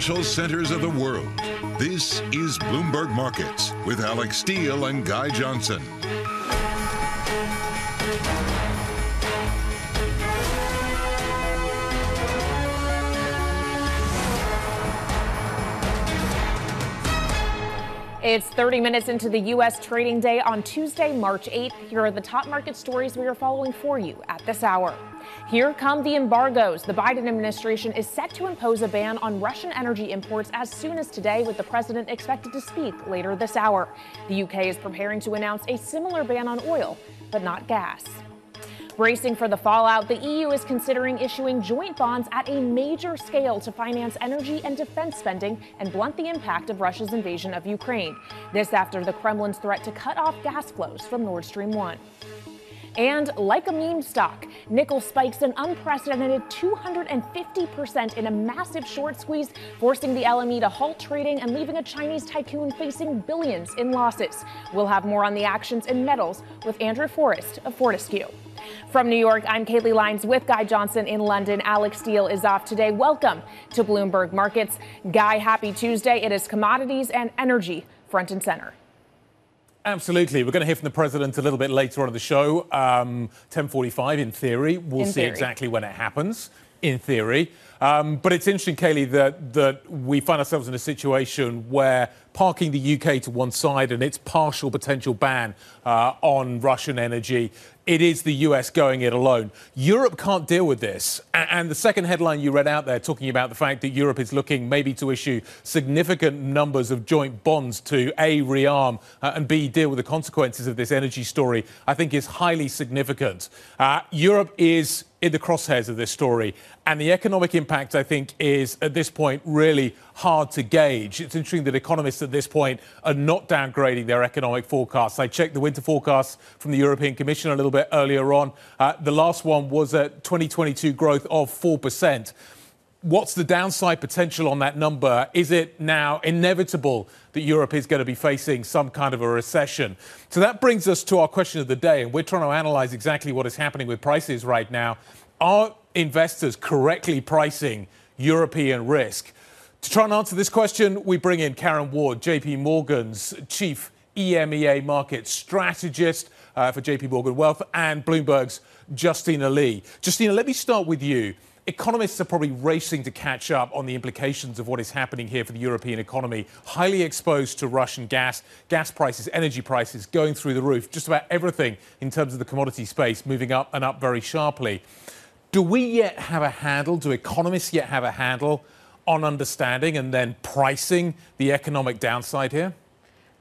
financial centers of the world. This is Bloomberg Markets with Alix Steel and Guy Johnson. It's 30 minutes into the U.S. trading day on Tuesday, March 8th. Here are the top market stories we are following for you at this hour. Here come the embargoes. The Biden administration is set to impose a ban on Russian energy imports as soon as today, with the president expected to speak later this hour. The UK is preparing to announce a similar ban on oil, but not gas. Bracing for the fallout, the EU is considering issuing joint bonds at a major scale to finance energy and defense spending and blunt the impact of Russia's invasion of Ukraine. This after the Kremlin's threat to cut off gas flows from Nord Stream 1. And like a meme stock, nickel spikes an unprecedented 250% in a massive short squeeze, forcing the LME to halt trading and leaving a Chinese tycoon facing billions in losses. We'll have more on the actions in metals with Andrew Forrest of Fortescue. From New York, I'm Kailey Leinz with Guy Johnson in London. Alix Steel is off today. Welcome to Bloomberg Markets. Guy, happy Tuesday. It is commodities and energy front and center. Absolutely. We're going to hear from the president a little bit later on in the show. Um, 10:45, in theory. We'll In see theory. exactly when it happens. In theory. Um, but it's interesting, Kailey, that, that we find ourselves in a situation where parking the UK to one side and its partial potential ban uh, on Russian energy, it is the US going it alone. Europe can't deal with this. And the second headline you read out there, talking about the fact that Europe is looking maybe to issue significant numbers of joint bonds to A, rearm, uh, and B, deal with the consequences of this energy story, I think is highly significant. Uh, Europe is in the crosshairs of this story. And the economic impact, I think, is at this point really hard to gauge. It's interesting that economists at this point are not downgrading their economic forecasts. I checked the winter forecasts from the European Commission a little bit earlier on. Uh, the last one was a 2022 growth of 4%. What's the downside potential on that number? Is it now inevitable that Europe is going to be facing some kind of a recession? So that brings us to our question of the day, and we're trying to analyze exactly what is happening with prices right now. Are investors correctly pricing European risk? To try and answer this question, we bring in Karen Ward, JP Morgan's chief EMEA market strategist uh, for JP Morgan Wealth, and Bloomberg's Justina Lee. Justina, let me start with you. Economists are probably racing to catch up on the implications of what is happening here for the European economy. Highly exposed to Russian gas, gas prices, energy prices going through the roof, just about everything in terms of the commodity space moving up and up very sharply. Do we yet have a handle? Do economists yet have a handle on understanding and then pricing the economic downside here?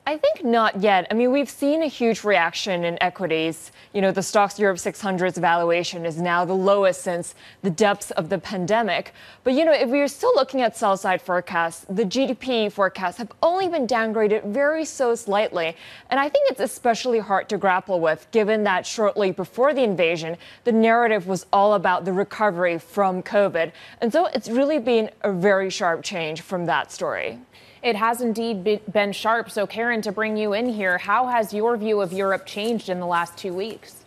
I think not yet. I mean, we've seen a huge reaction in equities. You know, the Stoxx Europe 600's valuation is now the lowest since the depths of the pandemic. But, you know, if we're still looking at sell side forecasts, the GDP forecasts have only been downgraded very so slightly. And I think it's especially hard to grapple with, given that shortly before the invasion, the narrative was all about the recovery from COVID. And so it's really been a very sharp change from that story. It has indeed been sharp. So, Karen, to bring you in here, how has your view of Europe changed in the last two weeks?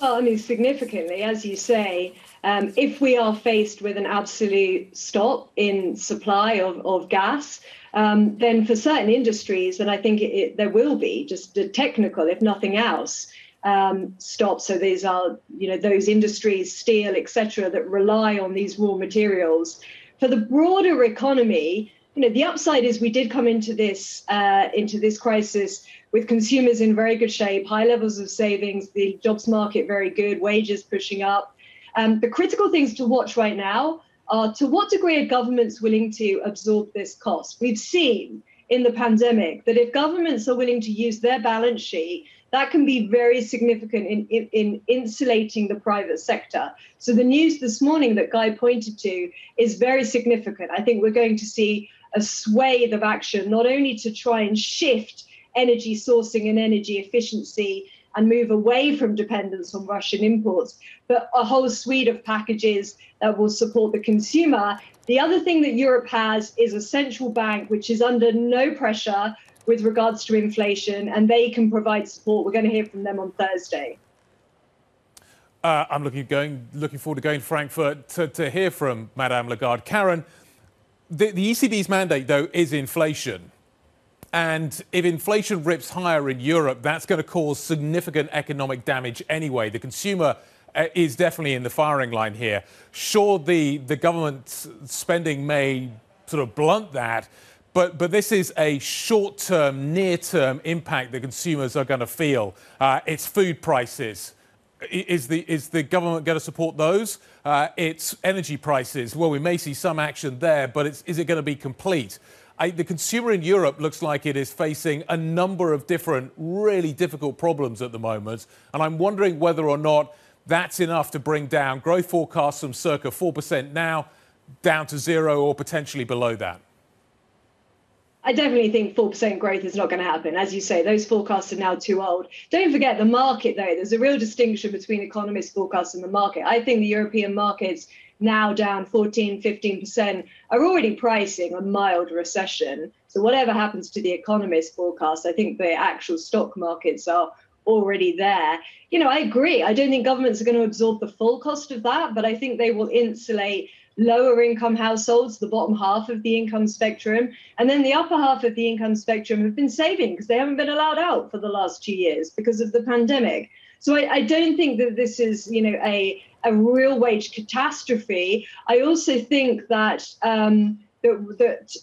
Well, I mean, significantly, as you say, um, if we are faced with an absolute stop in supply of, of gas, um, then for certain industries, and I think it, it, there will be just a technical, if nothing else, um, stop. So these are, you know, those industries, steel, etc., that rely on these raw materials. For the broader economy, you know, the upside is we did come into this uh, into this crisis with consumers in very good shape, high levels of savings, the jobs market very good, wages pushing up. Um, the critical things to watch right now are to what degree are governments willing to absorb this cost? We've seen in the pandemic that if governments are willing to use their balance sheet, that can be very significant in, in, in insulating the private sector. So the news this morning that Guy pointed to is very significant. I think we're going to see a swathe of action, not only to try and shift energy sourcing and energy efficiency and move away from dependence on Russian imports, but a whole suite of packages that will support the consumer. The other thing that Europe has is a central bank which is under no pressure with regards to inflation, and they can provide support. We're going to hear from them on Thursday. Uh, I'm looking going looking forward to going to Frankfurt to, to hear from Madame Lagarde. Karen, the, the ECB's mandate, though, is inflation. And if inflation rips higher in Europe, that's going to cause significant economic damage anyway. The consumer uh, is definitely in the firing line here. Sure, the, the government spending may sort of blunt that, but, but this is a short term, near term impact that consumers are going to feel. Uh, it's food prices. Is the, is the government going to support those? Uh, it's energy prices. Well, we may see some action there, but is it going to be complete? I, the consumer in Europe looks like it is facing a number of different, really difficult problems at the moment. And I'm wondering whether or not that's enough to bring down growth forecasts from circa 4% now down to zero or potentially below that. I definitely think 4% growth is not going to happen. As you say, those forecasts are now too old. Don't forget the market, though. There's a real distinction between economists' forecasts and the market. I think the European markets, now down 14, 15%, are already pricing a mild recession. So, whatever happens to the economist forecast, I think the actual stock markets are already there. You know, I agree. I don't think governments are going to absorb the full cost of that, but I think they will insulate lower income households, the bottom half of the income spectrum, and then the upper half of the income spectrum have been saving because they haven't been allowed out for the last two years because of the pandemic. So I, I don't think that this is, you know, a a real wage catastrophe. I also think that um, that, that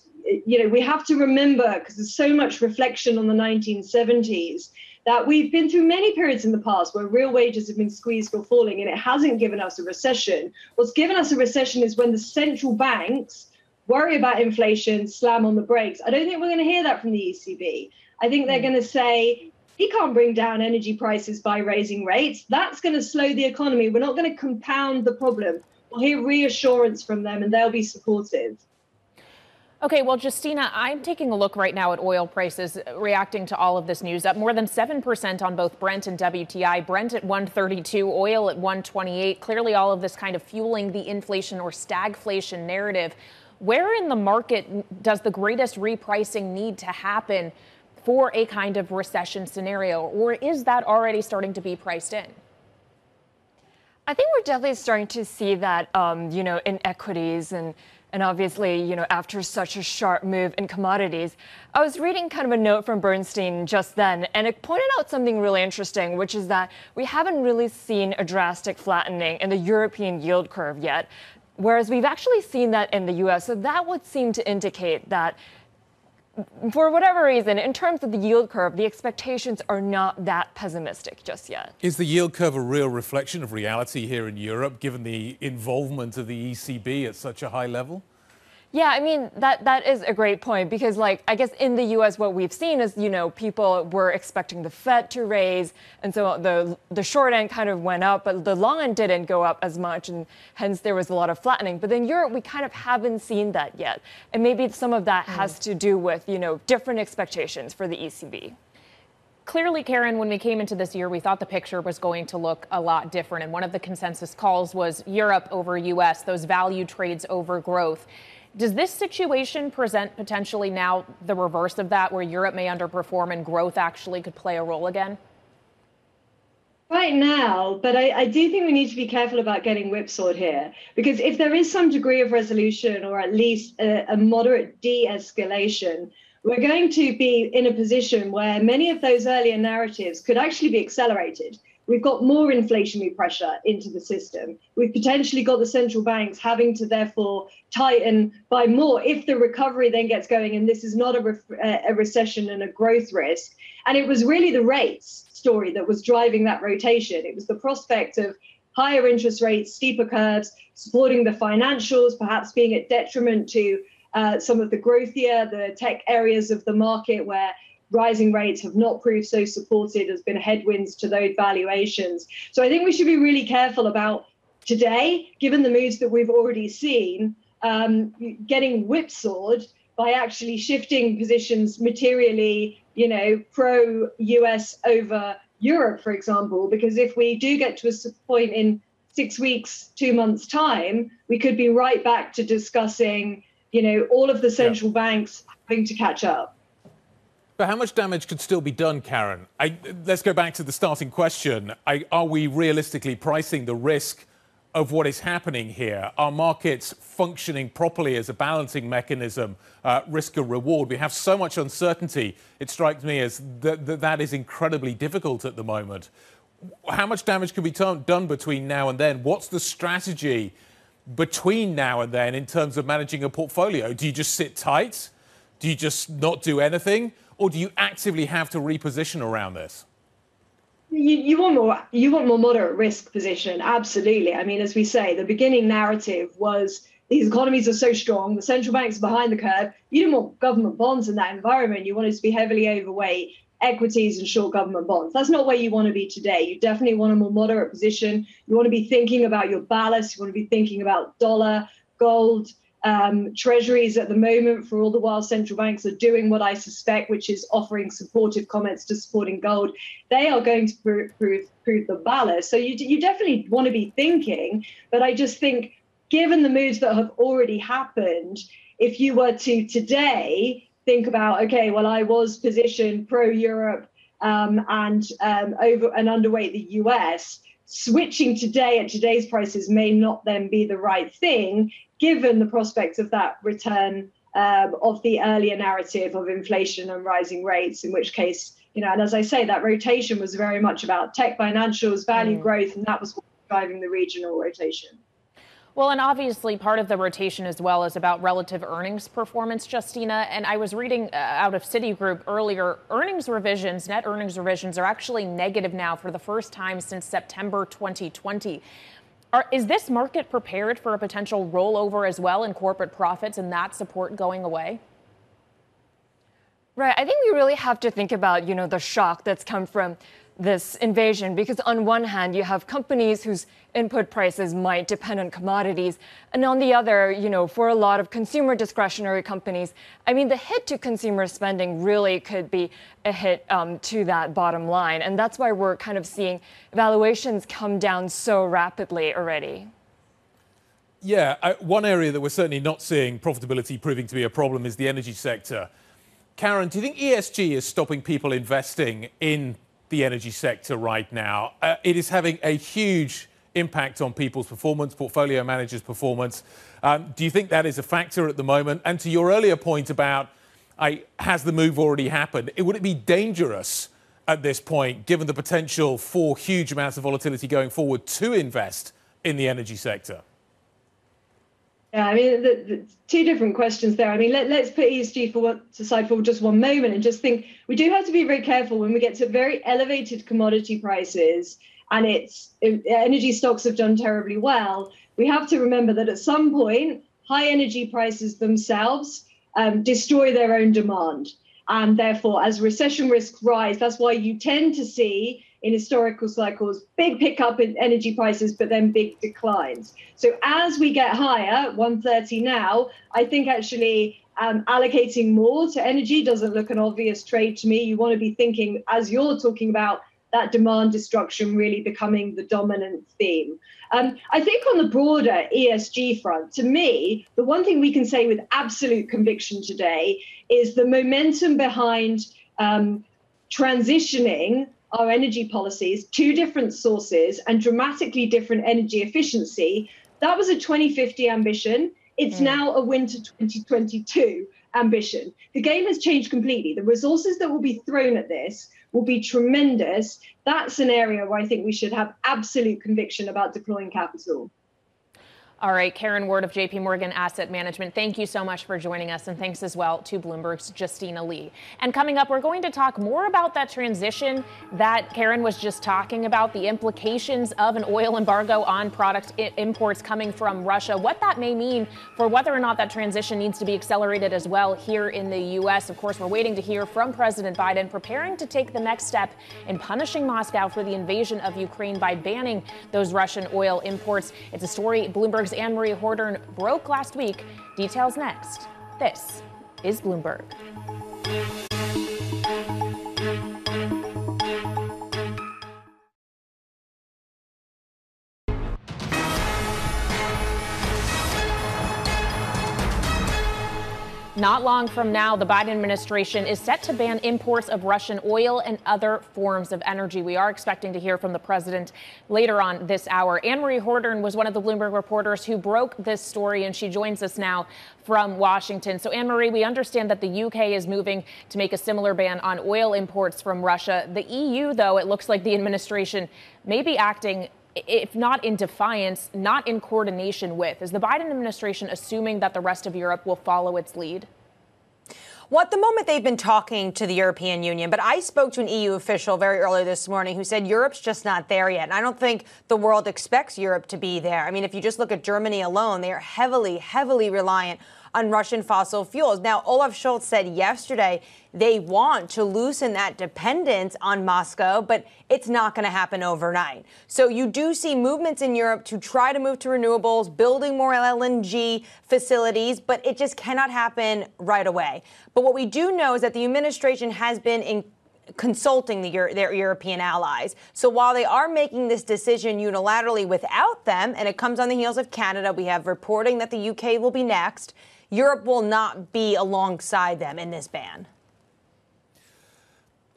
you know we have to remember because there's so much reflection on the 1970s that we've been through many periods in the past where real wages have been squeezed or falling and it hasn't given us a recession. What's given us a recession is when the central banks worry about inflation, slam on the brakes. I don't think we're going to hear that from the ECB. I think they're mm. going to say, he can't bring down energy prices by raising rates. That's going to slow the economy. We're not going to compound the problem. We'll hear reassurance from them and they'll be supportive. Okay, well, Justina, I'm taking a look right now at oil prices reacting to all of this news, up more than 7% on both Brent and WTI. Brent at 132, oil at 128. Clearly, all of this kind of fueling the inflation or stagflation narrative. Where in the market does the greatest repricing need to happen for a kind of recession scenario, or is that already starting to be priced in? I think we're definitely starting to see that, um, you know, in equities and and obviously, you know, after such a sharp move in commodities, I was reading kind of a note from Bernstein just then, and it pointed out something really interesting, which is that we haven't really seen a drastic flattening in the European yield curve yet, whereas we've actually seen that in the US. So that would seem to indicate that for whatever reason, in terms of the yield curve, the expectations are not that pessimistic just yet. Is the yield curve a real reflection of reality here in Europe, given the involvement of the ECB at such a high level? Yeah, I mean that that is a great point because like I guess in the US what we've seen is, you know, people were expecting the Fed to raise and so the the short end kind of went up, but the long end didn't go up as much and hence there was a lot of flattening. But in Europe we kind of haven't seen that yet. And maybe some of that mm. has to do with, you know, different expectations for the ECB. Clearly, Karen, when we came into this year, we thought the picture was going to look a lot different. And one of the consensus calls was Europe over US, those value trades over growth. Does this situation present potentially now the reverse of that, where Europe may underperform and growth actually could play a role again? Right now, but I, I, do think we need to be careful about getting whipsawed here because if there is some degree of resolution or at least a, a moderate de escalation, we're going to be in a position where many of those earlier narratives could actually be accelerated. We've got more inflationary pressure into the system. We've potentially got the central banks having to therefore tighten by more if the recovery then gets going and this is not a, re- a recession and a growth risk. And it was really the rates story that was driving that rotation. It was the prospect of higher interest rates, steeper curves, supporting the financials, perhaps being at detriment to uh, some of the growthier, the tech areas of the market where rising rates have not proved so supported. There's been headwinds to those valuations. So I think we should be really careful about today, given the moves that we've already seen, um, getting whipsawed by actually shifting positions materially, you know, pro US over Europe, for example, because if we do get to a point in six weeks, two months' time, we could be right back to discussing, you know, all of the central yeah. banks having to catch up. But how much damage could still be done, Karen? I, let's go back to the starting question. I, are we realistically pricing the risk of what is happening here? Are markets functioning properly as a balancing mechanism, uh, risk and reward? We have so much uncertainty. It strikes me as that that, that is incredibly difficult at the moment. How much damage can be done between now and then? What's the strategy between now and then in terms of managing a portfolio? Do you just sit tight? Do you just not do anything? Or do you actively have to reposition around this? You, you want more you want more moderate risk position absolutely. I mean as we say the beginning narrative was these economies are so strong the central banks are behind the curve. You didn't want government bonds in that environment. You wanted to be heavily overweight equities and short government bonds. That's not where you want to be today. You definitely want a more moderate position. You want to be thinking about your ballast. You want to be thinking about dollar gold um, treasuries at the moment for all the while central banks are doing what I suspect, which is offering supportive comments to supporting gold. They are going to prove, prove, prove the ballast. So you, you definitely want to be thinking, but I just think given the moves that have already happened, if you were to today think about, okay, well, I was positioned pro Europe um, and um, over and underweight the US, switching today at today's prices may not then be the right thing given the prospects of that return um, of the earlier narrative of inflation and rising rates, in which case, you know, and as I say, that rotation was very much about tech financials, value mm. growth, and that was was driving the regional rotation. Well, and obviously, part of the rotation as well is about relative earnings performance, Justina. And I was reading uh, out of Citigroup earlier earnings revisions, net earnings revisions, are actually negative now for the first time since September 2020. Are, is this market prepared for a potential rollover as well in corporate profits and that support going away? Right. I think we really have to think about, you know, the shock that's come from this invasion because on one hand you have companies whose input prices might depend on commodities. And on the other you know for a lot of consumer discretionary companies i mean the hit to consumer spending really could be a hit um, to that bottom line. And that's why we're kind of seeing valuations come down so rapidly already. Yeah uh, one area that we're certainly not seeing profitability proving to be a problem is the energy sector. Karen do you think esg is stopping people investing in the energy sector right now. Uh, it is having a huge impact on people's performance, portfolio managers' performance. Um, do you think that is a factor at the moment? And to your earlier point about has the move already happened, it, would it be dangerous at this point, given the potential for huge amounts of volatility going forward, to invest in the energy sector? Yeah, I mean, the, the, two different questions there. I mean, let, us put ESG for aside for just one moment and just think we do have to be very careful when we get to very elevated commodity prices and it's energy stocks have done terribly well. We have to remember that at some point, high energy prices themselves um, destroy their own demand. And therefore, as recession risks rise, that's why you tend to see in historical cycles, big pickup in energy prices, but then big declines. So as we get higher, 130 now, I think actually um, allocating more to energy doesn't look an obvious trade to me. You want to be thinking, as you're talking about, that demand destruction really becoming the dominant theme. Um, I think on the broader ESG front, to me, the one thing we can say with absolute conviction today is the momentum behind um, transitioning our energy policies two different sources and dramatically different energy efficiency. That was a 2050 ambition. It's mm. now a winter 2022 ambition. The game has changed completely. The resources that will be thrown at this will be tremendous. That's an area where I think we should have absolute conviction about deploying capital. All right, Karen Ward of JP Morgan Asset Management, thank you so much for joining us, and thanks as well to Bloomberg's Justina Lee. And coming up, we're going to talk more about that transition that Karen was just talking about, the implications of an oil embargo on product imports coming from Russia, what that may mean for whether or not that transition needs to be accelerated as well here in the U.S. Of course, we're waiting to hear from President Biden preparing to take the next step in punishing Moscow for the invasion of Ukraine by banning those Russian oil imports. It's a story Bloomberg Bloomberg's Anne Marie Hordern broke last week. Details next. This is Bloomberg. Not long from now, the Biden administration is set to ban imports of Russian oil and other forms of energy. We are expecting to hear from the president later on this hour. Anne Marie Hordern was one of the Bloomberg reporters who broke this story, and she joins us now from Washington. So, Anne Marie, we understand that the UK is moving to make a similar ban on oil imports from Russia. The EU, though, it looks like the administration may be acting if not in defiance, not in coordination with? Is the Biden administration assuming that the rest of Europe will follow its lead? Well, at the moment, they've been talking to the European Union, but I spoke to an EU official very early this morning who said Europe's just not there yet. And I don't think the world expects Europe to be there. I mean, if you just look at Germany alone, they are heavily, heavily reliant on Russian fossil fuels. Now, Olaf Scholz said yesterday they want to loosen that dependence on Moscow, but it's not going to happen overnight. So you do see movements in Europe to try to move to renewables, building more LNG facilities, but it just cannot happen right away. But what we do know is that the administration has been in consulting the, their European allies. So while they are making this decision unilaterally without them, and it comes on the heels of Canada, we have reporting that the UK will be next. Europe will not be alongside them in this ban.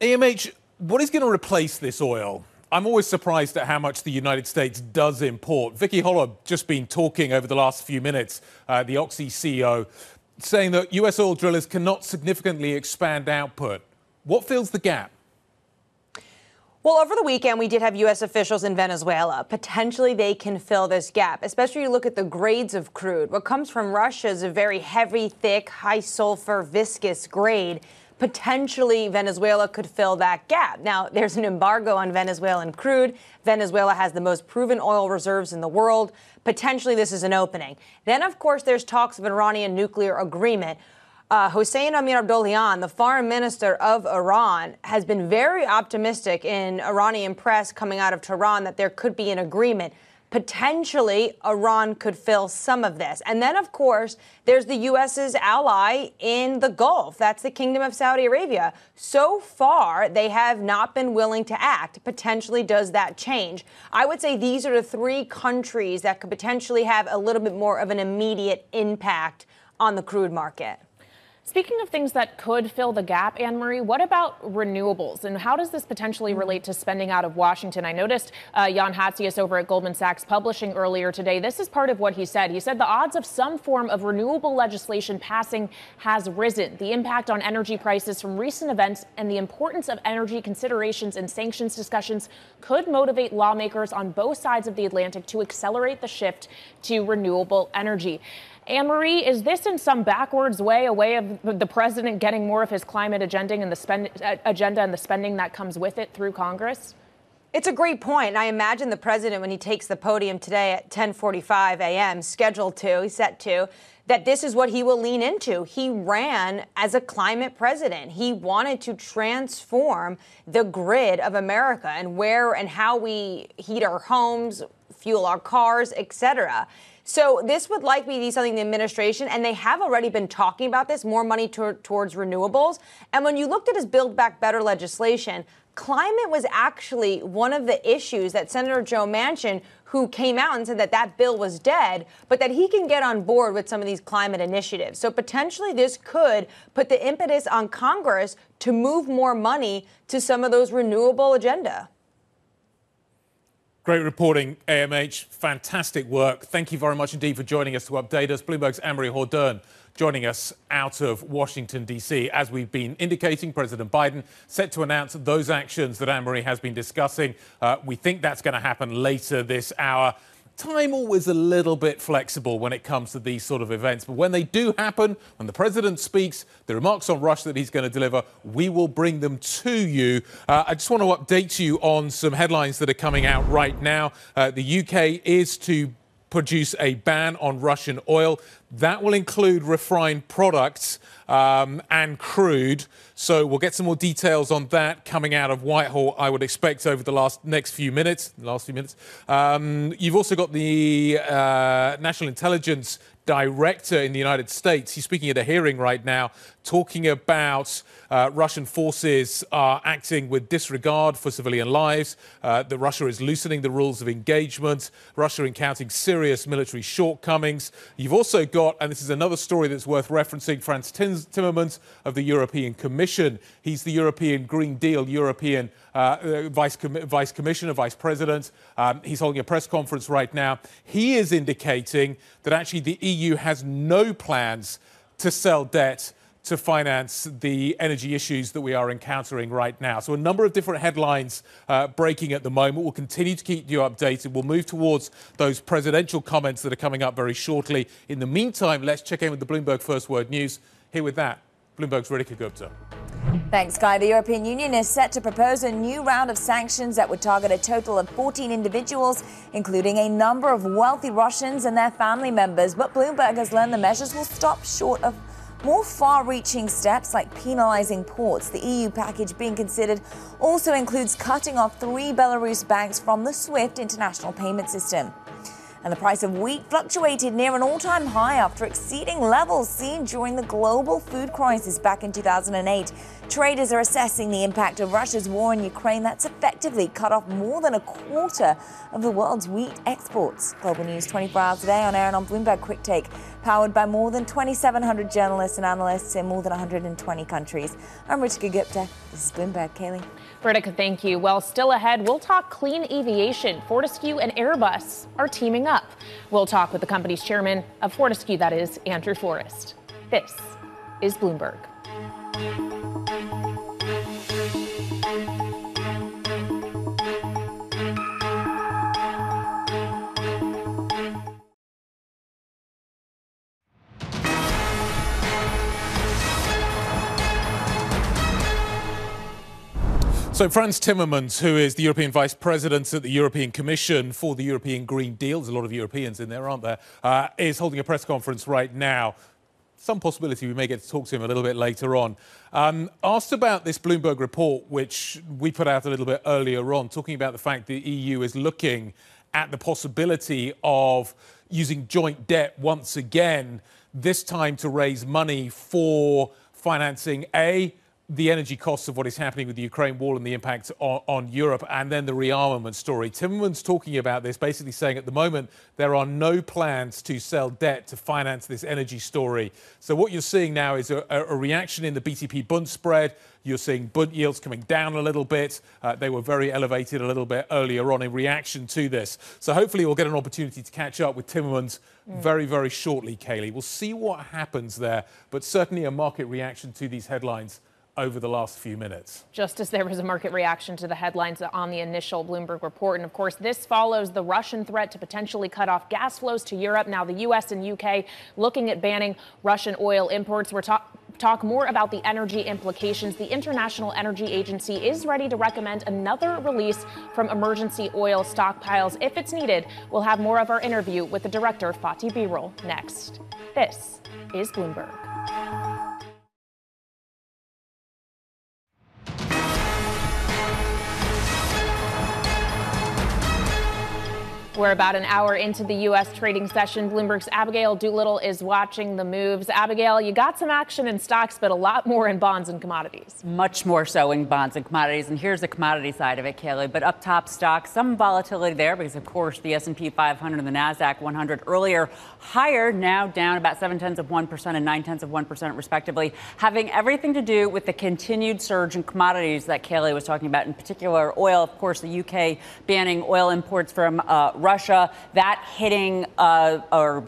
AMH, what is going to replace this oil? I'm always surprised at how much the United States does import. Vicki Hollub just been talking over the last few minutes, uh, the Oxy CEO, saying that US oil drillers cannot significantly expand output. What fills the gap? Well, over the weekend, we did have U.S. officials in Venezuela. Potentially, they can fill this gap, especially you look at the grades of crude. What comes from Russia is a very heavy, thick, high sulfur, viscous grade. Potentially, Venezuela could fill that gap. Now, there's an embargo on Venezuelan crude. Venezuela has the most proven oil reserves in the world. Potentially, this is an opening. Then, of course, there's talks of an Iranian nuclear agreement. Uh, Hossein Amir Abdollahian, the foreign minister of Iran, has been very optimistic in Iranian press coming out of Tehran that there could be an agreement. Potentially, Iran could fill some of this. And then, of course, there's the U.S.'s ally in the Gulf. That's the Kingdom of Saudi Arabia. So far, they have not been willing to act. Potentially, does that change? I would say these are the three countries that could potentially have a little bit more of an immediate impact on the crude market. Speaking of things that could fill the gap, Anne Marie, what about renewables? And how does this potentially relate to spending out of Washington? I noticed uh, Jan Hatzius over at Goldman Sachs publishing earlier today. This is part of what he said. He said the odds of some form of renewable legislation passing has risen. The impact on energy prices from recent events and the importance of energy considerations and sanctions discussions could motivate lawmakers on both sides of the Atlantic to accelerate the shift to renewable energy. Anne Marie, is this in some backwards way a way of the president getting more of his climate agenda and the spend, uh, agenda and the spending that comes with it through Congress? It's a great point. I imagine the president, when he takes the podium today at 10:45 a.m., scheduled to, he's set to, that this is what he will lean into. He ran as a climate president. He wanted to transform the grid of America and where and how we heat our homes, fuel our cars, etc. So this would likely be something the administration, and they have already been talking about this, more money to, towards renewables. And when you looked at his Build Back Better legislation, climate was actually one of the issues that Senator Joe Manchin, who came out and said that that bill was dead, but that he can get on board with some of these climate initiatives. So potentially this could put the impetus on Congress to move more money to some of those renewable agenda. Great reporting, AMH. Fantastic work. Thank you very much indeed for joining us to update us. Bloomberg's Anne-Marie Hordern joining us out of Washington, D.C. As we've been indicating, President Biden set to announce those actions that Anne-Marie has been discussing. Uh, we think that's going to happen later this hour time always a little bit flexible when it comes to these sort of events. But when they do happen, when the president speaks, the remarks on Russia that he's going to deliver, we will bring them to you. Uh, I just want to update you on some headlines that are coming out right now. Uh, the UK is to produce a ban on Russian oil. That will include refined products um, and crude. So we'll get some more details on that coming out of Whitehall, I would expect, over the last next few minutes. Last few minutes. Um, you've also got the uh, National Intelligence Director in the United States. He's speaking at a hearing right now, talking about uh, Russian forces are acting with disregard for civilian lives, uh, that Russia is loosening the rules of engagement, Russia encountering serious military shortcomings. You've also got and this is another story that's worth referencing, Frans Timmermans of the European Commission. He's the European Green Deal European uh, uh, Vice, Com- Vice Commissioner, Vice President. Um, he's holding a press conference right now. He is indicating that actually the EU has no plans to sell debt to finance the energy issues that we are encountering right now. So, a number of different headlines uh, breaking at the moment. We'll continue to keep you updated. We'll move towards those presidential comments that are coming up very shortly. In the meantime, let's check in with the Bloomberg First Word News. Here with that, Bloomberg's Ritika Gupta. Thanks, Guy. The European Union is set to propose a new round of sanctions that would target a total of 14 individuals, including a number of wealthy Russians and their family members. But Bloomberg has learned the measures will stop short of more far reaching steps like penalizing ports. The EU package being considered also includes cutting off three Belarus banks from the SWIFT international payment system. And the price of wheat fluctuated near an all time high after exceeding levels seen during the global food crisis back in 2008. Traders are assessing the impact of Russia's war in Ukraine that's effectively cut off more than a quarter of the world's wheat exports. Global News 24 hours a day on air and on Bloomberg Quick Take, powered by more than 2,700 journalists and analysts in more than 120 countries. I'm Ritika Gupta. This is Bloomberg. Kailey. Ritika, thank you. Well, still ahead, we'll talk clean aviation. Fortescue and Airbus are teaming up. We'll talk with the company's chairman of Fortescue, that is Andrew Forrest. This is Bloomberg. So, Frans Timmermans, who is the European Vice President at the European Commission for the European Green Deal, there's a lot of Europeans in there, aren't there? Uh, is holding a press conference right now. Some possibility we may get to talk to him a little bit later on. Um, asked about this Bloomberg report, which we put out a little bit earlier on, talking about the fact the EU is looking at the possibility of using joint debt once again, this time to raise money for financing A, the energy costs of what is happening with the Ukraine war and the impact on, on, Europe, and then the rearmament story. Timmermans talking about this, basically saying at the moment there are no plans to sell debt to finance this energy story. So what you're seeing now is a, a reaction in the BTP Bund spread. You're seeing Bund yields coming down a little bit. Uh, they were very elevated a little bit earlier on in reaction to this. So hopefully we'll get an opportunity to catch up with Timmermans mm. very, very shortly, Kailey. We'll see what happens there, but certainly a market reaction to these headlines over the last few minutes. Just as there was a market reaction to the headlines on the initial Bloomberg report. And of course, this follows the Russian threat to potentially cut off gas flows to Europe. Now, the U.S. and U.K. looking at banning Russian oil imports. We're talking talk more about the energy implications, the International Energy Agency is ready to recommend another release from emergency oil stockpiles if it's needed. We'll have more of our interview with the director, Fatih Birol, next. This is Bloomberg. We're about an hour into the U.S. trading session. Bloomberg's Abigail Doolittle is watching the moves. Abigail, you got some action in stocks, but a lot more in bonds and commodities. Much more so in bonds and commodities. And here's the commodity side of it, Kailey. But up top stocks, some volatility there because, of course, the S&P 500 and the Nasdaq 100 earlier higher, now down about seven tenths of one percent and nine tenths of one percent, respectively, having everything to do with the continued surge in commodities that Kailey was talking about. In particular, oil. Of course, the UK banning oil imports from uh, Russia, that hitting, uh, or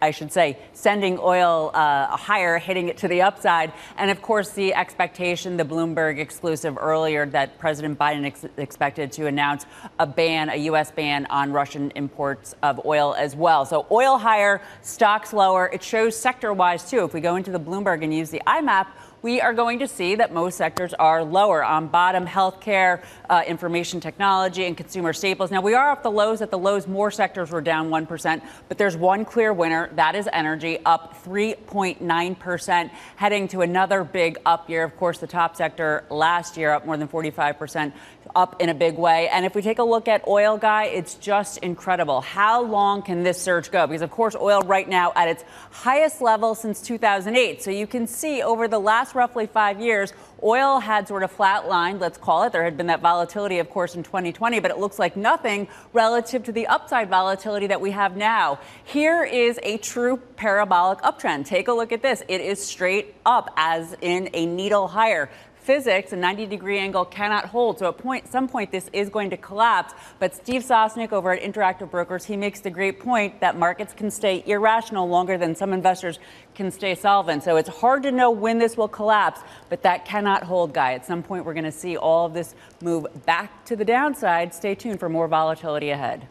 I should say, sending oil uh, higher, hitting it to the upside. And of course, the expectation, the Bloomberg exclusive earlier, that President Biden ex- expected to announce a ban, a U.S. ban on Russian imports of oil as well. So oil higher, stocks lower. It shows sector wise too. If we go into the Bloomberg and use the IMAP, we are going to see that most sectors are lower. On bottom, healthcare, uh, information technology, and consumer staples. Now, we are off the lows. At the lows, more sectors were down 1%, but there's one clear winner. That is energy, up 3.9%, heading to another big up year. Of course, the top sector last year up more than 45% up in a big way. And if we take a look at oil, guy, it's just incredible. How long can this surge go? Because, of course, oil right now at its highest level since 2008. So you can see over the last roughly five years, oil had sort of flatlined, let's call it. There had been that volatility, of course, in 2020, but it looks like nothing relative to the upside volatility that we have now. Here is a true parabolic uptrend. Take a look at this. It is straight up, as in a needle higher physics, a 90 degree angle cannot hold. So at point, some point, this is going to collapse. But Steve Sosnick over at Interactive Brokers, he makes the great point that markets can stay irrational longer than some investors can stay solvent. So it's hard to know when this will collapse, but that cannot hold, Guy. At some point, we're going to see all of this move back to the downside. Stay tuned for more volatility ahead.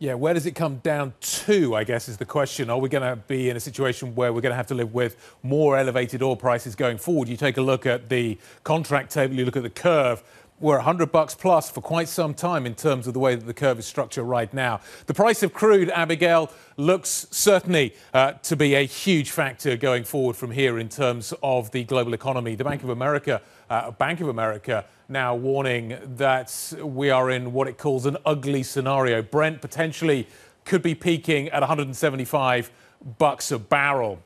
Yeah, where does it come down to, I guess, is the question. Are we going to be in a situation where we're going to have to live with more elevated oil prices going forward? You take a look at the contract table, you look at the curve. We're 100 bucks plus for quite some time in terms of the way that the curve is structured right now. The price of crude, Abigail, looks certainly uh, to be a huge factor going forward from here in terms of the global economy. The Bank of America, uh, Bank of America now warning that we are in what it calls an ugly scenario. Brent potentially could be peaking at 175 bucks a barrel.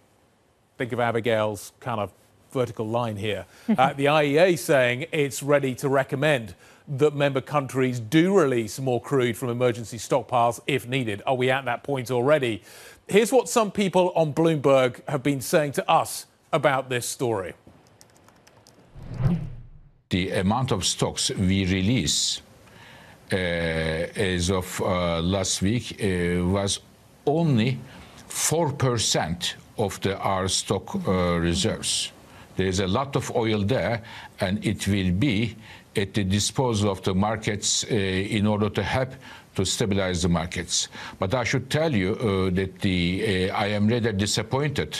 Think of Abigail's kind of vertical line here. uh, the IEA saying it's ready to recommend that member countries do release more crude from emergency stockpiles if needed. Are we at that point already? Here's what some people on Bloomberg have been saying to us about this story the amount of stocks we release uh, as of uh, last week uh, was only 4% of the, our stock uh, reserves. There is a lot of oil there, and it will be at the disposal of the markets uh, in order to help to stabilize the markets. But I should tell you uh, that the, I am rather disappointed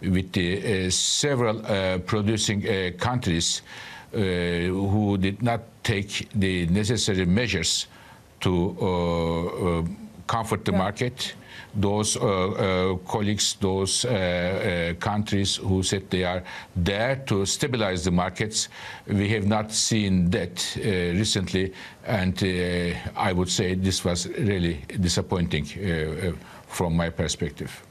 with the several producing countries uh, Uh, who did not take the necessary measures to uh, uh, comfort the yeah. market. Those uh, uh, colleagues, those countries who said they are there to stabilize the markets, we have not seen that recently, and I would say this was really disappointing from my perspective.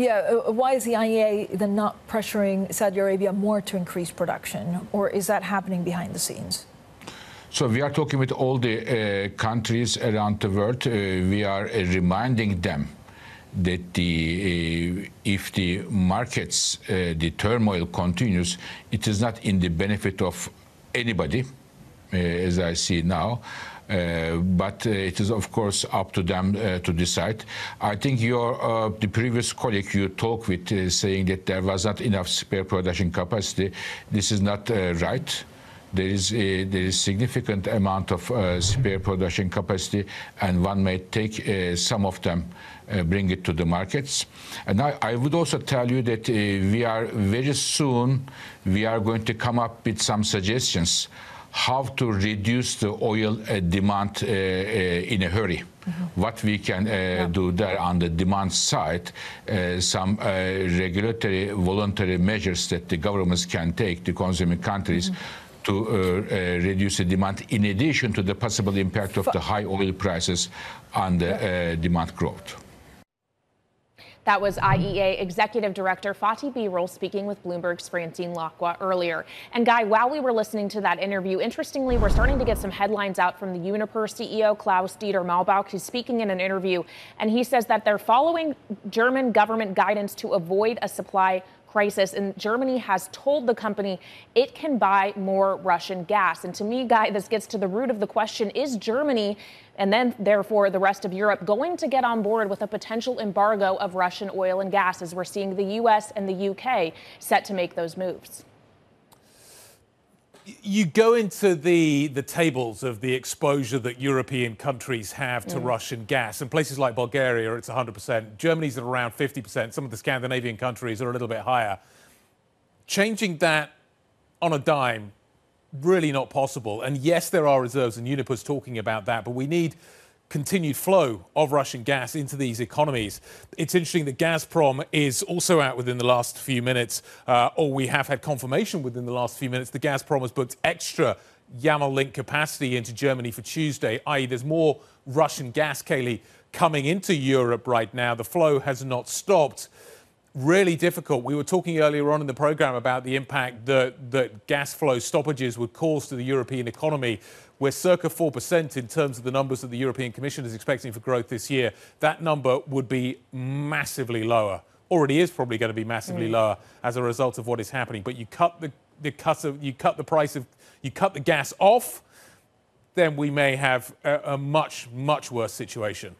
Yeah, uh, why is the IEA then not pressuring Saudi Arabia more to increase production, or is that happening behind the scenes? So we are talking with all the uh, countries around the world. Uh, we are uh, reminding them that the, uh, if the markets, uh, the turmoil continues, it is not in the benefit of anybody, as I see now. Uh, but uh, it is, of course, up to them uh, to decide. I think your the previous colleague you talked with saying that there was not enough spare production capacity. This is not right there is a, there is significant amount of uh, spare production capacity, and one may take uh, some of them, uh, bring it to the markets. And I, I would also tell you that we are very soon we are going to come up with some suggestions how to reduce the oil uh, demand uh, uh, in a hurry. Mm -hmm. What we can yeah. do there on the demand side, some regulatory voluntary measures that the governments can take, the consuming countries. Mm -hmm to uh, uh, reduce the demand in addition to the possible impact of the high oil prices on the uh, demand growth. That was IEA Executive Director Fatih Birol speaking with Bloomberg's Francine Lacqua earlier. And Guy, while we were listening to that interview, interestingly, we're starting to get some headlines out from the Uniper CEO Klaus Dieter Maubach, who's speaking in an interview, and he says that they're following German government guidance to avoid a supply crisis, and Germany has told the company it can buy more Russian gas. And to me, Guy, this gets to the root of the question is Germany, and then therefore the rest of Europe, going to get on board with a potential embargo of Russian oil and gas as we're seeing the U.S. and the UK set to make those moves? You go into the, the tables of the exposure that European countries have to mm. Russian gas. And places like Bulgaria, it's 100%. Germany's at around 50%. Some of the Scandinavian countries are a little bit higher. Changing that on a dime, really not possible. And yes, there are reserves, and Uniper's talking about that, but we need continued flow of Russian gas into these economies. It's interesting that Gazprom is also out within the last few minutes, uh, or we have had confirmation within the last few minutes. The Gazprom has booked extra Yamal link capacity into Germany for Tuesday, i.e., there's more Russian gas, Kailey, coming into Europe right now. The flow has not stopped. really difficult. We were talking earlier on in the program about the impact that, that gas flow stoppages would cause to the European economy. We're circa 4% in terms of the numbers that the European Commission is expecting for growth this year. That number would be massively lower. Already is probably going to be massively mm. lower as a result of what is happening. But you cut the, the cut of, you cut the price of you cut the gas off, then we may have a, a much much worse situation.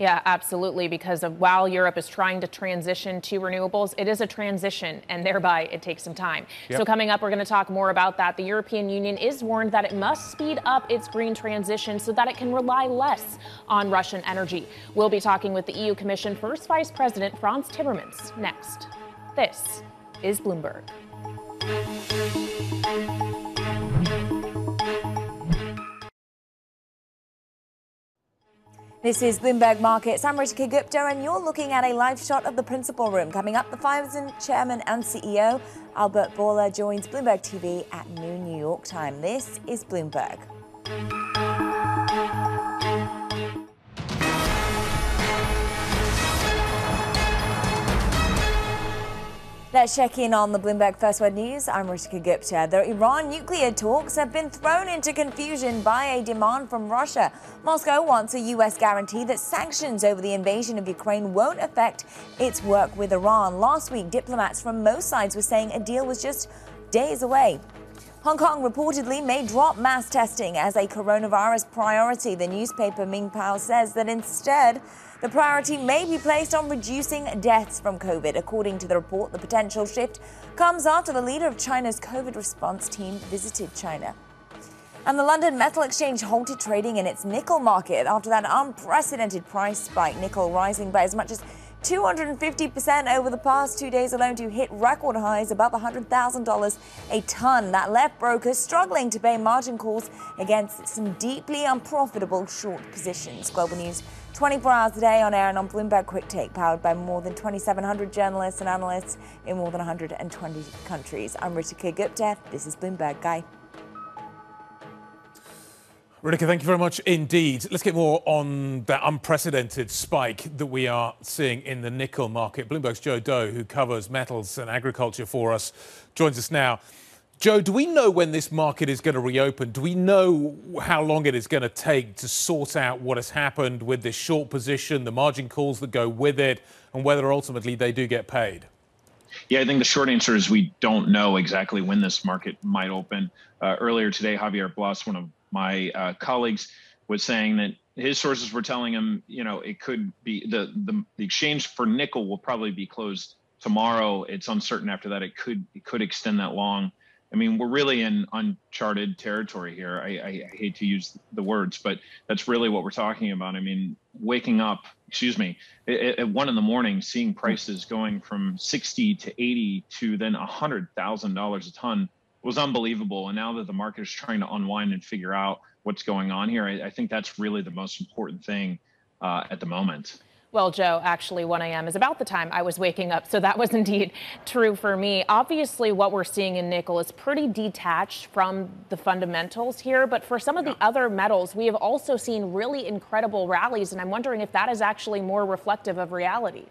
Yeah, absolutely. Because of while Europe is trying to transition to renewables, it is a transition and thereby it takes some time. Yep. So, coming up, we're going to talk more about that. The European Union is warned that it must speed up its green transition so that it can rely less on Russian energy. We'll be talking with the EU Commission First Vice President Frans Timmermans next. This is Bloomberg. This is Bloomberg Markets. I'm Ritika Gupta, and you're looking at a live shot of the principal room. Coming up, the Pfizer chairman and CEO, Albert Bourla, joins Bloomberg TV at noon New York time. This is Bloomberg. Let's check in on the Bloomberg First Word News. I'm Ritika Gupta. The Iran nuclear talks have been thrown into confusion by a demand from Russia. Moscow wants a U.S. guarantee that sanctions over the invasion of Ukraine won't affect its work with Iran. Last week, diplomats from most sides were saying a deal was just days away. Hong Kong reportedly may drop mass testing as a coronavirus priority. The newspaper Ming Pao says that instead, the priority may be placed on reducing deaths from COVID. According to the report, the potential shift comes after the leader of China's COVID response team visited China. And the London Metal Exchange halted trading in its nickel market after that unprecedented price spike, nickel rising by as much as 250% over the past two days alone to hit record highs above $100,000 a ton. That left brokers struggling to pay margin calls against some deeply unprofitable short positions. Global News 24 hours a day on air and on Bloomberg Quick Take, powered by more than 2,700 journalists and analysts in more than 120 countries. I'm Ritika Gupta. This is Bloomberg Guy. Ritika, thank you very much indeed. Let's get more on that unprecedented spike that we are seeing in the nickel market. Bloomberg's Joe Deaux, who covers metals and agriculture for us, joins us now. Joe, do we know when this market is going to reopen? Do we know how long it is going to take to sort out what has happened with this short position, the margin calls that go with it, and whether ultimately they do get paid? Yeah, I think the short answer is we don't know exactly when this market might open. Uh, earlier today, Javier Blas, one of my uh, colleagues, was saying that his sources were telling him, you know, it could be the, the the exchange for nickel will probably be closed tomorrow. It's uncertain after that. It could it could extend that long. I mean, we're really in uncharted territory here. I, I, hate to use the words, but that's really what we're talking about. I mean, waking up, excuse me, at, at one in the morning, seeing prices going from 60 to 80 to then $100,000 a ton was unbelievable. And now that the market is trying to unwind and figure out what's going on here, I, I think that's really the most important thing uh, at the moment. Well, Joe, actually 1 a.m. is about the time I was waking up, so that was indeed true for me. Obviously, what we're seeing in nickel is pretty detached from the fundamentals here, but for some of the other metals, we have also seen really incredible rallies, and I'm wondering if that is actually more reflective of reality.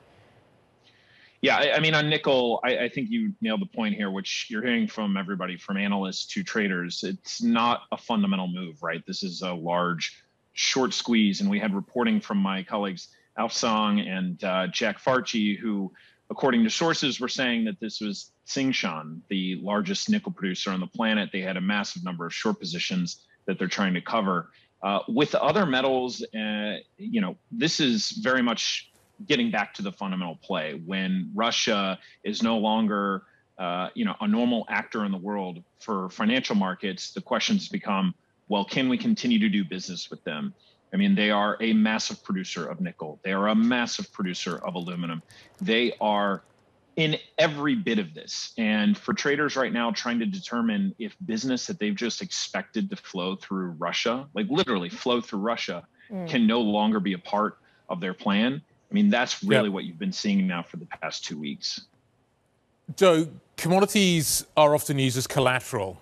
Yeah, I, I mean, on nickel, I, I, think you nailed the point here, which you're hearing from everybody, from analysts to traders. It's not a fundamental move, right? This is a large short squeeze, and we had reporting from my colleagues Alf Song and uh, Jack Farchy, who, according to sources, were saying that this was Tsingshan, the largest nickel producer on the planet. They had a massive number of short positions that they're trying to cover. Uh, with other metals, uh, you know, this is very much getting back to the fundamental play. When Russia is no longer, uh, you know, a normal actor in the world for financial markets, the questions become, well, can we continue to do business with them? I mean, they are a massive producer of nickel. They are a massive producer of aluminum. They are in every bit of this. And for traders right now, trying to determine if business that they've just expected to flow through Russia, like literally flow through Russia, mm. can no longer be a part of their plan. I mean, that's really yep. what you've been seeing now for the past two weeks. Joe, commodities are often used as collateral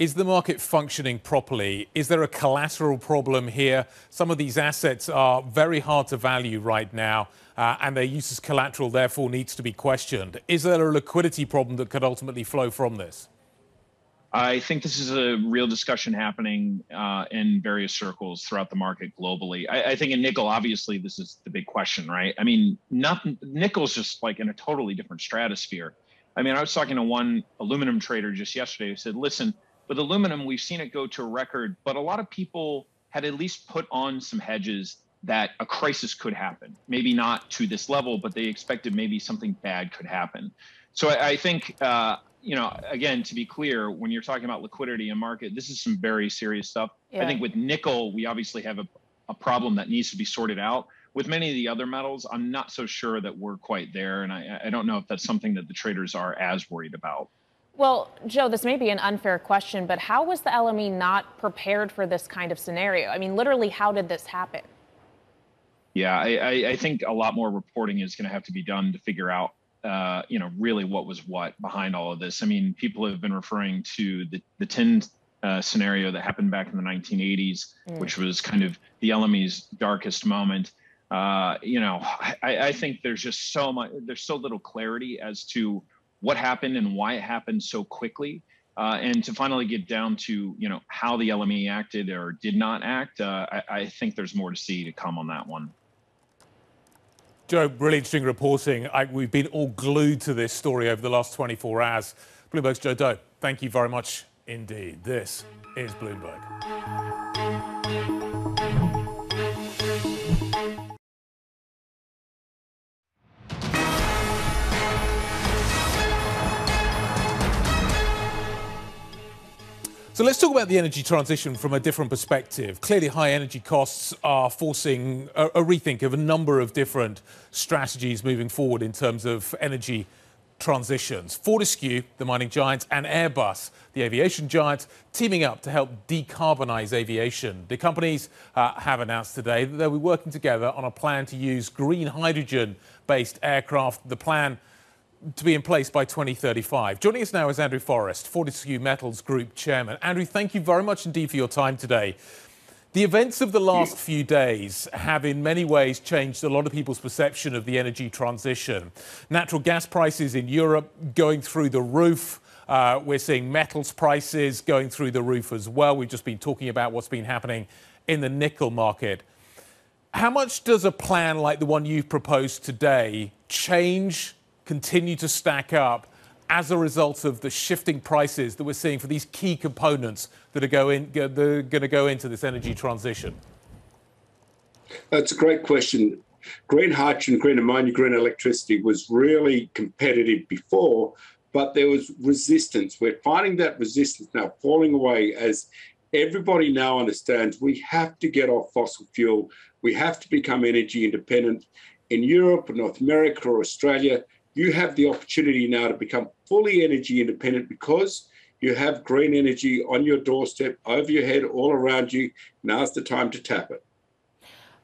Is the market functioning properly? Is there a collateral problem here? Some of these assets are very hard to value right now, uh, and their use as collateral therefore needs to be questioned. Is there a liquidity problem that could ultimately flow from this? I think this is a real discussion happening uh, in various circles throughout the market globally. I, I, think in nickel, obviously, this is the big question, right? I mean, nothing, nickel's just like in a totally different stratosphere. I mean, I was talking to one aluminum trader just yesterday who said, listen, with aluminum, we've seen it go to a record, but a lot of people had at least put on some hedges that a crisis could happen. Maybe not to this level, but they expected maybe something bad could happen. So I, I think uh, you know, again, to be clear, when you're talking about liquidity and market, this is some very serious stuff. Yeah. I think with nickel, we obviously have a, a problem that needs to be sorted out. With many of the other metals, I'm not so sure that we're quite there. And I, I don't know if that's something that the traders are as worried about. Well, Joe, this may be an unfair question, but how was the LME not prepared for this kind of scenario? I mean, literally, how did this happen? Yeah, I, I think a lot more reporting is going to have to be done to figure out uh, you know, really what was what behind all of this. I mean, people have been referring to the the tin uh, scenario that happened back in the 1980s, mm. which was kind of the LME's darkest moment. Uh, you know, I, I think there's just so much, there's so little clarity as to what happened and why it happened so quickly. Uh, and to finally get down to you know how the LME acted or did not act, uh, I, I think there's more to see to come on that one. Joe, really interesting reporting. I, we've been all glued to this story over the last 24 hours. Bloomberg's Joe Deaux, thank you very much indeed. This is Bloomberg. So let's talk about the energy transition from a different perspective. Clearly, high energy costs are forcing a, a, rethink of a number of different strategies moving forward in terms of energy transitions. Fortescue, the mining giant, and Airbus, the aviation giant, teaming up to help decarbonize aviation. The companies uh, have announced today that they'll be working together on a plan to use green hydrogen based aircraft. The plan to be in place by 2035. Joining us now is Andrew Forrest, Fortescue Metals Group Chairman. Andrew, thank you very much indeed for your time today. The events of the last few days have in many ways changed a lot of people's perception of the energy transition. Natural gas prices in Europe going through the roof. Uh, we're seeing metals prices going through the roof as well. We've just been talking about what's been happening in the nickel market. How much does a plan like the one you've proposed today change continue to stack up as a result of the shifting prices that we're seeing for these key components that are going, that are going to go into this energy transition? That's a great question. Green hydrogen, green ammonia, green electricity was really competitive before, but there was resistance. We're finding that resistance now falling away as everybody now understands we have to get off fossil fuel. We have to become energy independent. In Europe or North America or Australia, you have the opportunity now to become fully energy independent because you have green energy on your doorstep, over your head, all around you. Now's the time to tap it.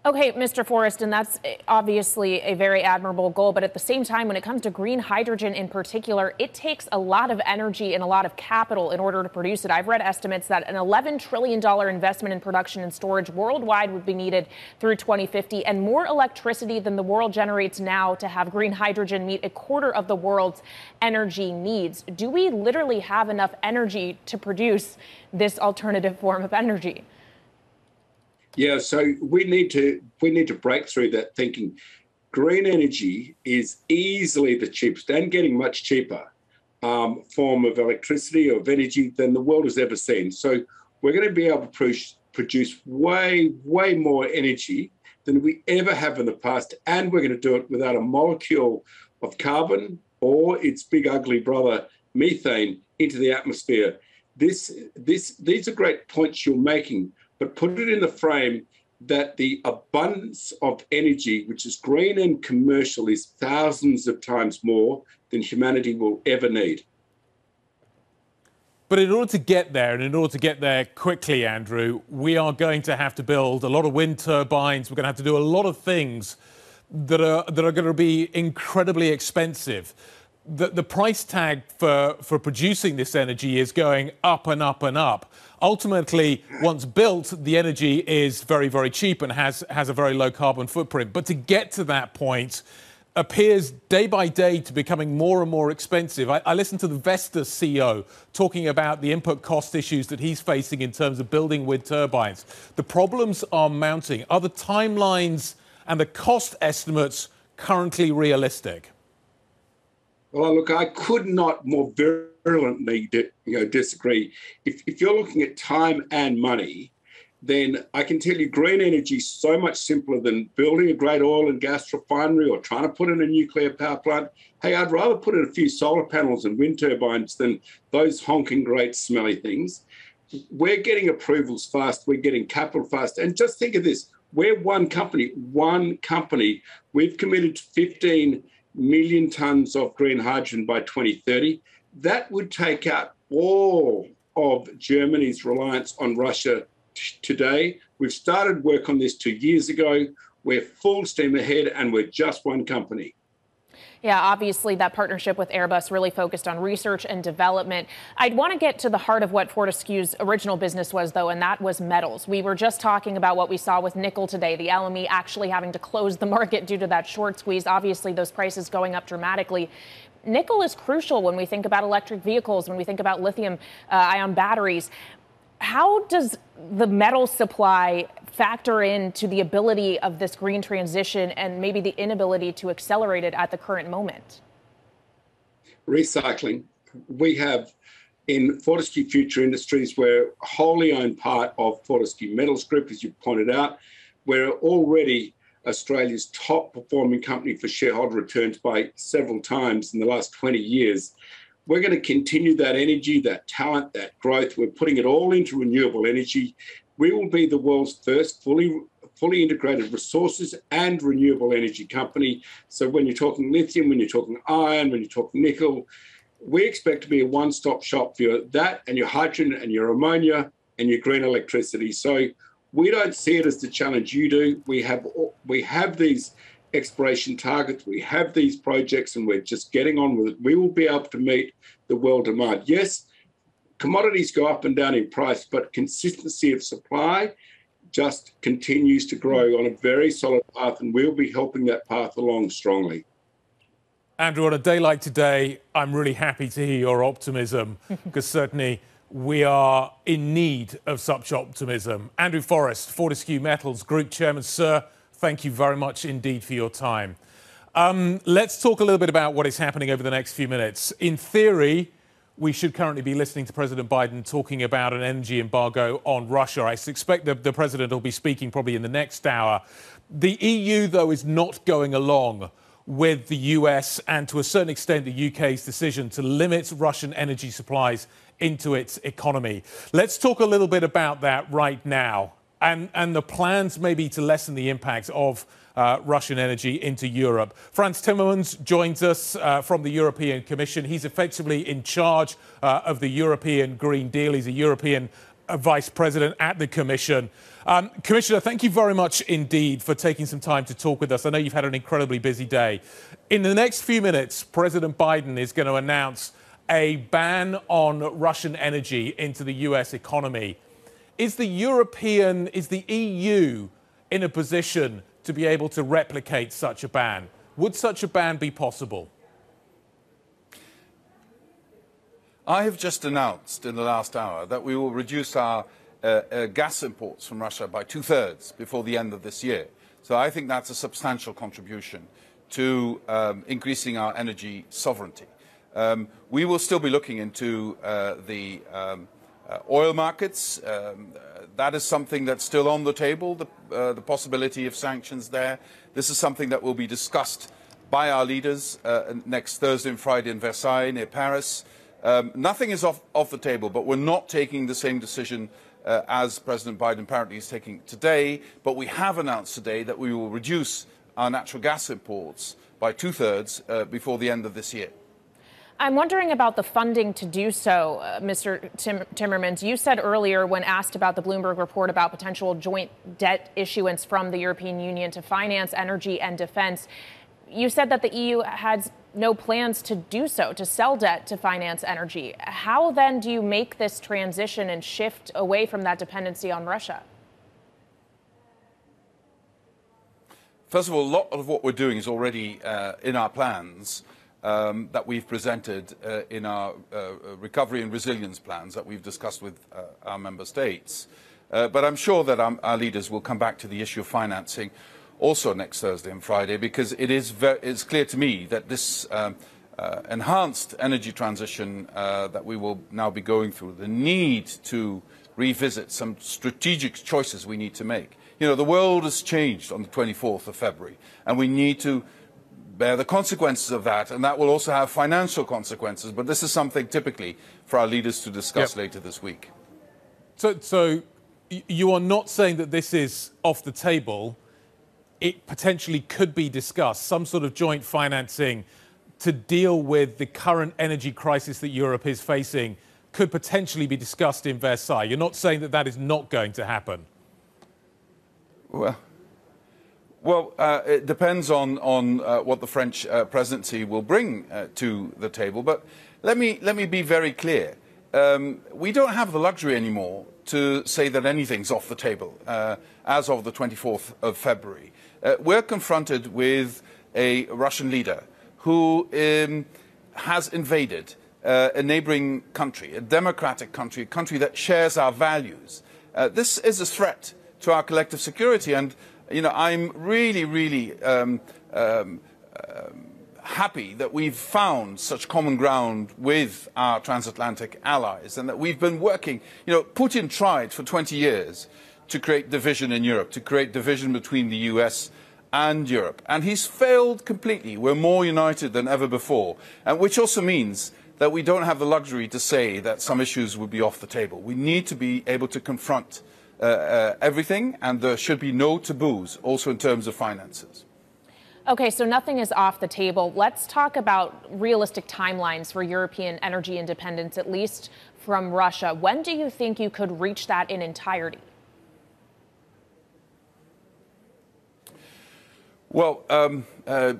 Okay, Mr. Forrest, and that's eh, obviously a very admirable goal. But at the same time, when it comes to green hydrogen in particular, it takes a lot of energy and a lot of capital in order to produce it. I've read estimates that an $11 trillion investment in production and storage worldwide would be needed through 2050, and more electricity than the world generates now to have green hydrogen meet a quarter of the world's energy needs. Do we literally have enough energy to produce this alternative form of energy? Yeah, so we need to we need to break through that thinking. Green energy is easily the cheapest and getting much cheaper um, form of electricity or of energy than the world has ever seen. So we're going to be able to produce, produce way way more energy than we ever have in the past, and we're going to do it without a molecule of carbon or its big ugly brother methane into the atmosphere. This this these are great points you're making but put it in the frame that the abundance of energy, which is green and commercial, is thousands of times more than humanity will ever need. But in order to get there, and in order to get there quickly, Andrew, we are going to have to build a lot of wind turbines. We're going to have to do a lot of things that are, that are going to be incredibly expensive. The, the price tag for, for producing this energy is going up and up and up. Ultimately, once built, the energy is very, very cheap and has, has a very low carbon footprint. But to get to that point, appears day by day to becoming more and more expensive. I, I listened to the Vestas CEO talking about the input cost issues that he's facing in terms of building wind turbines. The problems are mounting. Are the timelines and the cost estimates currently realistic? Well, look, I could not more virulently you know, disagree. If, if you're looking at time and money, then I can tell you green energy is so much simpler than building a great oil and gas refinery or trying to put in a nuclear power plant. Hey, I'd rather put in a few solar panels and wind turbines than those honking great smelly things. We're getting approvals fast, we're getting capital fast. And just think of this we're one company, one company. We've committed to 15 million tons of green hydrogen by 2030. That would take out all of Germany's reliance on Russia today. We've started work on this two years ago. We're full steam ahead and we're just one company. Yeah, obviously that partnership with Airbus really focused on research and development. I'd want to get to the heart of what Fortescue's original business was, though, and that was metals. We were just talking about what we saw with nickel today, the LME actually having to close the market due to that short squeeze. Obviously, those prices going up dramatically nickel is crucial when we think about electric vehicles, when we think about lithium uh, ion batteries. How does the metal supply factor into the ability of this green transition and maybe the inability to accelerate it at the current moment? Recycling. We have in Fortescue Future Industries, we're wholly owned part of Fortescue Metals Group, as you pointed out. We're already Australia's top performing company for shareholder returns by several times in the last 20 years. We're going to continue that energy, that talent, that growth. We're putting it all into renewable energy. We will be the world's first fully fully integrated resources and renewable energy company. So when you're talking lithium, when you're talking iron, when you're talking nickel, we expect to be a one-stop shop for your, that and your hydrogen and your ammonia and your green electricity. So we don't see it as the challenge you do. We have we have these exploration targets. We have these projects and we're just getting on with it. We will be able to meet the world demand. Yes, commodities go up and down in price, but consistency of supply just continues to grow on a very solid path, and we'll be helping that path along strongly. Andrew, on a day like today, I'm really happy to hear your optimism because certainly we are in need of such optimism. Andrew Forrest, Fortescue Metals Group Chairman, sir, thank you very much indeed for your time. Um, let's talk a little bit about what is happening over the next few minutes. In theory, we should currently be listening to President Biden talking about an energy embargo on Russia. I suspect that the president will be speaking probably in the next hour. The EU, though, is not going along with the US and to a certain extent the UK's decision to limit Russian energy supplies into its economy. Let's talk a little bit about that right now and, and the plans maybe to lessen the impact of uh, Russian energy into Europe. Frans Timmermans joins us uh, from the European Commission. He's effectively in charge uh, of the European Green Deal. He's a European uh, vice president at the Commission. Um, Commissioner, thank you very much indeed for taking some time to talk with us. I know you've had an incredibly busy day. In the next few minutes, President Biden is going to announce a ban on Russian energy into the US economy. Is the European, is the EU in a position to be able to replicate such a ban? Would such a ban be possible? I have just announced in the last hour that we will reduce our uh, uh, gas imports from Russia by two thirds before the end of this year. So I think that's a substantial contribution to um, increasing our energy sovereignty. Um, we will still be looking into uh, the um, uh, oil markets. That is something that's still on the table, the, uh, the, possibility of sanctions there. This is something that will be discussed by our leaders uh, next Thursday and Friday in Versailles near Paris. Um, nothing is off, off, the table, but we're not taking the same decision uh, as President Biden apparently is taking today. But we have announced today that we will reduce our natural gas imports by two thirds uh, before the end of this year. I'm wondering about the funding to do so, uh, Mr. Tim- Timmermans. You said earlier, when asked about the Bloomberg report about potential joint debt issuance from the European Union to finance energy and defense, you said that the EU has no plans to do so, to sell debt to finance energy. How then do you make this transition and shift away from that dependency on Russia? First of all, a lot of what we're doing is already uh, in our plans that we've presented uh, in our uh, recovery and resilience plans that we've discussed with uh, our member states. Uh, but I'm sure that our, leaders will come back to the issue of financing also next Thursday and Friday because it is it's clear to me that this um, uh, enhanced energy transition that we will now be going through, the need to revisit some strategic choices we need to make. You know, the world has changed on the 24th of February, and we need to bear the consequences of that, and that will also have financial consequences. But this is something typically for our leaders to discuss yep. later this week. So, so you are not saying that this is off the table. It potentially could be discussed, some sort of joint financing to deal with the current energy crisis that Europe is facing could potentially be discussed in Versailles. You're not saying that that is not going to happen. Well, well, uh, it depends on, on uh, what the French uh, presidency will bring uh, to the table. But let me, let me be very clear. Um, we don't have the luxury anymore to say that anything's off the table uh, as of the 24th of February. Uh, we're confronted with a Russian leader who um, has invaded a neighboring country, a democratic country, a country that shares our values. this is a threat to our collective security. And, you know, I'm really, really um, um, um, happy that we've found such common ground with our transatlantic allies and that we've been working. You know, Putin tried for 20 years to create division in Europe, to create division between the US and Europe. And he's failed completely. We're more united than ever before, and which also means that we don't have the luxury to say that some issues would be off the table. We need to be able to confront uh, uh, everything, and there should be no taboos, also in terms of finances. Okay, so nothing is off the table. Let's talk about realistic timelines for European energy independence, at least from Russia. When do you think you could reach that in entirety? Well, um, uh,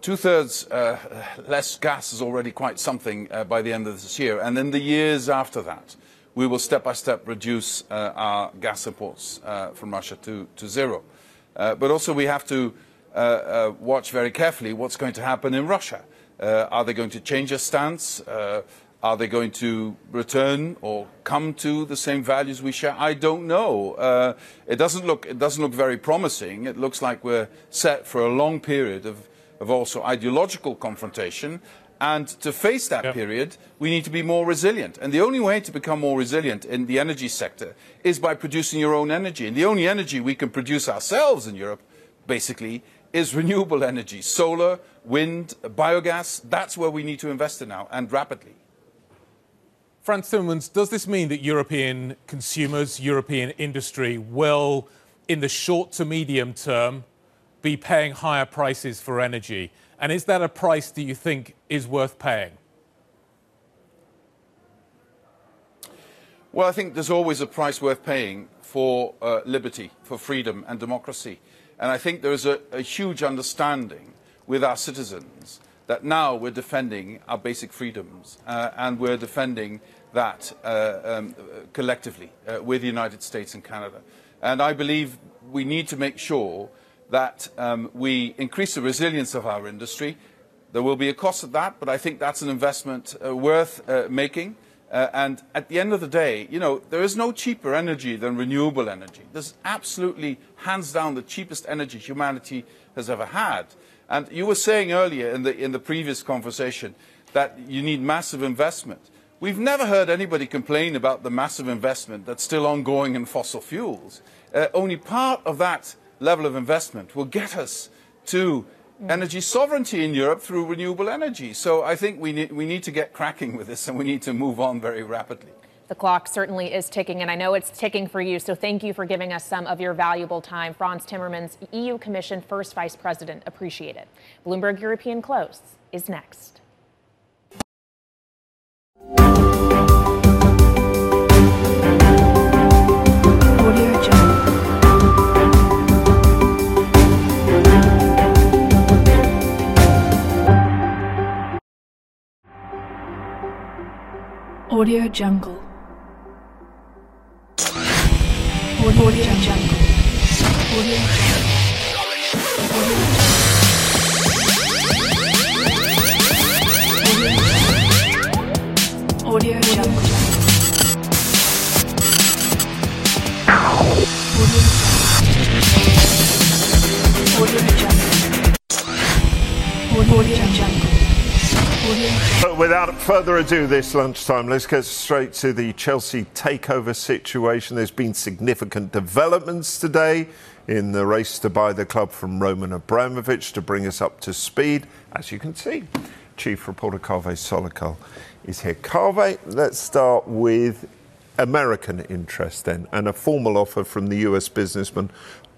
two thirds uh, less gas is already quite something uh, by the end of this year. And then the years after that, we will step by step reduce uh, our gas imports uh, from Russia to, to zero. Uh, but also we have to uh, uh, watch very carefully what's going to happen in Russia. Uh, are they going to change their stance? are they going to return or come to the same values we share? I don't know. it, doesn't look, it doesn't look very promising. It looks like we're set for a long period of, of also ideological confrontation and to face that yep. period, we need to be more resilient. And the only way to become more resilient in the energy sector is by producing your own energy. And the only energy we can produce ourselves in Europe, basically, is renewable energy. Solar, wind, biogas, that's where we need to invest in now, and rapidly. Frans Timmermans, does this mean that European consumers, European industry will, in the short to medium term, be paying higher prices for energy? And is that a price that you think is worth paying? Well, I think there's always a price worth paying for uh, liberty, for freedom and democracy. And I think there is a, a, huge understanding with our citizens that now we're defending our basic freedoms uh, and we're defending that uh, um, collectively uh, with the United States and Canada. And I believe we need to make sure that um, we increase the resilience of our industry. There will be a cost of that, but I think that's an investment uh, worth uh, making. Uh, and at the end of the day, you know, there is no cheaper energy than renewable energy. This is absolutely, hands down, the cheapest energy humanity has ever had. And you were saying earlier in the, in the previous conversation that you need massive investment. We've never heard anybody complain about the massive investment that's still ongoing in fossil fuels. Uh, only part of that level of investment will get us to energy sovereignty in Europe through renewable energy. So I think we need, we need to get cracking with this and we need to move on very rapidly. The clock certainly is ticking, and I know it's ticking for you. So thank you for giving us some of your valuable time. Frans Timmermans, EU Commission First Vice President. Appreciate it. Bloomberg European Close is next. Audio Jungle. Audio Jungle. Audio Audio Jungle. Audio Jungle. Audio Jungle. But without further ado, this lunchtime, let's get straight to the Chelsea takeover situation. There's been significant developments today in the race to buy the club from Roman Abramovich to bring us up to speed. As you can see, Chief Reporter Kaveh Solhekol is here. Kaveh, let's start with American interest then, and a formal offer from the US businessman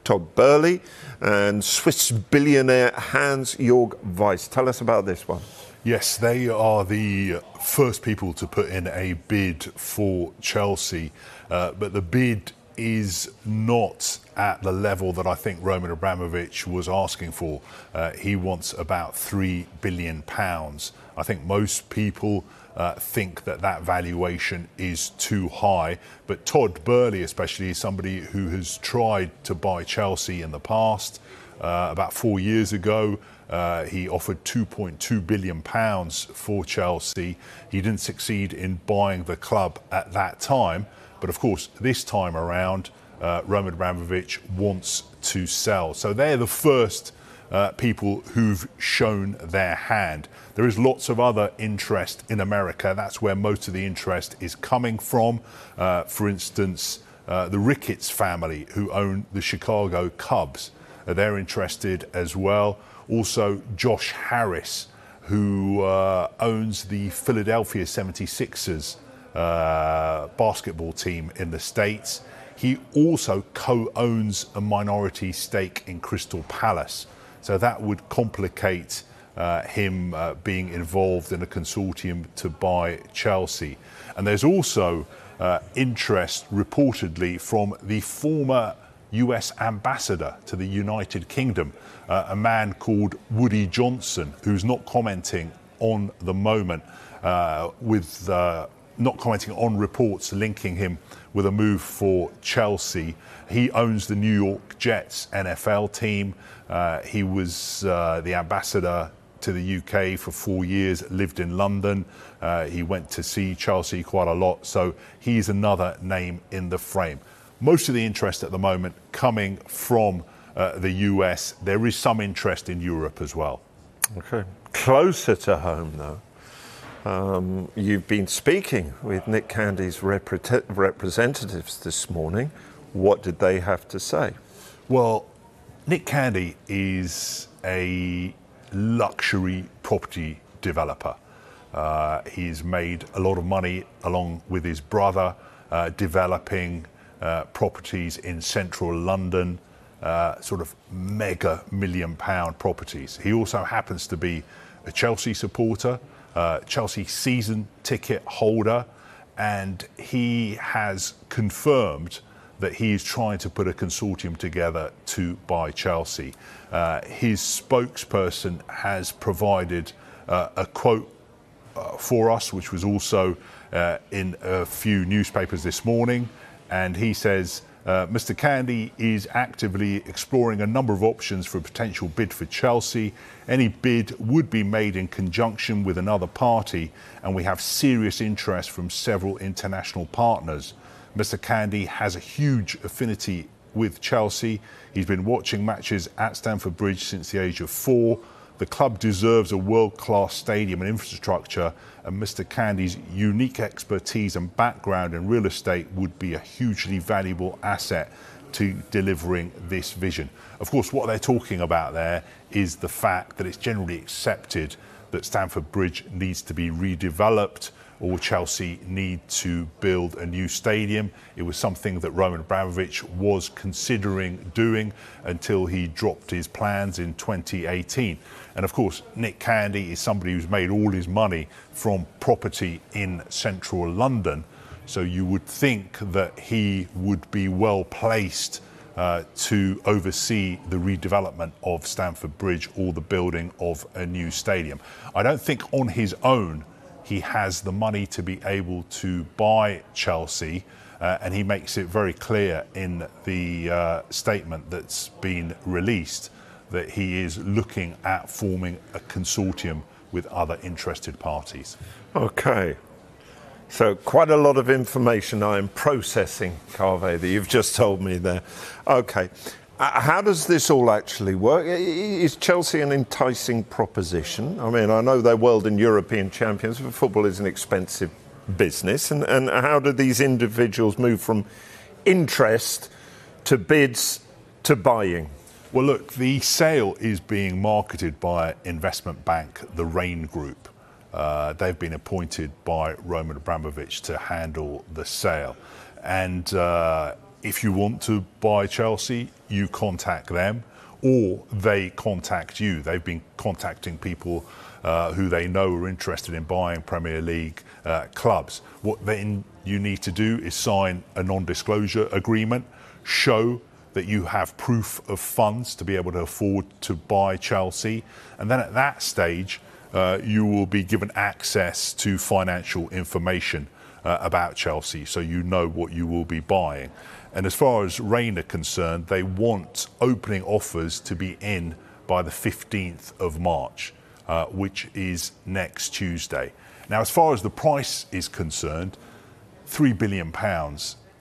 Todd Boehly and Swiss billionaire Hans Jörg Weiss. Tell us about this one. Yes, they are the first people to put in a bid for Chelsea, uh, but the bid is not at the level that I think Roman Abramovich was asking for. Uh, he wants about three billion pounds. I think most people uh, think that that valuation is too high. But Todd Boehly, especially, is somebody who has tried to buy Chelsea in the past. Uh, about four years ago, uh, he offered 2.2 billion pounds for Chelsea. He didn't succeed in buying the club at that time, but of course, this time around, uh, Roman Abramovich wants to sell. So they're the first uh, people who've shown their hand. There is lots of other interest in America. That's where most of the interest is coming from. Uh, for instance, uh, the Ricketts family, who own the Chicago Cubs, uh, they're interested as well. Also, Josh Harris, who uh, owns the Philadelphia 76ers uh, basketball team in the States. He also co owns a minority stake in Crystal Palace. So that would complicate uh, him uh, being involved in a consortium to buy Chelsea. And there's also uh, interest reportedly from the former US ambassador to the United Kingdom, uh, a man called Woody Johnson, who's not commenting on the moment uh, with uh, not commenting on reports linking him with a move for Chelsea. He owns the New York Jets NFL team. Uh, he was uh, the ambassador to the UK for four years, lived in London. Uh, he went to see Chelsea quite a lot, so he's another name in the frame. Most of the interest at the moment coming from uh, the US. There is some interest in Europe as well. Okay. Closer to home, though. Um, you've been speaking with Nick Candy's repre- representatives this morning. What did they have to say? Well, Nick Candy is a luxury property developer. Uh, he's made a lot of money along with his brother uh, developing properties in central London, uh, sort of mega million pound properties. He also happens to be a Chelsea supporter, uh, Chelsea season ticket holder, and he has confirmed that he is trying to put a consortium together to buy Chelsea. Uh, his spokesperson has provided uh, a quote uh, for us, which was also uh, in a few newspapers this morning. And he says, uh, Mr. Candy is actively exploring a number of options for a potential bid for Chelsea. Any bid would be made in conjunction with another party, and we have serious interest from several international partners. Mr. Candy has a huge affinity with Chelsea. He's been watching matches at Stamford Bridge since the age of four. The club deserves a world class stadium and infrastructure, and Mr. Candy's unique expertise and background in real estate would be a hugely valuable asset to delivering this vision. Of course, what they're talking about there is the fact that it's generally accepted that Stamford Bridge needs to be redeveloped or Chelsea need to build a new stadium. It was something that Roman Abramovich was considering doing until he dropped his plans in 2018. And of course, Nick Candy is somebody who's made all his money from property in central London. So you would think that he would be well placed uh, to oversee the redevelopment of Stamford Bridge or the building of a new stadium. I don't think on his own he has the money to be able to buy Chelsea. Uh, and he makes it very clear in the uh, statement that's been released that he is looking at forming a consortium with other interested parties. Okay. So, quite a lot of information I am processing, Kaveh, that you've just told me there. Okay. Uh, how does this all actually work? Is Chelsea an enticing proposition? I mean, I know they're world and European champions, but football is an expensive business. And, and how do these individuals move from interest to bids to buying? Well, look, the sale is being marketed by investment bank, the Raine Group. Uh, they've been appointed by Roman Abramovich to handle the sale. And uh, if you want to buy Chelsea, you contact them or they contact you. They've been contacting people uh, who they know are interested in buying Premier League uh, clubs. What then you need to do is sign a non disclosure agreement, show that you have proof of funds to be able to afford to buy Chelsea. And then at that stage, uh, you will be given access to financial information uh, about Chelsea so you know what you will be buying. And as far as Raine are concerned, they want opening offers to be in by the 15th of March, uh, which is next Tuesday. Now, as far as the price is concerned, £3 billion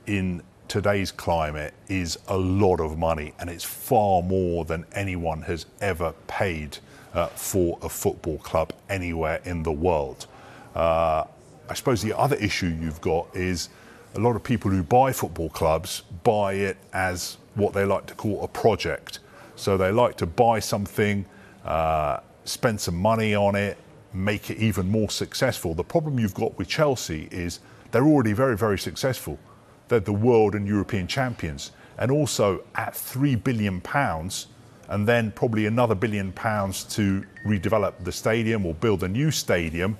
in today's climate is a lot of money, and it's far more than anyone has ever paid uh, for a football club anywhere in the world. Uh, I suppose the other issue you've got is a lot of people who buy football clubs buy it as what they like to call a project. So they like to buy something, uh, spend some money on it, make it even more successful. The problem you've got with Chelsea is they're already very, very successful. They're the world and European champions. And also at £3 billion, and then probably another billion pounds to redevelop the stadium or build a new stadium.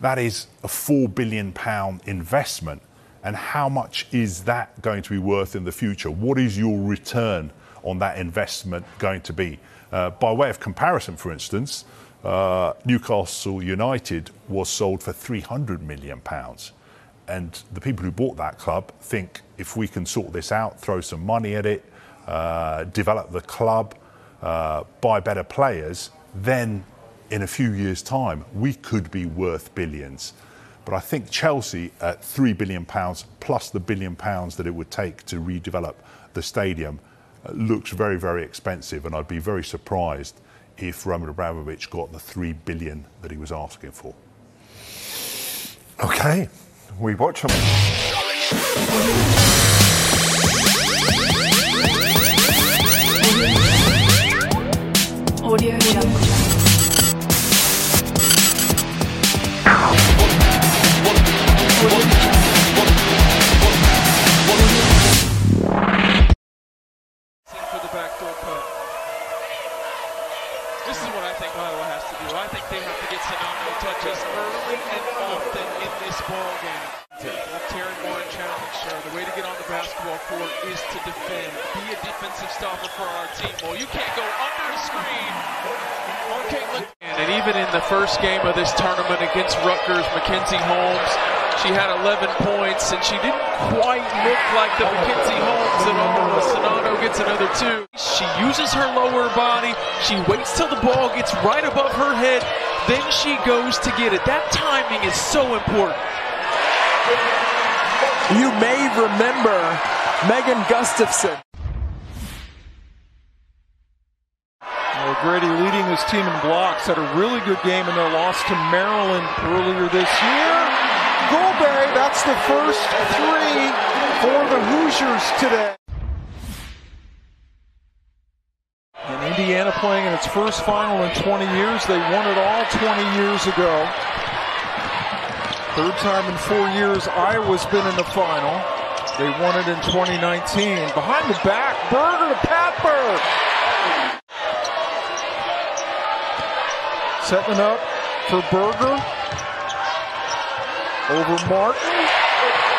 That is a four billion pound investment. And how much is that going to be worth in the future? What is your return on that investment going to be? Uh, by way of comparison, for instance, uh, Newcastle United was sold for 300 million pounds. And the people who bought that club think if we can sort this out, throw some money at it, uh, develop the club, uh, buy better players, then in a few years' time, we could be worth billions. But I think Chelsea at £3 billion plus the billion pounds that it would take to redevelop the stadium uh, looks very, very expensive. And I'd be very surprised if Roman Abramovich got the 3 billion that he was asking for. Okay, we watch them. Audio Jungle. Touches early and often in this ball game. Well, Teri Moren challenge, sir. The way to get on the basketball court is to defend. Be a defensive stopper for our team. Well, you can't go under a screen. And even in the first game of this tournament against Rutgers, Mackenzie Holmes, she had 11 points, and she didn't quite look like the Mackenzie Holmes that Monika Czinano gets another two. She uses her lower body. She waits till the ball gets right above her head. Then she goes to get it. That timing is so important. You may remember Megan Gustafson. Well, Grady leading his team in blocks had a really good game in their loss to Maryland earlier this year. Goldberry, that's the first three for the Hoosiers today. Indiana playing in its first final in 20 years. They won it all 20 years ago. Third time in four years Iowa's been in the final. They won it in 2019. Behind the back, Berger to Patberg. Setting up for Berger. Over Martin.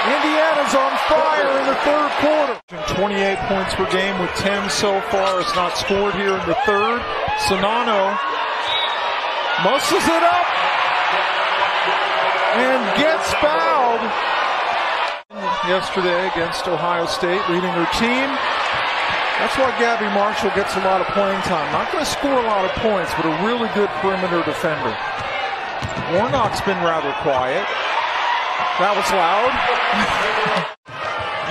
Indiana's on fire in the third quarter. 28 points per game with 10 so far. It's not scored here in the third. Czinano muscles it up. and gets fouled yesterday against Ohio State, leading her team. That's why Gabby Marshall gets a lot of playing time. Not going to score a lot of points, but a really good perimeter defender. Warnock's been rather quiet. That was loud.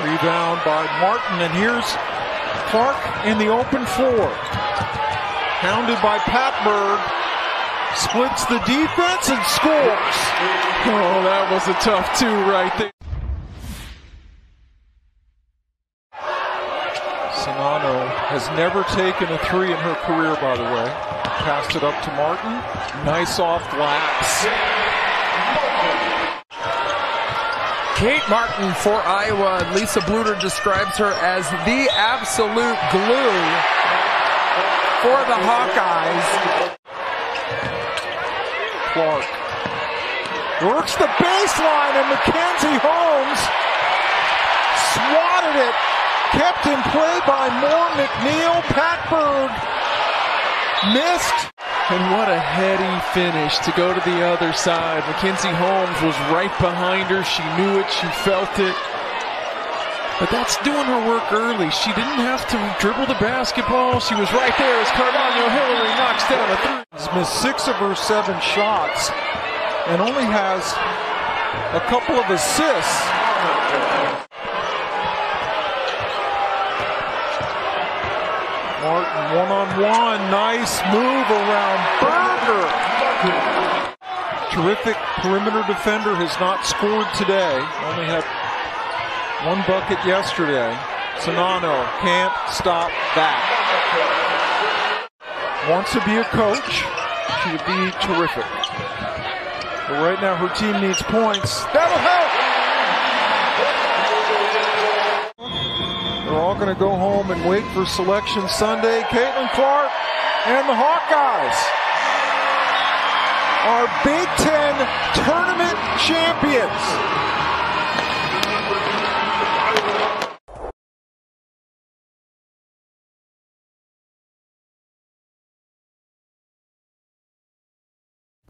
Rebound by Martin, and here's Clark in the open floor. Hounded by Pat Bird. Splits the defense and scores. Oh, that was a tough two right there. Czinano has never taken a three in her career, by the way. Passed it up to Martin. Nice off glass. Kate Martin for Iowa. Lisa Bluder describes her as the absolute glue for the Hawkeyes. Clark works the baseline, and Mackenzie Holmes swatted it. Kept in play by Moore McNeil. Patberg missed. And what a heady finish to go to the other side. Mackenzie Holmes was right behind her. She knew it. She felt it. But that's doing her work early. She didn't have to dribble the basketball. She was right there as Cardaño Hillary knocks down a three. Missed six of her seven shots and only has a couple of assists. Martin one on one. Nice move around Berger. Terrific perimeter defender has not scored today. Only had one bucket yesterday. Czinano can't stop that. Wants to be a coach. She would be terrific. But right now her team needs points. That'll help. They're all going to go home and wait for Selection Sunday. Caitlin Clark and the Hawkeyes are Big Ten tournament champions.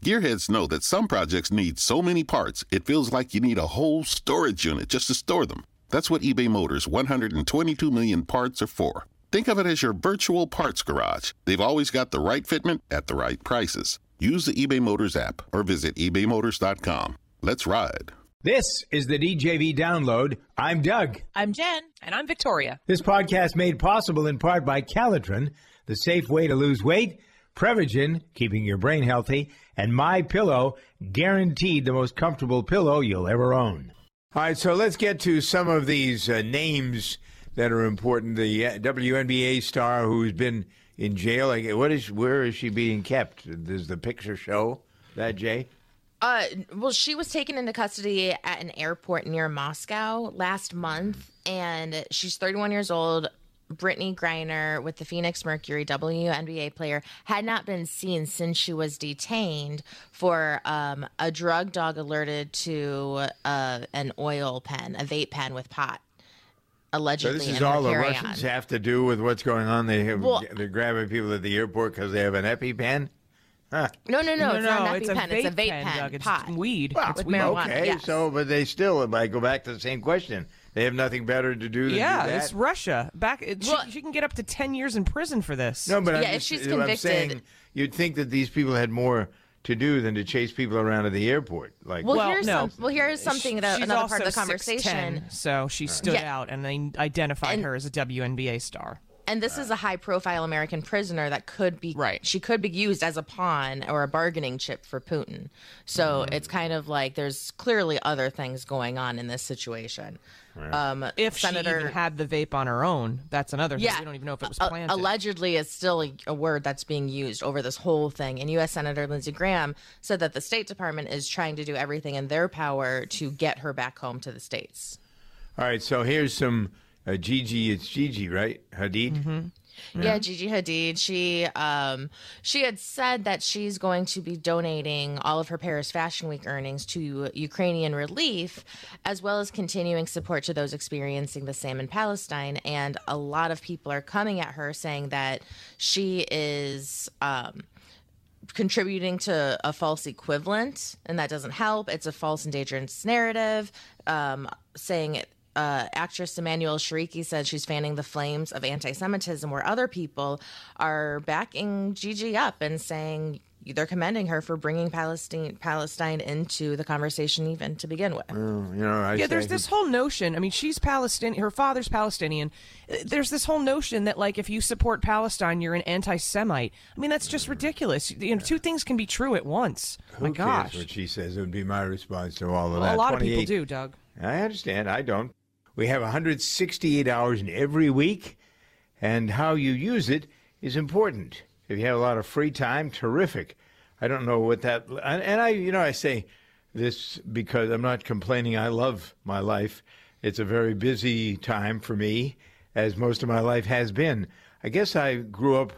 Gearheads know that some projects need so many parts, it feels like you need a whole storage unit just to store them. That's what eBay Motors' 122 million parts are for. Think of it as your virtual parts garage. They've always got the right fitment at the right prices. Use the eBay Motors app or visit ebaymotors.com. Let's ride. This is the DJV download. I'm Doug. I'm Jen. And I'm Victoria. This podcast made possible in part by Calotren, the safe way to lose weight, Prevagen, keeping your brain healthy, and My Pillow, guaranteed the most comfortable pillow you'll ever own. All right, so let's get to some of these uh, names that are important. The uh, WNBA star who's been in jail. Like, what is? Where is she being kept? Does the picture show that, Jay? Uh, well, she was taken into custody at an airport near Moscow last month, and she's 31 years old. Brittney Griner with the Phoenix Mercury WNBA player had not been seen since she was detained for um, a drug dog alerted to uh, an oil pen, a vape pen with pot. So Allegedly, this is all the carry-on. Russians have to do with what's going on. They have, Well- they're grabbing people at the airport because they have an EpiPen. Huh. No, no, no, No, it's not an it's a EpiPen. It's a vape vape pen, pen, Doug. It's pot. weed. Well, with marijuana. okay, yes. so but they still, I go back to the same question. They have nothing better to do than Yeah, do that. it's Russia. Back, it, she, she can get up to ten years in prison for this. No, but I'm, Yeah, if just, she's I'm convicted- saying you'd think that these people had more to do than to chase people around at the airport. Like, Well, here's some, well, here's something that She's another part of the also 6'10", conversation. so she stood Yeah. out, and they identified And- her as a WNBA star. And this is a high profile American prisoner that could be right. She could be used as a pawn or a bargaining chip for Putin. So Mm-hmm. it's kind of like there's clearly other things going on in this situation. Um, If Senator she even had the vape on her own, that's another thing. Yeah. We don't even know if it was A- planted. allegedly, it's still a, a word that's being used over this whole thing. And U.S. Senator Lindsey Graham said that the State Department is trying to do everything in their power to get her back home to the states. all right, so here's some uh, Gigi. It's Gigi, right? Hadid. Mm-hmm. Yeah. Gigi Hadid. She um she had said that she's going to be donating all of her Paris Fashion Week earnings to Ukrainian relief, as well as continuing support to those experiencing the same in Palestine. And a lot of people are coming at her saying that she is um contributing to a false equivalent, and that doesn't help. It's a false and dangerous narrative. Um, saying uh, actress Emmanuelle Chriqui said she's fanning the flames of anti-Semitism, where other people are backing Gigi up and saying they're commending her for bringing Palestine Palestine into the conversation, even to begin with. Well, you know, I yeah, there's this whole notion. I mean, she's Palestinian. Her father's Palestinian. Uh, There's this whole notion that, like, if you support Palestine, you're an anti-Semite. I mean, that's just ridiculous. You know, two things can be true at once. Who My cares gosh, what she says? It would be my response to all of Well, that. a lot of people do, Doug. I understand. I don't. We have 168 hours in every week, and how you use it is important. If you have a lot of free time, terrific. I don't know what that. And, I, you know, I say this because I'm not complaining. I love my life. It's a very busy time for me, as most of my life has been. I guess I grew up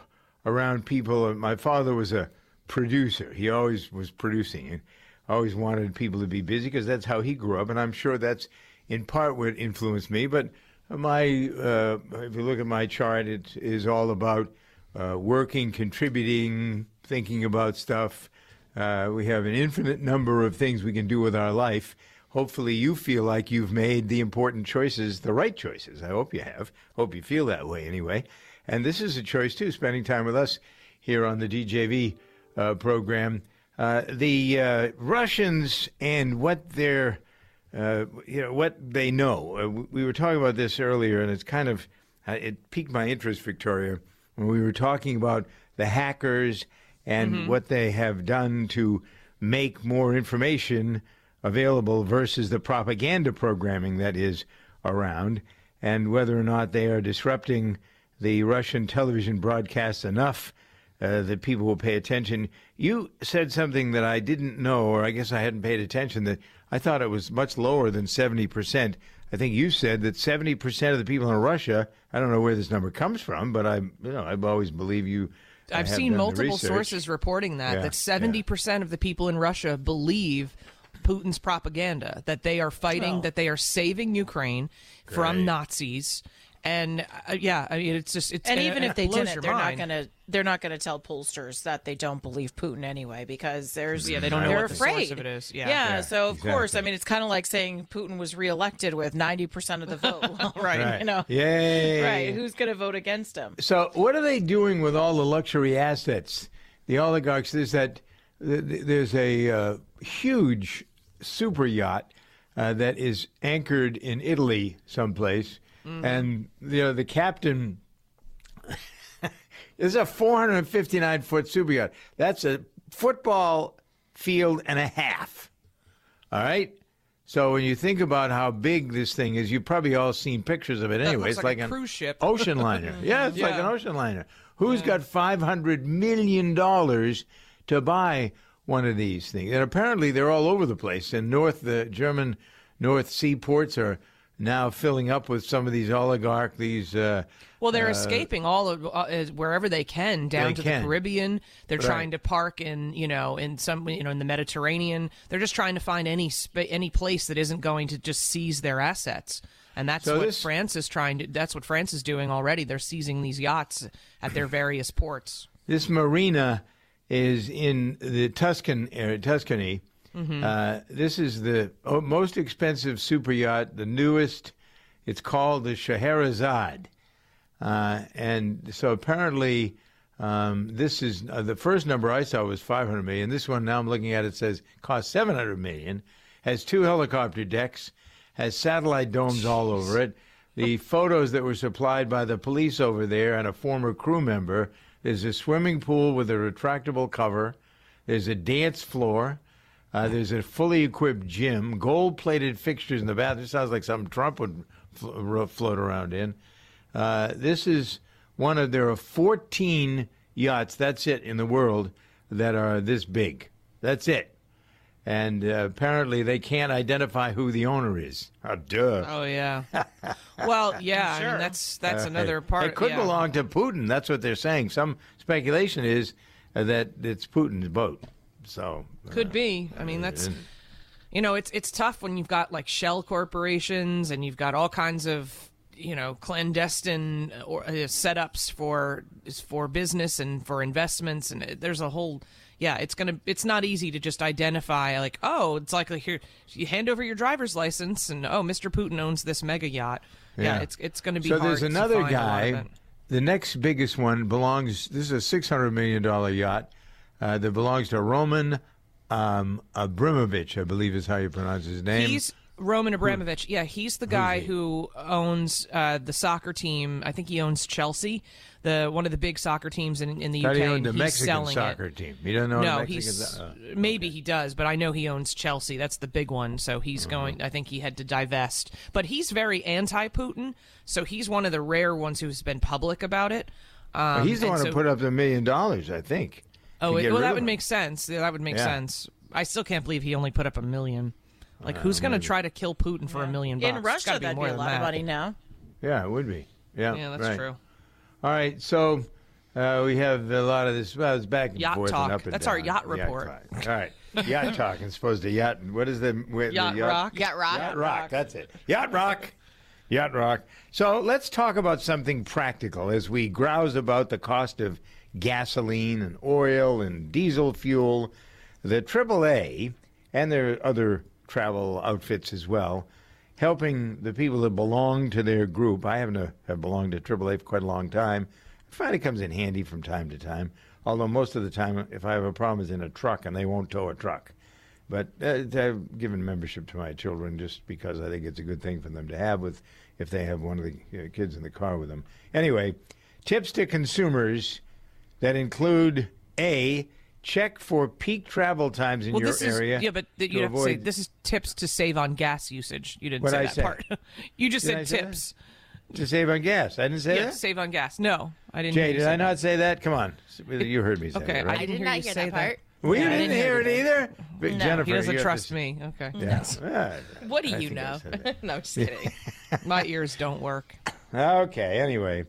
around people. My father was a producer. He always was producing and always wanted people to be busy because that's how he grew up. And I'm sure that's in part what influenced me. But my, uh, if you look at my chart, it is all about uh, working, contributing, thinking about stuff. Uh, we have an infinite number of things we can do with our life. Hopefully, you feel like you've made the important choices, the right choices. I hope you have. Hope you feel that way anyway. And this is a choice too, spending time with us here on the DJV uh, program. Uh, the uh, Russians and what they're, uh, you know, what they know. Uh, we- we were talking about this earlier, and it's kind of uh, it piqued my interest, Victoria, when we were talking about the hackers and Mhm. what they have done to make more information available versus the propaganda programming that is around, and whether or not they are disrupting the Russian television broadcasts enough uh, that people will pay attention. You said something that I didn't know, or I guess I hadn't paid attention, that I thought it was much lower than 70%. I think you said that 70% of the people in Russia, I don't know where this number comes from, but I, you know, I've always believed you. I've seen multiple sources reporting that Yeah, that seventy percent of the people in Russia believe Putin's propaganda that they are fighting, Well. that they are saving Ukraine Great. from Nazis, and uh, yeah, I mean it's just it's and even it if they didn't, they're mind. not going to they're not going to tell pollsters that they don't believe Putin anyway because there's Yeah, they don't know they're what the source afraid of it is. Yeah. yeah, Yeah, so of course. I mean, it's kind of like saying Putin was reelected with ninety percent of the vote, right? Right. You know, Yay. right? Who's going to vote against him? So, what are they doing with all the luxury assets? The oligarchs. There's that. th- th- There's a uh, huge super yacht uh, that is anchored in Italy, someplace, Mhm. and you know the captain. Is a 459 foot super yacht. That's a football field and a half. All right. So when you think about how big this thing is, you've probably all seen pictures of it anyway. it's like like, a an cruise ship. ocean liner. yeah, it's like an ocean liner. Who's got five hundred million dollars to buy one of these things? And apparently they're all over the place. And North, the German North Sea ports are now filling up with some of these oligarch, these. Uh, Well, they're uh, escaping all of uh, wherever they can down They to can. the Caribbean. They're Right. trying to park in you know in some you know in the Mediterranean. They're just trying to find any spa- any place that isn't going to just seize their assets. And that's So what this- France is trying to. That's what France is doing already. They're seizing these yachts at their various ports. This marina is in the Tuscan area, Tuscany. Mhm. Uh, this is the oh, most expensive super yacht, the newest. It's called the Scheherazade, uh, and so apparently um, this is uh, the first number I saw was 500 million. This one now I'm looking at it says cost 700 million. Has two helicopter decks, has satellite domes all over it. The photos that were supplied by the police over there and a former crew member. There's a swimming pool with a retractable cover. There's a dance floor. Uh, there's a fully equipped gym, gold plated fixtures in the bathroom. Sounds like something Trump would fl- ro- float around in. Uh, this is one of, there are 14 yachts, that's it, in the world that are this big. That's it. And uh, apparently they can't identify who the owner is. Oh, duh. Oh yeah. well, yeah. I mean, that's that's Uh, another part. It could yeah. belong to Putin. That's what they're saying. Some speculation is uh, that it's Putin's boat. So Could be. I mean, that's you know, it's it's tough when you've got like shell corporations and you've got all kinds of you know clandestine or uh, setups for for business and for investments and there's a whole yeah it's gonna it's not easy to just identify like oh it's like here you hand over your driver's license and oh mr putin owns this mega yacht yeah, it's it's gonna be So there's another find a lot of guy. The next biggest one belongs. This is a six hundred million dollar yacht uh, that belongs to Roman um, Abramovich, I believe is how you pronounce his name. He's Roman Abramovich. Yeah, he's the guy who owns uh, the soccer team. I think he owns Chelsea, the one of the big soccer teams in, in the UK. he owned the Mexican soccer it. team. He doesn't own no, Mexican he's uh, maybe he does, but I know he owns Chelsea. That's the big one. So he's Uh-huh. going. I think he had to divest, but he's very anti-Putin. So he's one of the rare ones who's been public about it. Um, Well, he's the one so- who put up the million dollars, I think. Oh, it- well, that would make sense. Yeah, That would make Yeah. sense. I still can't believe he only put up a million. Like, Uh, who's going to try to kill Putin for a million bucks? In It's Russia, gotta be that'd more be a than lot of that. money now. Yeah, it would be. Yeah, Yeah, that's right. true. All right, so uh, we have a lot of this. Well, it's back and Yacht forth talk. and up and That's down. our yacht report. talk. All right, yacht talk. It's supposed to yacht. What is the, where, the Yacht rock. Yacht rock. Yacht rock. That's it. Yacht rock. Yacht rock. So let's talk about something practical as we grouse about the cost of gasoline and oil and diesel fuel. The AAA and there are other travel outfits as well, helping the people that belong to their group. I happen to have belonged to AAA for quite a long time. I find it comes in handy from time to time. Although most of the time, if I have a problem, it's in a truck and they won't tow a truck. But uh, I've given membership to my children just because I think it's a good thing for them to have with if they have one of the uh, kids in the car with them. Anyway, tips to consumers that include a check for peak travel times in well, your this is, area. Yeah, but th- you have to say this is tips to save on gas usage. You didn't What'd say I that say? part. you just Did said say that? tips. to save on gas. I didn't say yeah, that. save on gas. No, I didn't. hear Jay, you did say I that. not say that? Come on, you heard me say Okay, it, right? I didn't hear you say that. Part. We Yeah, I didn't, hear it either. But No, Jennifer, he doesn't trust to- me. Okay. Yeah. Ah, What do you know? no, I'm just kidding. My ears don't work. Okay. Anyway,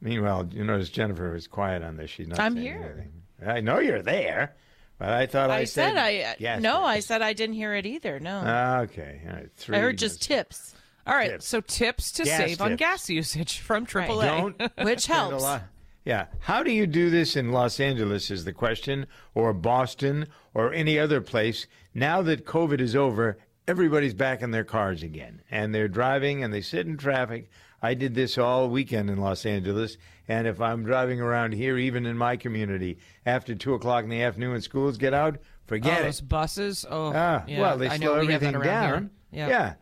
meanwhile, you notice Jennifer is quiet on this. She's not. I'm here. anything. I know you're there, but I thought I, I said I uh, Yes. no, I said I didn't hear it either. No, ah, Okay. All right. Three. I heard just tips. All right, so tips to Gas save on gas usage from AAA. Don't Which spend a helps. lot- Yeah. How do you do this in Los Angeles is the question, or Boston, or any other place? Now that COVID is over, everybody's back in their cars again, and they're driving and they sit in traffic. I did this all weekend in Los Angeles, and if I'm driving around here, even in my community, after two o'clock in the afternoon when schools get out, forget oh, it. those buses. Oh, Ah, yeah, well, they I slow everything here. down. Yeah. yeah.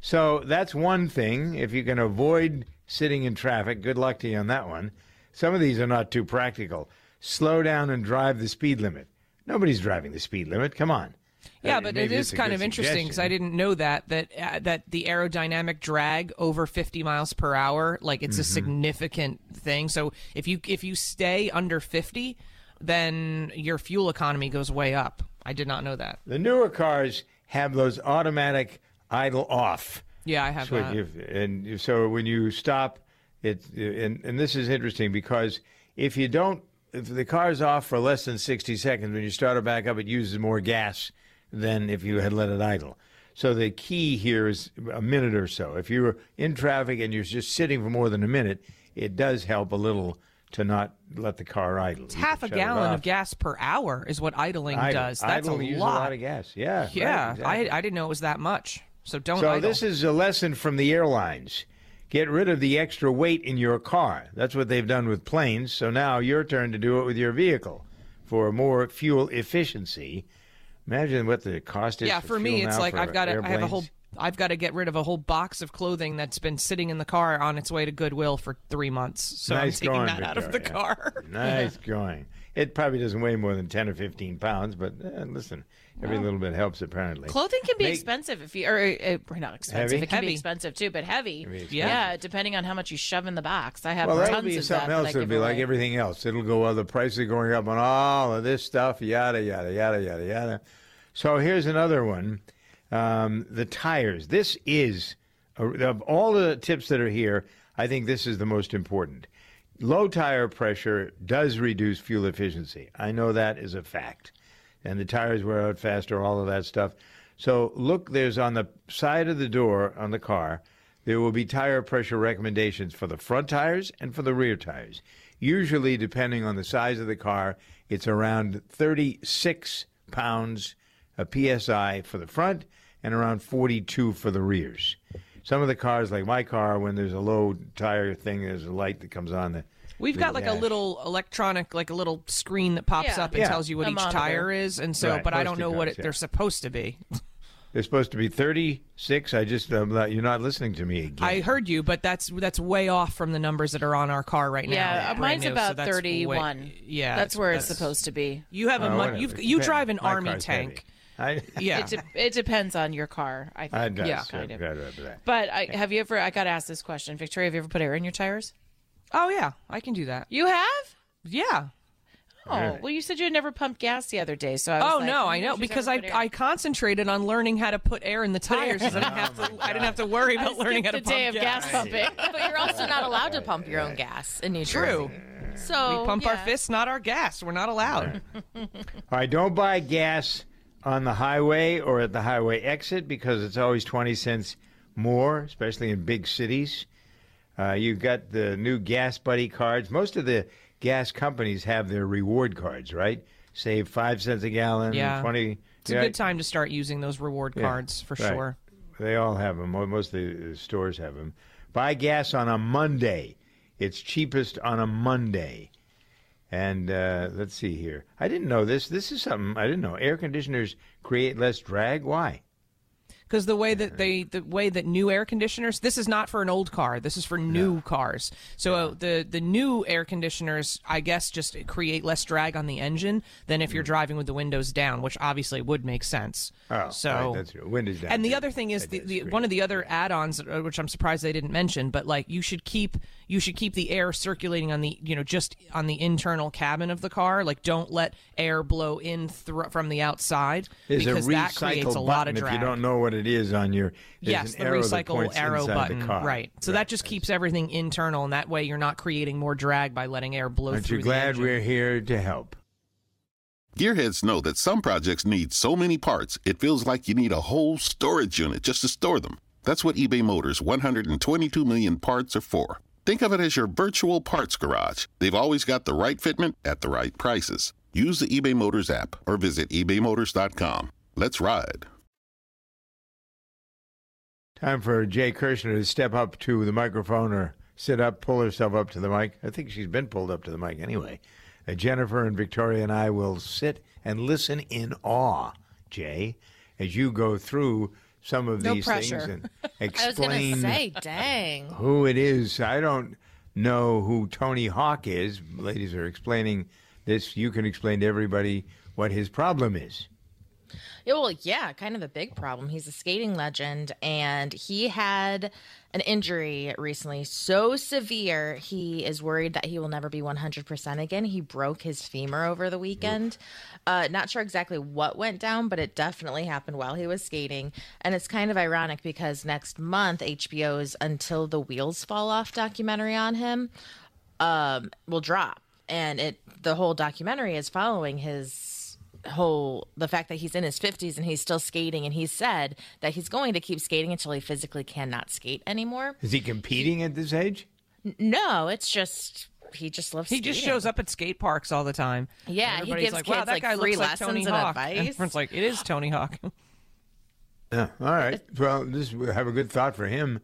So that's one thing. If you can avoid sitting in traffic, good luck to you on that one. Some of these are not too practical. Slow down and drive the speed limit. Nobody's driving the speed limit. Come on. Yeah, Uh, but maybe it's kind of interesting because I didn't know that that uh, that the aerodynamic drag over 50 miles per hour, like it's a Mhm. significant thing. So if you if you stay under 50, then your fuel economy goes way up. I did not know that. The newer cars have those automatic idle off. Yeah, I have switch. that. If- and so when you stop, it and, and this is interesting because if you don't, if the car's off for less than 60 seconds, when you start it back up, it uses more gas than if you had let it idle. So the key here is a minute or so. If you're in traffic and you're just sitting for more than a minute, it does help a little to not let the car idle. It's half a gallon of gas per hour is what idling Idle. does. That's Idle a use a lot. lot of gas. Yeah, right, Yeah, exactly. I I didn't know it was that much. So don't So idle. this is a lesson from the airlines. Get rid of the extra weight in your car. That's what they've done with planes. So now your turn to do it with your vehicle for more fuel efficiency. Imagine what the cost is. yeah, for, for me, fuel it's now like I've got to, I have a whole. I've got to get rid of a whole box of clothing that's been sitting in the car on its way to Goodwill for three months. So nice I'm taking going, that out of the car. nice going. It probably doesn't weigh more than ten or fifteen pounds, but uh, listen, every Well, little bit helps apparently. Clothing can be Make- expensive if you or uh, not expensive. Heavy? It can Heavy. be expensive too, but heavy. Can be expensive. Yeah, depending on how much you shove in the box. I have well, that'll tons be of something that. else. that It'll give be like everything else. It'll go. Well, the prices are going up on all of this stuff. Yada yada yada yada yada. So here's another one. Um, the tires. This is of all the tips that are here. I think this is the most important. Low tire pressure does reduce fuel efficiency. I know that is a fact. And the tires wear out faster, all of that stuff. So look, there's on the side of the door on the car, there will be tire pressure recommendations for the front tires and for the rear tires. Usually, depending on the size of the car, it's around 36 pounds a psi for the front and around 42 for the rears. Some of the cars, like my car, when there's a low tire thing, there's a light that comes on the. We've got like a little electronic, like a little screen that pops Yeah. up and Yeah. tells you what A each monitor. tire is, and so, Right, but I don't know of what it, yeah. they're supposed to be. They're supposed to be 36. I just, um, I'm not, you're not listening to me again. I heard you, but that's that's way off from the numbers that are on our car right now. Yeah, mine's new, so about that's way- 31. yeah, That's where it's supposed to be. You have a Oh, mon- whatever. you've, you drive an My army car's tank. I, Yeah. It, de- it depends on your car, I think. I does. Yeah. kind of. Right, right, right. But I, have you ever? I got to ask this question, Victoria. Have you ever put air in your tires? Oh yeah, I can do that. You have? Yeah. Oh, Really? well, you said you had never pumped gas the other day, so I was Oh like, no, I know because I. I concentrated on learning how to put air in the tires. 'cause I didn't have to. Oh, I didn't have to worry about learning how to skipped a day pump of gas pumping. but you're also not allowed to pump your own gas in New True. Jersey. So we pump our fists, not our gas. We're not allowed. All right, don't buy gas on the highway or at the highway exit because it's always 20 cents more, especially in big cities. Uh, you've got the new Gas Buddy cards. Most of the gas companies have their reward cards, right? Save five cents a gallon, Yeah. 20. It's a good time to start using those reward Yeah, cards for right. sure. They all have them. Most of the uh, stores have them. Buy gas on a Monday. It's cheapest on a Monday. And uh, let's see here. I didn't know this. This is something I didn't know. Air conditioners create less drag. Why? Because the way that they, the way that new air conditioners, this is not for an old car. This is for new cars. So uh, the the new air conditioners, I guess, just create less drag on the engine than if you're driving with the windows down, which obviously would make sense. Mm. Oh, so right, that's true. Windows down. And the too. other thing is the, the one of the other add-ons, uh, which I'm surprised they didn't mention, but like you should keep you should keep the air circulating on the you know just on the internal cabin of the car. Like don't let air blow in thr from the outside There's a because that creates a lot of drag. if you don't know what it is on your. Yes, an the arrow recycle points arrow button. The car. Right. So that just keeps everything internal, and that way you're not creating more drag by letting air blow Aren't through you glad engine. we're here to help? Gearheads know that some projects need so many parts, it feels like you need a whole storage unit just to store them. That's what eBay Motors' 122 million parts are for. Think of it as your virtual parts garage. They've always got the right fitment at the right prices. Use the eBay Motors app or visit ebaymotors.com. Let's ride. Time for Jay Kirshner to step up to the microphone or sit up, pull herself up to the mic. I think she's been pulled up to the mic anyway. Uh, Jennifer and Victoria and I will sit and listen in awe, Jay, as you go through some of No these pressure. things and I was explain say, dang. who it is. I don't know who Tony Hawk is. Ladies are explaining this. You can explain to everybody what his problem is. Yeah, well, yeah, kind of a big problem. He's a skating legend, and he had an injury recently so severe he is worried that he will never be 100% again. He broke his femur over the weekend. Uh, not sure exactly what went down, but it definitely happened while he was skating. And it's kind of ironic because next month, HBO's Until the Wheels Fall Off documentary on him um, will drop. And it the whole documentary is following his whole the fact that he's in his 50s and he's still skating and he said that he's going to keep skating until he physically cannot skate anymore Is he competing at this age? No it's just he just loves He just shows up at skate parks all the time. Yeah, And he gives like, wow, kids, that like, guy free looks like Tony lessons and Hawk. advice. And everyone's like, it is Tony Hawk. Yeah. All right. Well, this we have a good thought for him.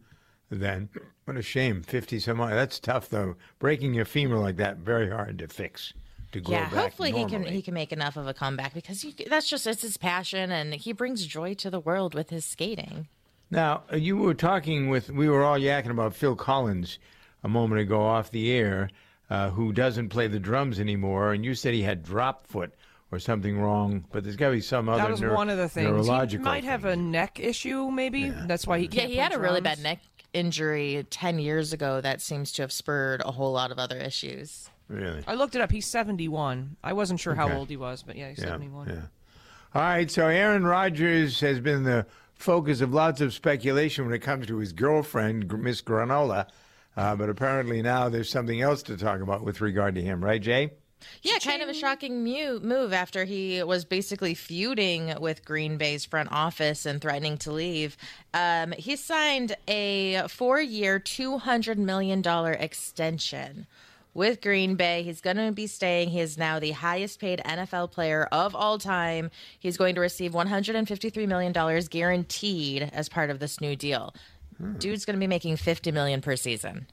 Then, what a shame. Fifty some odd. That's tough though. Breaking your femur like that very hard to fix. To grow yeah back hopefully he can he can make enough of a comeback because you, that's just it's his passion and he brings joy to the world with his skating. Now, uh, you were talking with, we were all yakking about Phil Collins a moment ago off the air, uh, who doesn't play the drums anymore, and you said he had drop foot or something wrong, but there's got to be some other that was neuro- one of the things. He neurological might have a neck issue, maybe. That's why he yeah can't he play had a really bad neck injury 10 years ago that seems to have spurred a whole lot of other issues Really? I looked it up. He's 71. I wasn't sure how old he was, but yeah, he's Yeah, 71. yeah. All right, so Aaron Rodgers has been the focus of lots of speculation when it comes to his girlfriend, Miss Granola. Uh, but apparently now there's something else to talk about with regard to him, right, Jay? Yeah, kind of a shocking move after he was basically feuding with Green Bay's front office and threatening to leave. Um, he signed a four year, $200 million extension with Green Bay. He's going to be staying. He is now the highest paid NFL player of all time. He's going to receive $153 million guaranteed as part of this new deal. Hmm. Dude's going to be making 50 million per season.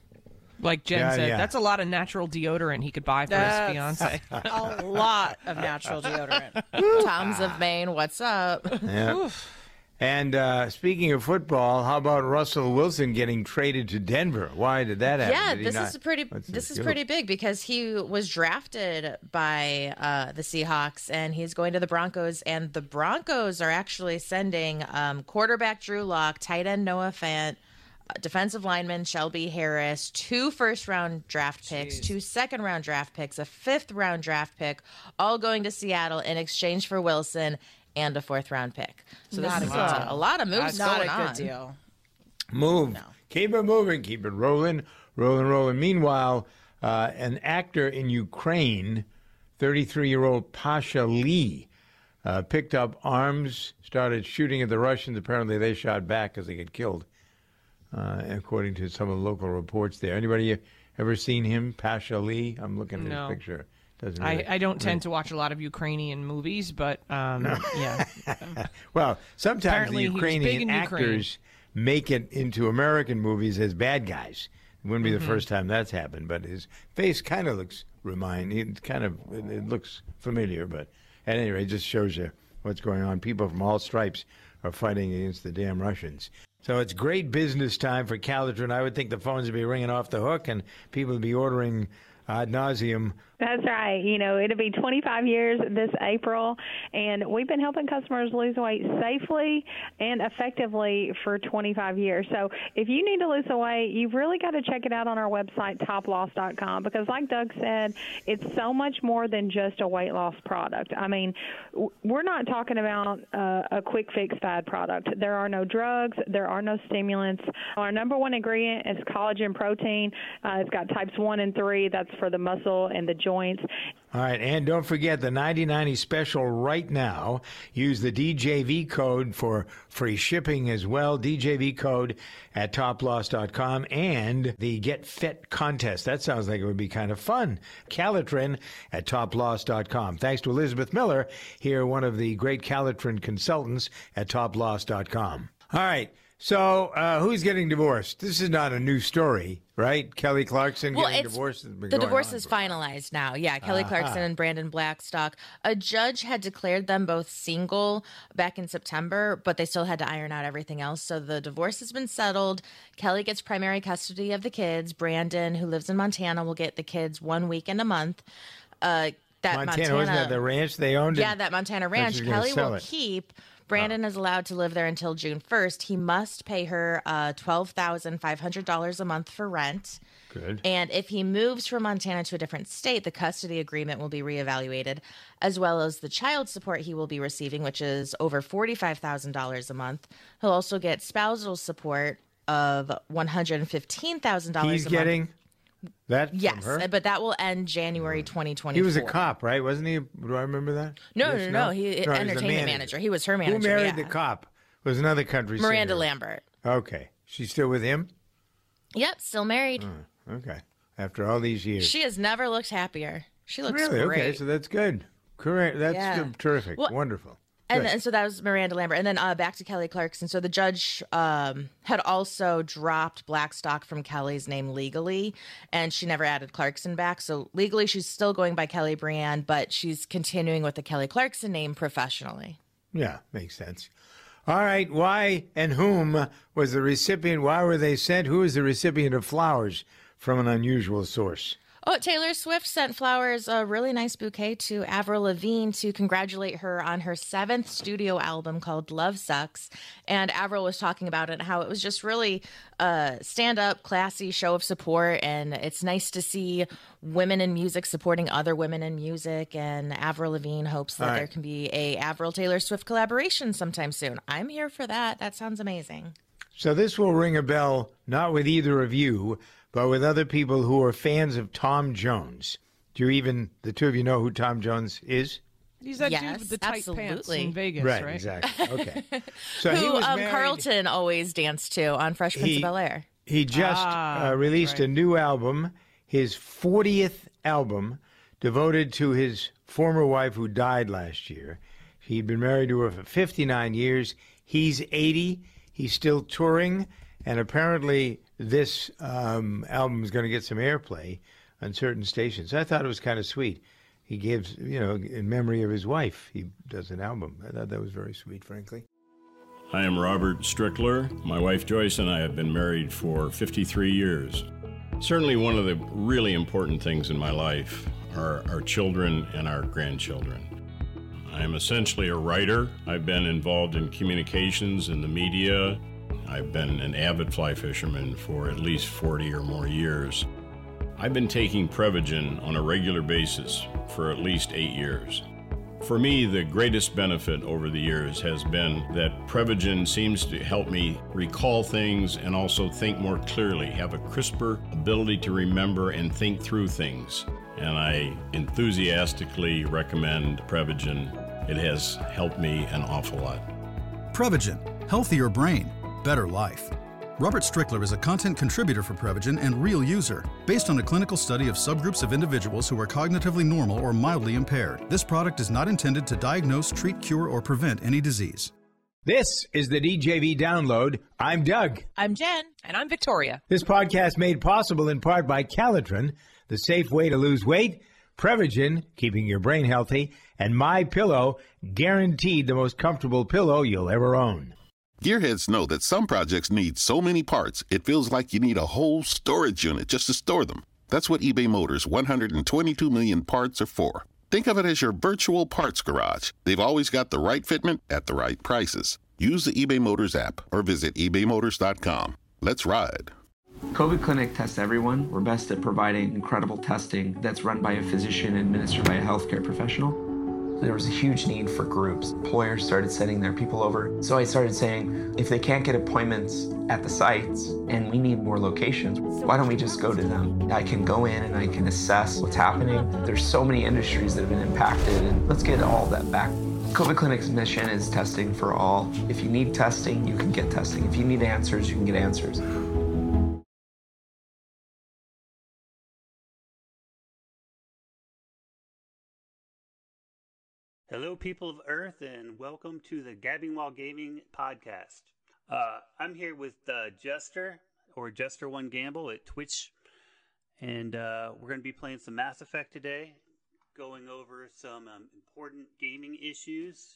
Like Jen Yeah, said, yeah. that's a lot of natural deodorant he could buy for That's his fiance. a lot of natural deodorant. Tom's of Maine, what's up? Yeah. And uh, speaking of football, how about Russell Wilson getting traded to Denver? Why did that happen? Yeah, Did this not- is pretty. What's This is deal? pretty big because he was drafted by uh, the Seahawks and he's going to the Broncos. And the Broncos are actually sending um, quarterback Drew Lock, tight end Noah Fant, uh, defensive lineman Shelby Harris, two first round draft picks, two second round draft picks, a fifth round draft pick, all going to Seattle in exchange for Wilson and a fourth round pick. So this Not a is good a, a lot of moves That's going not a good on. deal. Move. Keep it moving. Keep it rolling, rolling, rolling. Meanwhile, uh, an actor in Ukraine, 33 year old Pasha Lee, uh, picked up arms, started shooting at the Russians. Apparently, they shot back because they get killed, uh, according to some of the local reports there. Anybody ever seen him, Pasha Lee? I'm looking at No. his picture. Doesn't I, really- I don't tend to watch a lot of Ukrainian movies, but um, yeah. well, sometimes Apparently the Ukrainian in Ukraine. actors make it into American movies as bad guys. It wouldn't be the first time that's happened, but his face kind of looks remind. It kind of it, it looks familiar, but at any rate, it just shows you what's going on. People from all stripes are fighting against the damn Russians. So it's great business time for Calotren. I would think the phones would be ringing off the hook, and people would be ordering ad nauseum That's right. You know, it'll be 25 years this April, and we've been helping customers lose weight safely and effectively for 25 years. So if you need to lose the weight, you've really got to check it out on our website, toploss.com, because like Doug said, it's so much more than just a weight loss product. I mean, we're not talking about uh, a quick fix fad product. There are no drugs, there are no stimulants. Our number one ingredient is collagen protein. Uh, it's got types 1 and 3, that's for the muscle and the joints. All right, and don't forget the 9090 special right now. Use the DJV code for free shipping as well. DJV code at toploss.com and the Get Fit contest. That sounds like it would be kind of fun. Calotren at toploss.com. Thanks to Elizabeth Miller, here, one of the great Calotren consultants at toploss.com. All right. So, uh, who's getting divorced? This is not a new story, right? Kelly Clarkson Well, getting divorced. The divorce is finalized now. Yeah, Kelly Aha. Clarkson and Brandon Blackstock. A judge had declared them both single back in September, but they still had to iron out everything else. So the divorce has been settled. Kelly gets primary custody of the kids. Brandon, who lives in Montana, will get the kids one weekend a month. Uh, that Montana, Montana, wasn't that the ranch they owned? Yeah, that Montana ranch. she was gonna Kelly will it. Keep. Brandon is allowed to live there until June 1st. He must pay her uh, $12,500 a month for rent. Good. And if he moves from Montana to a different state, the custody agreement will be reevaluated, as well as the child support he will be receiving, which is over $45,000 a month. He'll also get spousal support of $115,000 He's a getting month. That Yes, but that will end January 2024. He was a cop, right? Wasn't he? Do I remember that? No, Yes, no, no. He No, he the entertainment manager. He was her manager. Who married yeah. the cop? It was another country Miranda singer. Lambert. Okay. She's still with him? Yep, still married. Okay. After all these years. She has never looked happier. She looks really? great. Okay, so that's good. Correct. That's Yeah. terrific. Well, Wonderful. And, Good. and so that was Miranda Lambert. And then uh, back to Kelly Clarkson. So the judge um, had also dropped Blackstock from Kelly's name legally, and she never added Clarkson back. So legally, she's still going by Kelly Brand, but she's continuing with the Kelly Clarkson name professionally. Yeah, makes sense. All right. Why and whom was the recipient? Why were they sent? Who is the recipient of flowers from an unusual source? Oh, Taylor Swift sent flowers, a really nice bouquet to Avril Lavigne to congratulate her on her seventh studio album called Love Sucks. And Avril was talking about it and how it was just really a stand up, classy show of support. And it's nice to see women in music supporting other women in music. And Avril Lavigne hopes that right. there can be a Avril Taylor Swift collaboration sometime soon. I'm here for that. That sounds amazing. So this will ring a bell, not with either of you, but with other people who are fans of Tom Jones. Do you even the two of you know who Tom Jones is? He's that dude with the tight pants absolutely. in Vegas, Right, right? exactly. Okay. So he Who was um, married- Carlton always danced to on Fresh Prince He- of Bel Air. He just Ah, uh, released right. a new album, his 40th album, devoted to his former wife who died last year. He'd been married to her for 59 years. He's 80. He's still touring, and apparently this um, album is going to get some airplay on certain stations. I thought it was kind of sweet. He gives, you know, in memory of his wife, he does an album. I thought that was very sweet, frankly. I am Robert Strickler. My wife Joyce and I have been married for 53 years. Certainly, one of the really important things in my life are our children and our grandchildren. I am essentially a writer. I've been involved in communications in the media. I've been an avid fly fisherman for at least 40 or more years. I've been taking Prevagen on a regular basis for at least eight years. For me, the greatest benefit over the years has been that Prevagen seems to help me recall things and also think more clearly, have a crisper ability to remember and think through things. And I enthusiastically recommend Prevagen. It has helped me an awful lot. Prevagen, healthier brain, better life. Robert Strickler is a content contributor for Prevagen and real user, based on a clinical study of subgroups of individuals who are cognitively normal or mildly impaired. This product is not intended to diagnose, treat, cure, or prevent any disease. This is the DJV download. I'm Doug. I'm Jen. And I'm Victoria. This podcast made possible in part by Calotren, the safe way to lose weight, Prevagen, keeping your brain healthy, and My Pillow, guaranteed the most comfortable pillow you'll ever own. Gearheads know that some projects need so many parts, it feels like you need a whole storage unit just to store them. That's what eBay Motors' 122 million parts are for. Think of it as your virtual parts garage. They've always got the right fitment at the right prices. Use the eBay Motors app or visit ebaymotors.com. Let's ride. COVID Clinic tests everyone. We're best at providing incredible testing that's run by a physician and administered by a healthcare professional. There was a huge need for groups. Employers started sending their people over. So I started saying, if they can't get appointments at the sites and we need more locations, why don't we just go to them? I can go in and I can assess what's happening. There's so many industries that have been impacted, and let's get all that back. COVID Clinic's mission is testing for all. If you need testing, you can get testing. If you need answers, you can get answers. Hello, people of Earth, and welcome to the Gabbing While Gaming podcast. Uh, I'm here with uh, Jester, or Jester One Gamble at Twitch, and uh, we're going to be playing some Mass Effect today, going over some um, important gaming issues,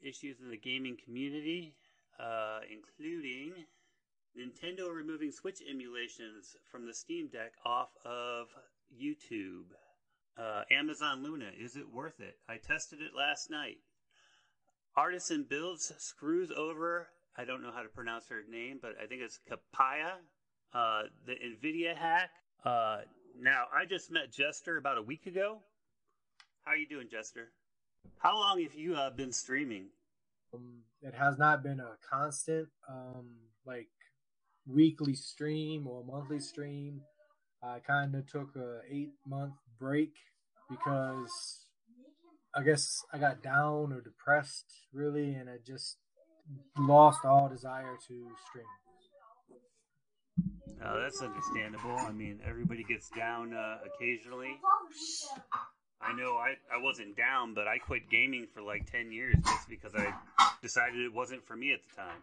issues in the gaming community, uh, including Nintendo removing Switch emulations from the Steam Deck off of YouTube. Uh, Amazon Luna, is it worth it? I tested it last night. Artisan Builds screws over, I don't know how to pronounce her name, but I think it's Kapaya, uh, the NVIDIA hack. Uh, now, I just met Jester about a week ago. How are you doing, Jester? How long have you uh, been streaming? Um, it has not been a constant, um, like weekly stream or monthly stream. I kind of took a eight month break because I guess I got down or depressed really, and I just lost all desire to stream. Uh, that's understandable. I mean, everybody gets down uh, occasionally. I know I, I wasn't down, but I quit gaming for like 10 years just because I decided it wasn't for me at the time.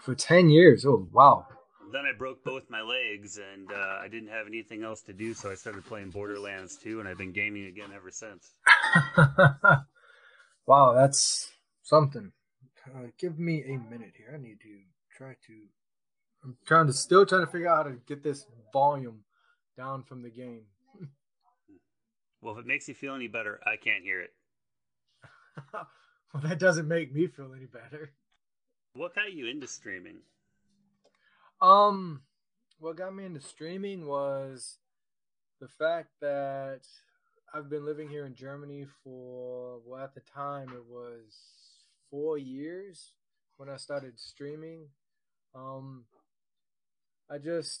For ten years, oh wow! Then I broke both my legs and uh, I didn't have anything else to do, so I started playing Borderlands 2, and I've been gaming again ever since. wow, that's something. Uh, give me a minute here. I need to try to. I'm trying to still trying to figure out how to get this volume down from the game. Well, if it makes you feel any better, I can't hear it. well, that doesn't make me feel any better. What got you into streaming? Um, what got me into streaming was the fact that I've been living here in Germany for well, at the time it was four years when I started streaming. Um, I just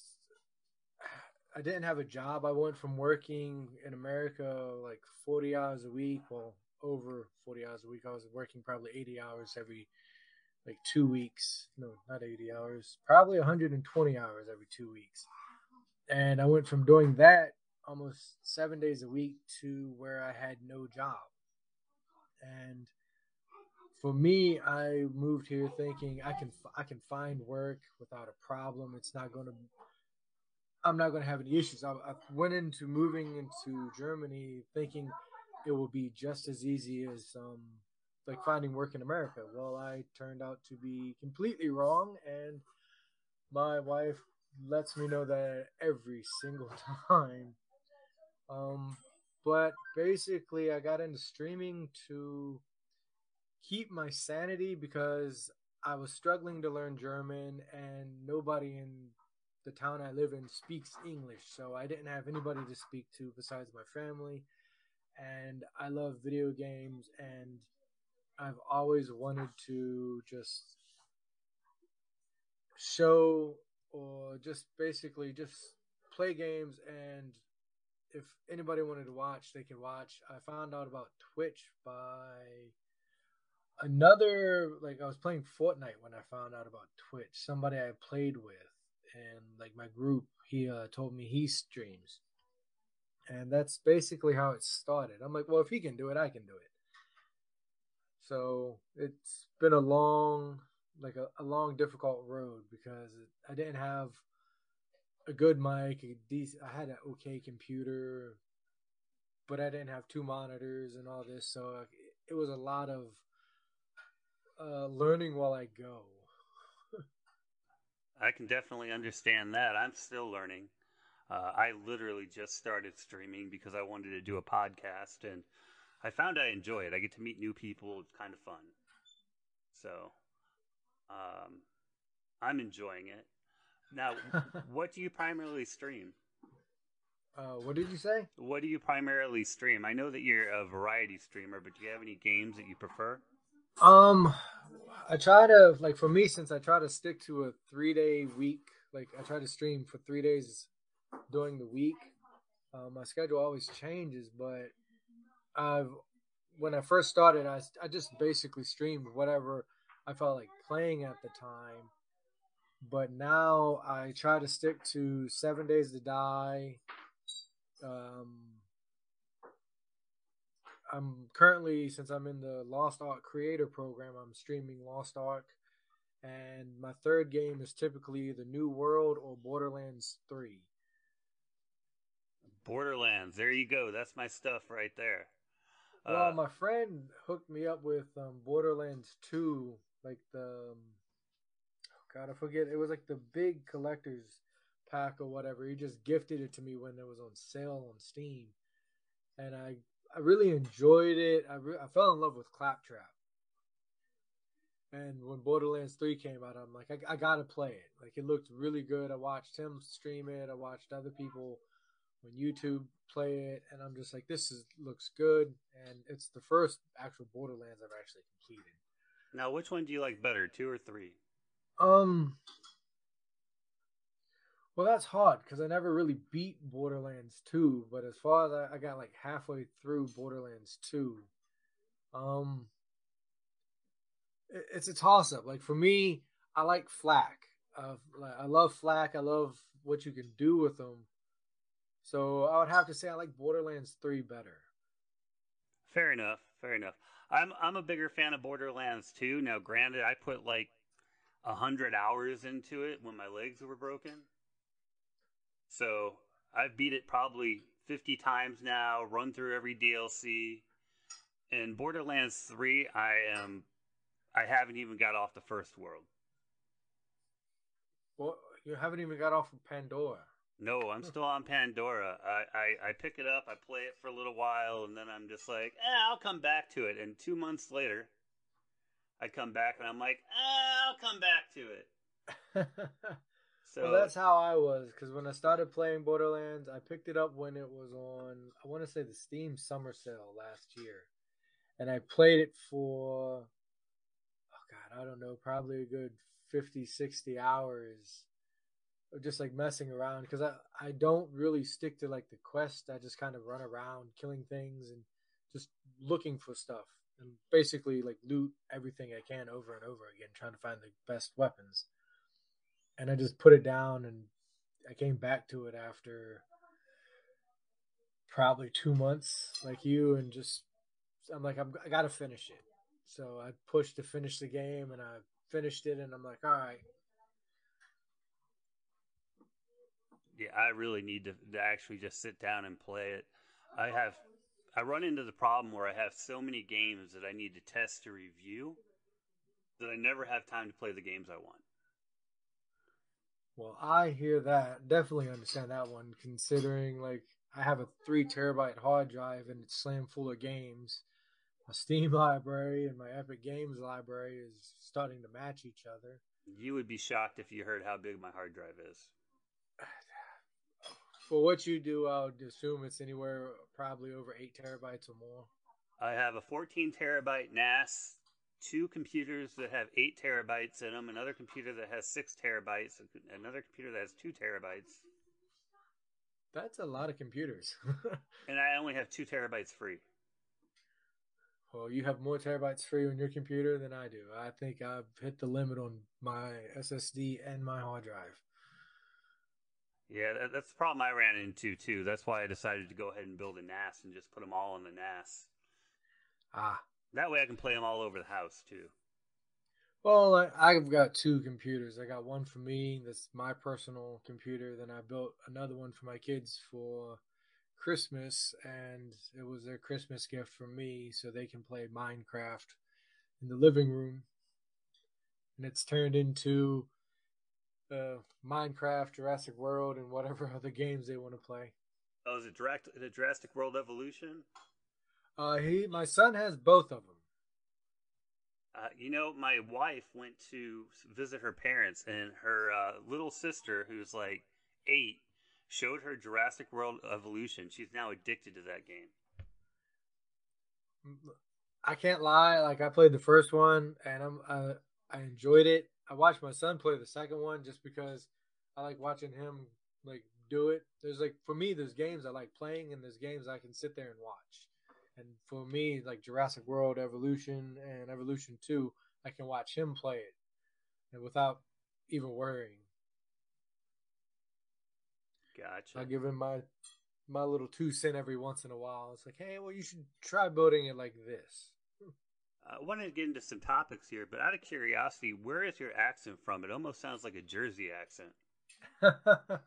I didn't have a job. I went from working in America like 40 hours a week, well, over 40 hours a week. I was working probably 80 hours every like two weeks. No, not 80 hours, probably 120 hours every two weeks. And I went from doing that almost seven days a week to where I had no job. And for me, I moved here thinking I can I can find work without a problem. It's not going to I'm not going to have any issues. I, I went into moving into Germany thinking it will be just as easy as um, like finding work in America. Well, I turned out to be completely wrong, and my wife lets me know that every single time. Um, but basically, I got into streaming to keep my sanity because I was struggling to learn German, and nobody in the town I live in speaks English, so I didn't have anybody to speak to besides my family. And I love video games, and I've always wanted to just show or just basically just play games and if anybody wanted to watch they can watch. I found out about twitch by another like i was playing fortnite when i found out about twitch somebody i played with and like my group he uh, told me he streams. And that's basically how it started. I'm like well if he can do it i can do it so it's been a long like a, a long difficult road because i didn't have a good mic a i had an okay computer but i didn't have two monitors and all this so it was a lot of uh, learning while i go I can definitely understand that. I'm still learning. Uh, I literally just started streaming because I wanted to do a podcast, and I found I enjoy it. I get to meet new people. It's kind of fun. So, um, I'm enjoying it. Now, what do you primarily stream? Uh, what did you say? What do you primarily stream? I know that you're a variety streamer, but do you have any games that you prefer? Um, I try to like for me since I try to stick to a three day week. Like I try to stream for three days during the week. Uh, my schedule always changes, but When I first started, I I just basically streamed whatever I felt like playing at the time. But now I try to stick to Seven Days to Die. Um, I'm currently since I'm in the Lost Ark creator program, I'm streaming Lost Ark, and my third game is typically the New World or Borderlands Three. Borderlands, there you go. That's my stuff right there. Well, uh, my friend hooked me up with um, Borderlands Two, like the um, oh god, I forget. It was like the big collector's pack or whatever. He just gifted it to me when it was on sale on Steam, and I I really enjoyed it. I, re- I fell in love with Claptrap. And when Borderlands 3 came out, I'm like, I, I gotta play it. Like, it looked really good. I watched him stream it. I watched other people on YouTube play it, and I'm just like, this is looks good. And it's the first actual Borderlands I've actually completed. Now, which one do you like better, two or three? Um, well, that's hard because I never really beat Borderlands 2, but as far as I, I got like halfway through Borderlands 2, um, it, it's a toss up. Like for me, I like FL4K. Uh, like, I love FL4K. I love what you can do with them. So I would have to say I like Borderlands 3 better. Fair enough. Fair enough. I'm I'm a bigger fan of Borderlands 2. Now, granted, I put like a hundred hours into it when my legs were broken. So I've beat it probably 50 times now, run through every DLC. In Borderlands 3, I am I haven't even got off the first world. Well, you haven't even got off of Pandora. No, I'm still on Pandora. I, I, I pick it up, I play it for a little while, and then I'm just like, eh, I'll come back to it. And two months later, I come back and I'm like, eh, I'll come back to it. So well, that's how I was because when I started playing Borderlands, I picked it up when it was on. I want to say the Steam Summer Sale last year, and I played it for. Oh God, I don't know, probably a good 50, 60 hours just like messing around because I I don't really stick to like the quest. I just kind of run around killing things and just looking for stuff and basically like loot everything I can over and over again, trying to find the best weapons. And I just put it down and I came back to it after probably two months, like you, and just I'm like I'm, I got to finish it. So I pushed to finish the game, and I finished it, and I'm like, all right. Yeah, I really need to, to actually just sit down and play it. I have I run into the problem where I have so many games that I need to test to review that I never have time to play the games I want. Well, I hear that. Definitely understand that one, considering like I have a three terabyte hard drive and it's slammed full of games. My Steam library and my Epic Games library is starting to match each other. You would be shocked if you heard how big my hard drive is. For what you do, I would assume it's anywhere probably over eight terabytes or more. I have a 14 terabyte NAS, two computers that have eight terabytes in them, another computer that has six terabytes, another computer that has two terabytes. That's a lot of computers. and I only have two terabytes free. Well, you have more terabytes free on your computer than I do. I think I've hit the limit on my SSD and my hard drive. Yeah, that, that's the problem I ran into too. That's why I decided to go ahead and build a NAS and just put them all in the NAS. Ah. That way I can play them all over the house too. Well, I've got two computers. I got one for me, that's my personal computer. Then I built another one for my kids for Christmas, and it was their Christmas gift from me so they can play Minecraft in the living room. And it's turned into uh, Minecraft, Jurassic World, and whatever other games they want to play. Oh, is it direct the Jurassic World Evolution? Uh, he, my son has both of them. Uh, you know, my wife went to visit her parents, and her uh, little sister, who's like eight, showed her Jurassic World Evolution. She's now addicted to that game. I can't lie. Like I played the first one, and I'm uh, I enjoyed it. I watched my son play the second one just because I like watching him like do it. There's like for me, there's games I like playing, and there's games I can sit there and watch. And for me, like Jurassic World Evolution and Evolution 2, I can watch him play it and without even worrying. Gotcha. I give him my my little two cent every once in a while. It's like, hey, well, you should try building it like this. I wanted to get into some topics here, but out of curiosity, where is your accent from? It almost sounds like a Jersey accent.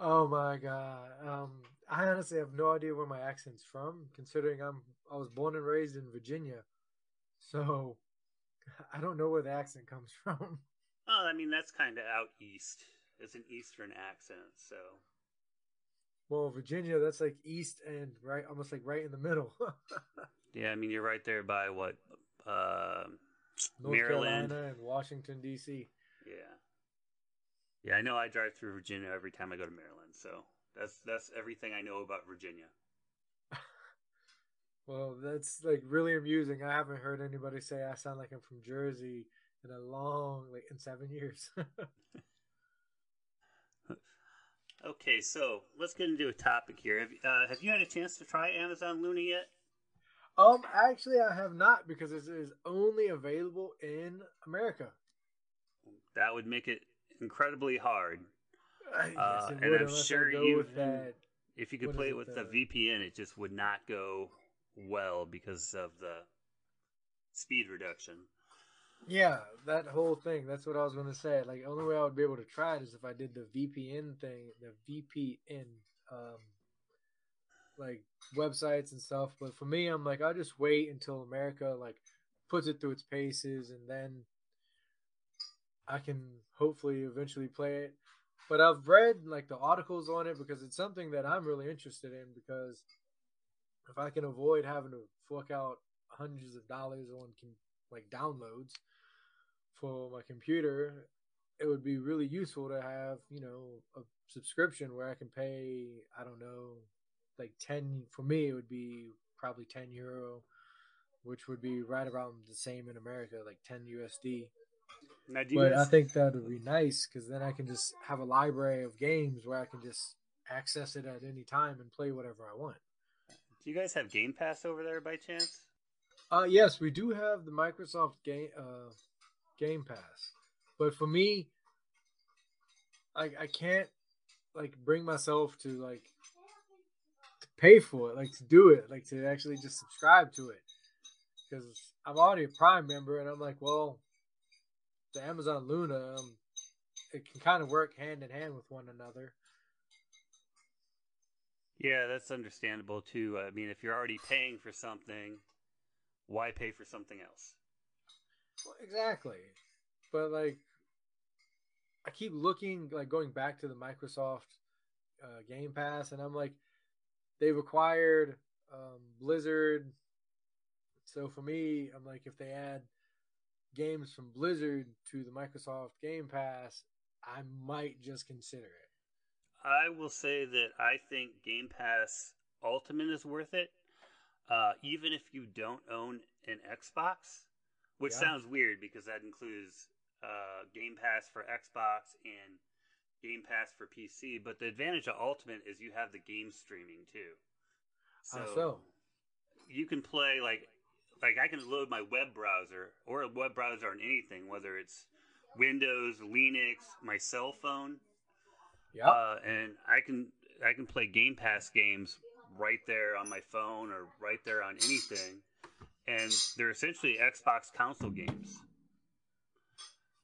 oh my god. Um, I honestly have no idea where my accent's from, considering I'm I was born and raised in Virginia, so I don't know where the accent comes from. Oh, I mean that's kind of out east. It's an eastern accent, so. Well, Virginia, that's like east and right, almost like right in the middle. yeah, I mean you're right there by what, uh, North Maryland Carolina and Washington D.C. Yeah. Yeah, I know I drive through Virginia every time I go to Maryland, so that's that's everything I know about Virginia. Well, that's like really amusing. I haven't heard anybody say I sound like I'm from Jersey in a long, like in seven years. okay, so let's get into a topic here. Have, uh, have you had a chance to try Amazon Luna yet? Um, actually, I have not because it is only available in America. That would make it incredibly hard. Uh, yes, and I'm sure you, that. if you could play it it, with the the- VPN, it just would not go well because of the speed reduction. Yeah, that whole thing. That's what I was going to say. Like, the only way I would be able to try it is if I did the VPN thing, the VPN, um, like websites and stuff. But for me, I'm like, I'll just wait until America like puts it through its paces, and then I can hopefully eventually play it. But I've read like the articles on it because it's something that I'm really interested in. Because if I can avoid having to fork out hundreds of dollars on like downloads for my computer, it would be really useful to have, you know, a subscription where I can pay, I don't know, like 10 for me it would be probably 10 euro, which would be right around the same in America, like 10 USD. But I think that would be nice because then I can just have a library of games where I can just access it at any time and play whatever I want. Do you guys have Game Pass over there by chance? Uh, yes, we do have the Microsoft game uh, Game Pass, but for me, I I can't like bring myself to like pay for it, like to do it, like to actually just subscribe to it, because I'm already a Prime member, and I'm like, well, the Amazon Luna, um, it can kind of work hand in hand with one another. Yeah, that's understandable too. I mean, if you're already paying for something, why pay for something else? Well, exactly. But like, I keep looking, like going back to the Microsoft uh, Game Pass, and I'm like, they've acquired um, Blizzard. So for me, I'm like, if they add games from Blizzard to the Microsoft Game Pass, I might just consider it. I will say that I think Game Pass Ultimate is worth it, uh, even if you don't own an Xbox, which Yeah. sounds weird because that includes uh, Game Pass for Xbox and Game Pass for PC. But the advantage of Ultimate is you have the game streaming too. How so? you can play like like I can load my web browser or a web browser on anything, whether it's Windows, Linux, my cell phone. Yeah. Uh, and I can I can play Game Pass games right there on my phone or right there on anything, and they're essentially Xbox console games.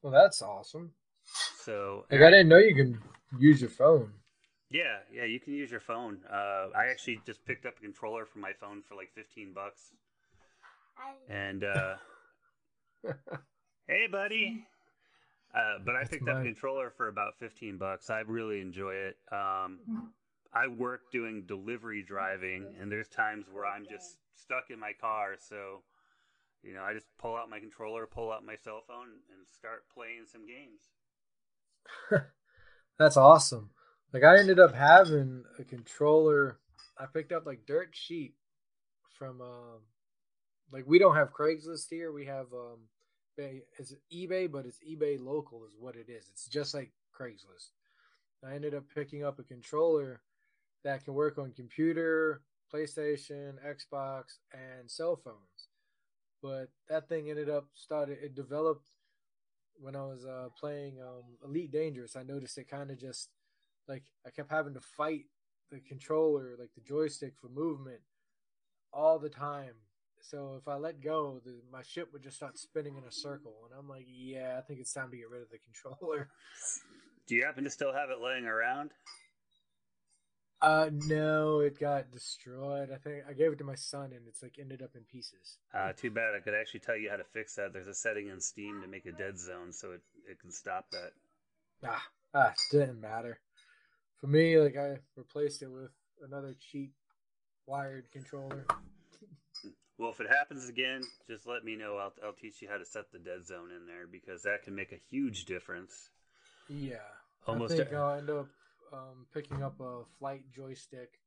Well, that's awesome. So Like, I didn't know you can use your phone. yeah, yeah, you can use your phone. Uh, I actually just picked up a controller for my phone for like fifteen bucks, and uh, hey, buddy. Uh, but I picked up a controller for about fifteen bucks. I really enjoy it. Um, I work doing delivery driving, and there's times where I'm just stuck in my car. So, you know, I just pull out my controller, pull out my cell phone, and start playing some games. That's awesome. Like I ended up having a controller. I picked up like dirt cheap from um like we don't have Craigslist here. We have um it's eBay, but it's eBay local is what it is. It's just like Craigslist. I ended up picking up a controller that can work on computer, PlayStation, Xbox, and cell phones. But that thing ended up started it developed when I was uh, playing um, Elite Dangerous, I noticed it kind of just like I kept having to fight the controller, like the joystick for movement, all the time. So if I let go, the, my ship would just start spinning in a circle, and I'm like, yeah, I think it's time to get rid of the controller. Do you happen to still have it laying around? Uh, no, it got destroyed. I think I gave it to my son, and it's like ended up in pieces. Uh, too bad. I could actually tell you how to fix that. There's a setting in Steam to make a dead zone, so it, it can stop that. Ah, ah, didn't matter. For me, like I replaced it with another cheap wired controller. Well, if it happens again, just let me know. I'll, I'll teach you how to set the dead zone in there because that can make a huge difference. Yeah, Almost I think e- I'll end up um, picking up a flight joystick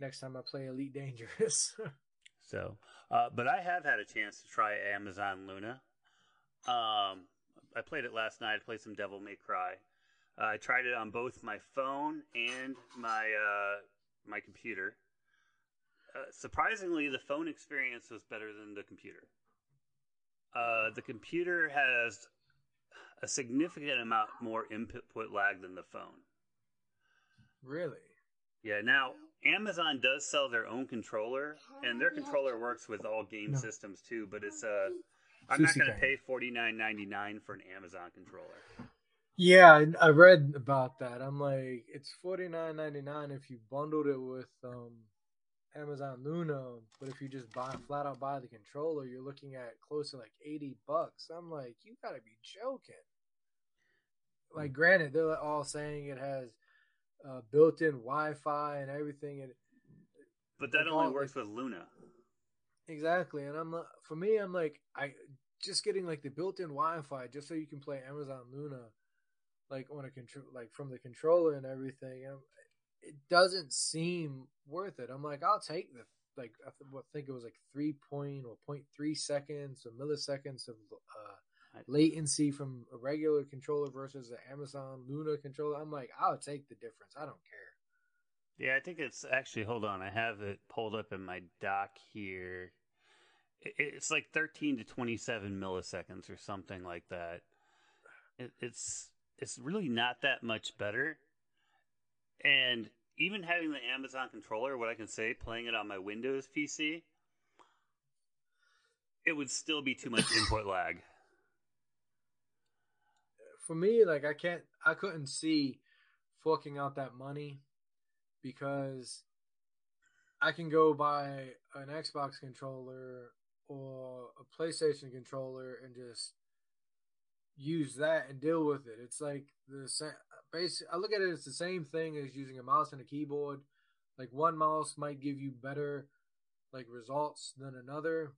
next time I play Elite Dangerous. So, uh, but I have had a chance to try Amazon Luna. Um, I played it last night. I played some Devil May Cry. Uh, I tried it on both my phone and my uh, my computer. Uh, surprisingly, the phone experience was better than the computer. Uh, the computer has a significant amount more input lag than the phone. Really? Yeah, now Amazon does sell their own controller, and their controller works with all game No. systems too. But it's uh, I'm not going to pay forty nine ninety nine for an Amazon controller. Yeah, I- I read about that. I'm like, it's forty nine ninety nine if you bundled it with um, Amazon Luna, but if you just buy flat out buy the controller, you're looking at close to like eighty bucks. I'm like, you gotta be joking. Like, granted, they're all saying it has uh, built-in Wi-Fi and everything, and But that only works with Luna. Exactly, and I'm not, for me, I'm like I just getting like the built-in Wi-Fi just so you can play Amazon Luna, like on a control, like from the controller and everything. It doesn't seem worth it. I'm like, I'll take the like I think it was like three point or point three seconds or milliseconds of uh, latency from a regular controller versus an Amazon Luna controller. I'm like, I'll take the difference. I don't care. Yeah, I think it's actually. Hold on, I have it pulled up in my doc here. It's like 13 to 27 milliseconds or something like that. It's it's really not that much better. And even having the Amazon controller, what I can say, playing it on my Windows PC, it would still be too much input lag. For me, like I can't, I couldn't see forking out that money because I can go buy an Xbox controller or a PlayStation controller and just use that and deal with it. It's like the same. Basic. I look at it as the same thing as using a mouse and a keyboard. Like one mouse might give you better like results than another,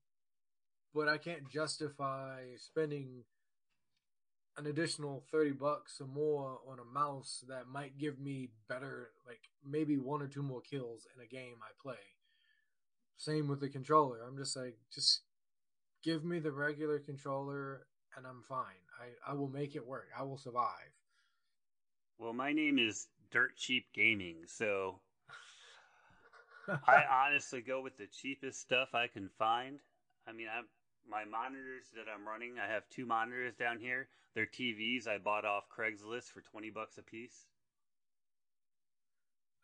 but I can't justify spending an additional 30 bucks or more on a mouse that might give me better like maybe one or two more kills in a game I play. Same with the controller. I'm just like just give me the regular controller and I'm fine. I, I will make it work. I will survive. Well, my name is Dirt Cheap Gaming, so I honestly go with the cheapest stuff I can find. I mean, I'm my monitors that I'm running. I have two monitors down here. They're TVs I bought off Craigslist for twenty bucks a piece.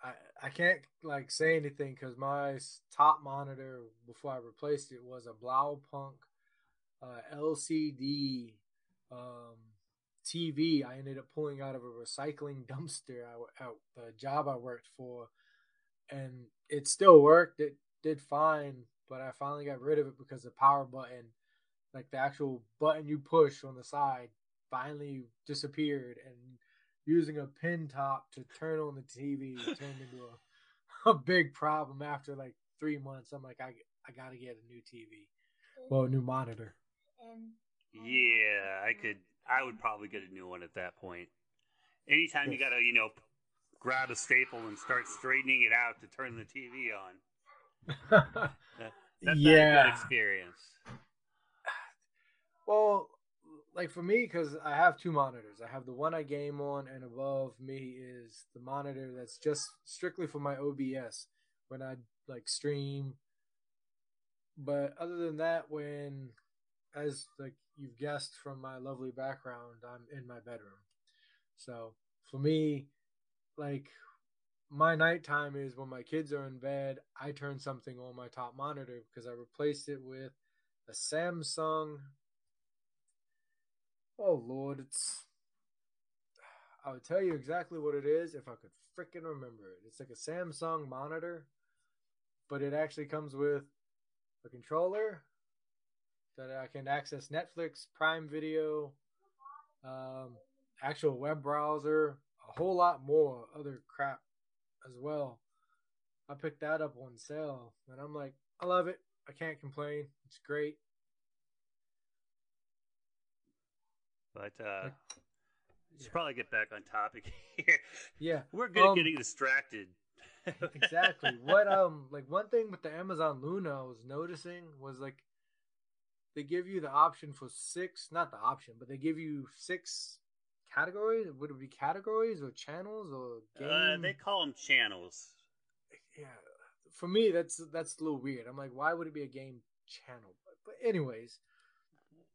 I I can't like say anything because my top monitor before I replaced it was a Blaupunkt uh, LCD um, TV. I ended up pulling out of a recycling dumpster at the job I worked for, and it still worked. It did fine, but I finally got rid of it because the power button, like the actual button you push on the side, finally disappeared, and using a pin top to turn on the TV turned into a, a big problem after like three months. I'm like, I I gotta get a new TV, well, a new monitor. Yeah, I could. I would probably get a new one at that point. Anytime you gotta, you know, grab a staple and start straightening it out to turn the TV on. That, that's Yeah. not a good experience. Well, like for me, because I have two monitors. I have the one I game on, and above me is the monitor that's just strictly for my OBS when I like stream. But other than that, when as like you've guessed from my lovely background, I'm in my bedroom. So for me, like my nighttime is when my kids are in bed, I turn something on my top monitor because I replaced it with a Samsung. Oh Lord, it's. I would tell you exactly what it is if I could freaking remember it. It's like a Samsung monitor, but it actually comes with a controller that I can access Netflix, Prime Video, um, actual web browser, a whole lot more other crap as well. I picked that up on sale, and I'm like, I love it. I can't complain. It's great. But uh, should probably get back on topic here. Yeah, We're good at um, getting distracted. exactly. What um like one thing with the Amazon Luna I was noticing was like they give you the option for six not the option, but they give you six categories. Would it be categories or channels or game? Uh, they call them channels. yeah. For me that's that's a little weird. I'm like, why would it be a game channel? But, but anyways,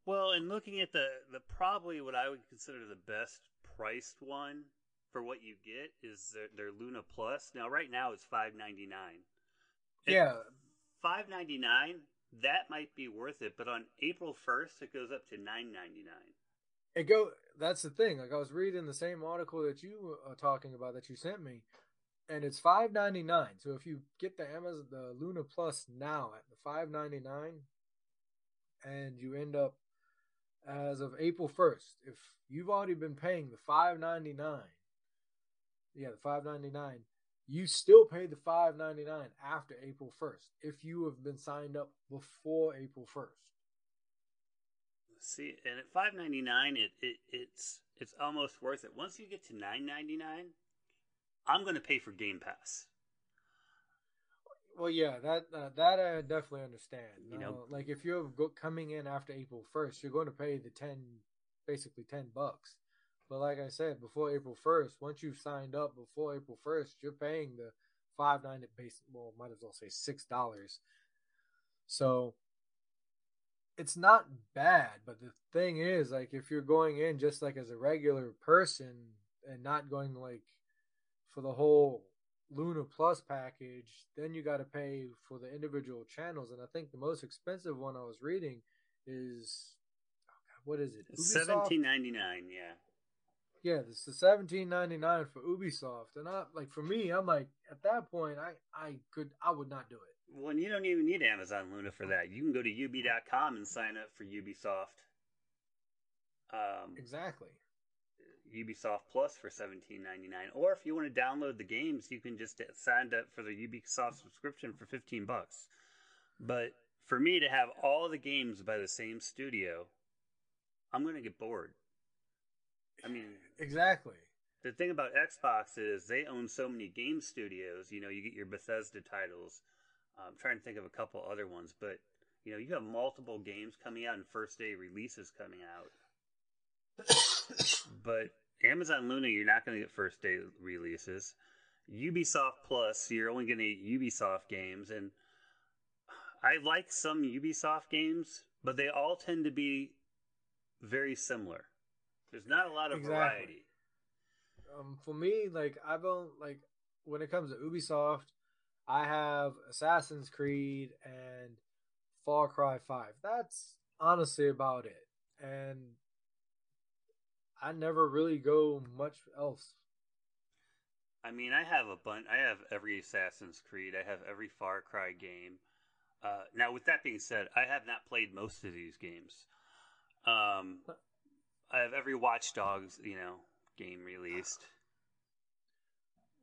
Well, and looking at the the probably what I would consider the best priced one for what you get is their, their Luna Plus. Now, right now it's five ninety nine. Yeah. five ninety nine. That might be worth it, but on April first it goes up to nine ninety nine. It go that's the thing like i was reading the same article that you are talking about that you sent me and it's 5.99 so if you get the amazon the luna plus now at the 5.99 and you end up as of april 1st if you've already been paying the 5.99 yeah the 5.99 you still pay the 5.99 after april 1st if you have been signed up before april 1st See, and at five ninety nine, it, it it's it's almost worth it. Once you get to nine ninety nine, I'm going to pay for Game Pass. Well, yeah, that uh, that I definitely understand. You know- Uh, like if you're go- coming in after April first, you're going to pay the 10 basically ten bucks. But like I said, before April first, once you've signed up before April first, you're paying the five ninety base. Well, might as well say six dollars. So it's not bad, but the thing is, like, if you're going in just like as a regular person and not going like for the whole Luna Plus package, then you got to pay for the individual channels. And I think the most expensive one I was reading is oh God, what is it? Seventeen ninety nine. Yeah. Yeah, this is seventeen ninety nine for Ubisoft, and I like for me, I'm like at that point, I I could I would not do it. Well, and you don't even need Amazon Luna for that. You can go to ub.com and sign up for Ubisoft. Um, exactly. Ubisoft Plus for seventeen ninety nine, or if you want to download the games, you can just sign up for the Ubisoft subscription for fifteen bucks. But for me to have all the games by the same studio, I'm going to get bored. I mean, exactly. The thing about Xbox is they own so many game studios. You know, you get your Bethesda titles. I'm trying to think of a couple other ones, but you know, you have multiple games coming out and first day releases coming out. but Amazon Luna, you're not going to get first day releases. Ubisoft Plus, you're only going to get Ubisoft games, and I like some Ubisoft games, but they all tend to be very similar. There's not a lot of Exactly. variety. Um, for me, like I don't like when it comes to Ubisoft, I have Assassin's Creed and Far Cry Five. That's honestly about it, and I never really go much else. I mean, I have a bunch. I have every Assassin's Creed. I have every Far Cry game. Uh, now, with that being said, I have not played most of these games. Um, I have every Watch Dogs, you know, game released.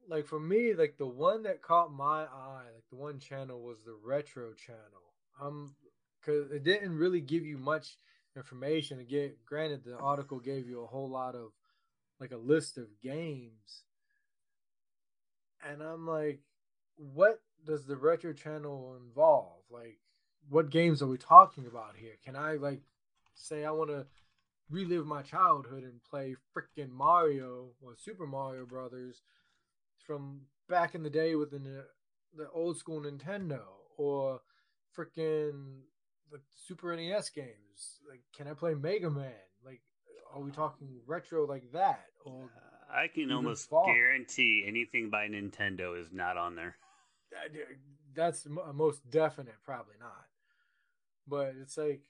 Like for me, like the one that caught my eye, like the one channel was the retro channel. Um, because it didn't really give you much information. Again, granted, the article gave you a whole lot of like a list of games, and I'm like, what does the retro channel involve? Like, what games are we talking about here? Can I like say I want to relive my childhood and play freaking Mario or Super Mario Brothers from back in the day with the the old school Nintendo or freaking the Super NES games? Like, can I play Mega Man? Like, are we talking retro like that? Or I can almost guarantee anything by Nintendo is not on there. that's most definite, probably not. But it's like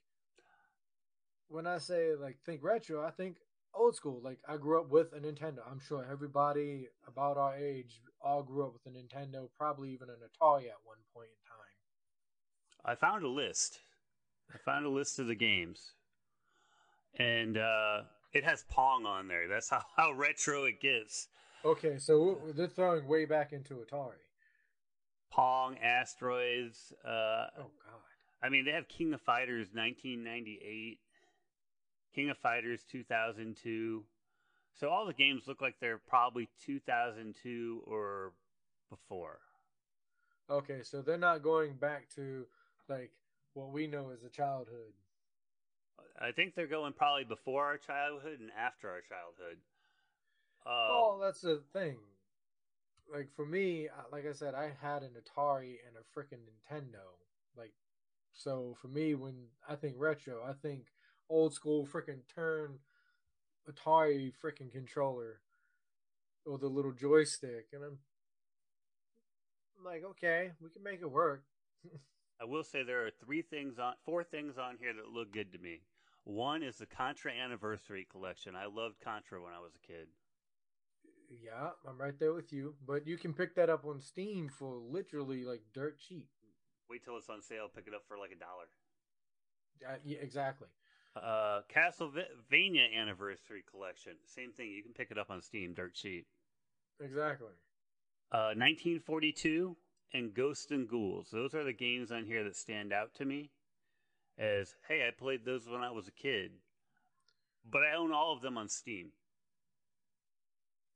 when I say like think retro, I think old school. Like I grew up with a Nintendo. I'm sure everybody about our age all grew up with a Nintendo, probably even an Atari at one point in time. I found a list. I found a list of the games, and uh, it has Pong on there. That's how, how retro it gets. Okay, so they're throwing way back into Atari. Pong, Asteroids. Uh, oh God! I mean, they have King of Fighters 1998, King of Fighters 2002. So all the games look like they're probably 2002 or before. Okay, so they're not going back to like what we know as a childhood. I think they're going probably before our childhood and after our childhood. Uh, Oh, that's the thing. Like for me, like I said, I had an Atari and a freaking Nintendo. Like, so for me, when I think retro, I think old school freaking turn Atari freaking controller with a little joystick, and I'm, I'm like, okay, we can make it work. I will say there are three things on, four things on here that look good to me. One is the Contra Anniversary Collection. I loved Contra when I was a kid. Yeah, I'm right there with you. But you can pick that up on Steam for literally like dirt cheap. Wait till it's on sale, pick it up for like a dollar. Uh, yeah, exactly. Uh, Castlevania Anniversary Collection. Same thing. You can pick it up on Steam, dirt cheap. Exactly. Uh, 1942 and Ghosts and Ghouls. Those are the games on here that stand out to me. As hey, I played those when I was a kid, but I own all of them on Steam.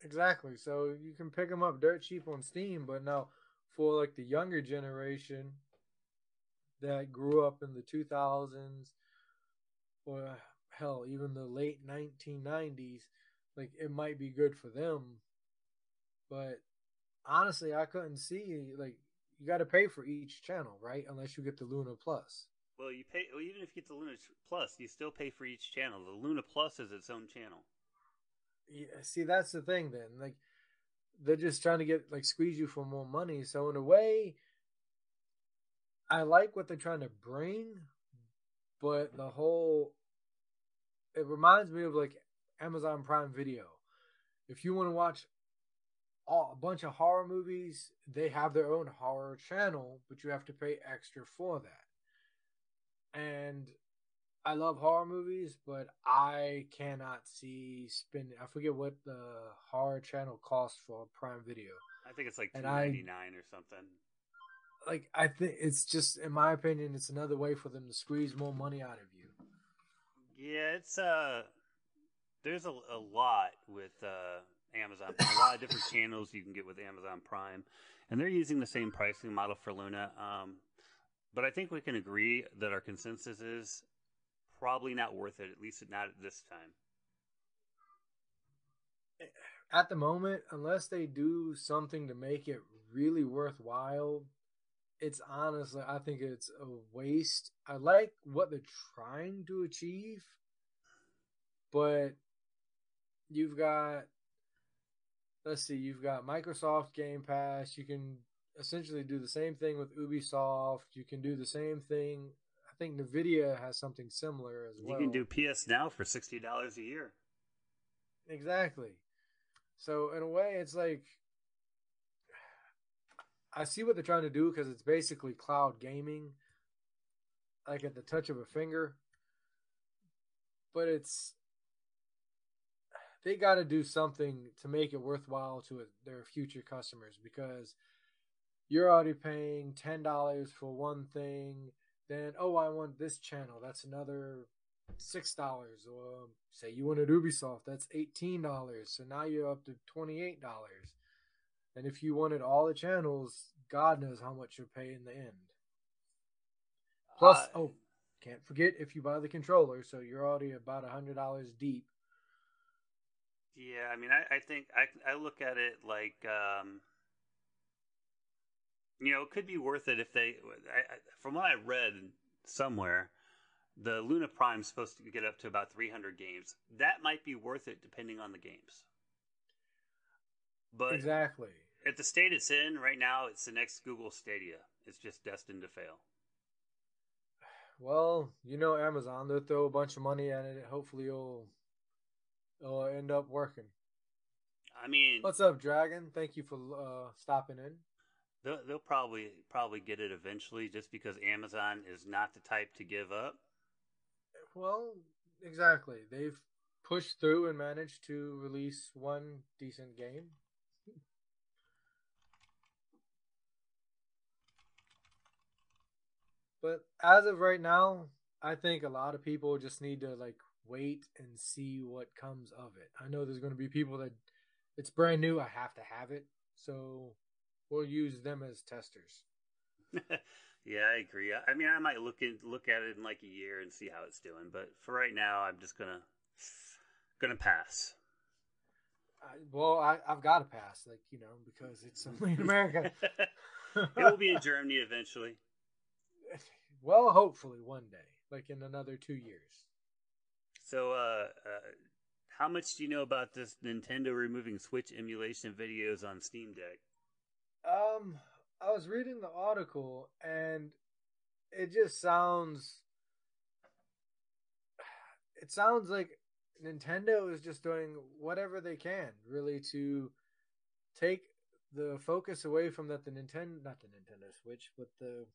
Exactly. So you can pick them up dirt cheap on Steam, but now for like the younger generation that grew up in the 2000s or hell, even the late 1990s, like it might be good for them. But honestly, I couldn't see like you got to pay for each channel, right? Unless you get the Luna Plus. Well, you pay. Well, even if you get the Luna Plus, you still pay for each channel. The Luna Plus is its own channel. Yeah, see, that's the thing. Then, like, they're just trying to get like squeeze you for more money. So in a way, I like what they're trying to bring, but the whole it reminds me of like Amazon Prime Video. If you want to watch all, a bunch of horror movies, they have their own horror channel, but you have to pay extra for that. And I love horror movies, but I cannot see spending. I forget what the horror channel costs for Prime Video. I think it's like two ninety nine or something. Like I think it's just, in my opinion, it's another way for them to squeeze more money out of you. Yeah, it's uh, there's a, a lot with uh Amazon. A lot of different channels you can get with Amazon Prime, and they're using the same pricing model for Luna. Um, but I think we can agree that our consensus is probably not worth it. At least not at this time. At the moment, unless they do something to make it really worthwhile, it's honestly, I think it's a waste. I like what they're trying to achieve, but you've got, let's see, you've got Microsoft Game Pass. You can essentially do the same thing with Ubisoft. You can do the same thing. I think Nvidia has something similar as You well. You can do PS Now for sixty dollars a year. Exactly. So in a way, it's like I see what they're trying to do because it's basically cloud gaming, like at the touch of a finger. But it's they got to do something to make it worthwhile to their future customers because you're already paying ten dollars for one thing. Then oh, I want this channel. That's another six dollars. Or say you wanted Ubisoft, that's eighteen dollars. So now you're up to twenty eight dollars. And if you wanted all the channels, God knows how much you'll pay in the end. Plus, Uh, oh, can't forget if you buy the controller, so you're already about a hundred dollars deep. Yeah, I mean, I, I think I I look at it like, um, you know, it could be worth it if they. I, I, from what I read somewhere, the Luna Prime is supposed to get up to about 300 games. That might be worth it depending on the games. But exactly. at the state it's in right now, it's the next Google Stadia. It's just destined to fail. Well, you know Amazon, they'll throw a bunch of money at it. Hopefully it'll it'll end up working. I mean, What's up, Dragon? Thank you for uh, stopping in. they'll, they'll probably probably get it eventually, just because Amazon is not the type to give up. Well, exactly. They've pushed through and managed to release one decent game. But as of right now, I think a lot of people just need to like wait and see what comes of it. I know there's going to be people that it's brand new, I have to have it. So we'll use them as testers. yeah, I agree. I, mean, I might look in, look at it in like a year and see how it's doing, but for right now, I'm just gonna gonna pass. I, well, I, I've got to pass, like, you know, because it's only in America. it will be in Germany eventually. Well, hopefully one day, like in another two years. So, uh, uh, how much do you know about this Nintendo removing Switch emulation videos on Steam Deck? Um, I was reading the article and it just sounds. It sounds like Nintendo is just doing whatever they can, really, to take the focus away from that the Nintendo, not the Nintendo Switch, but the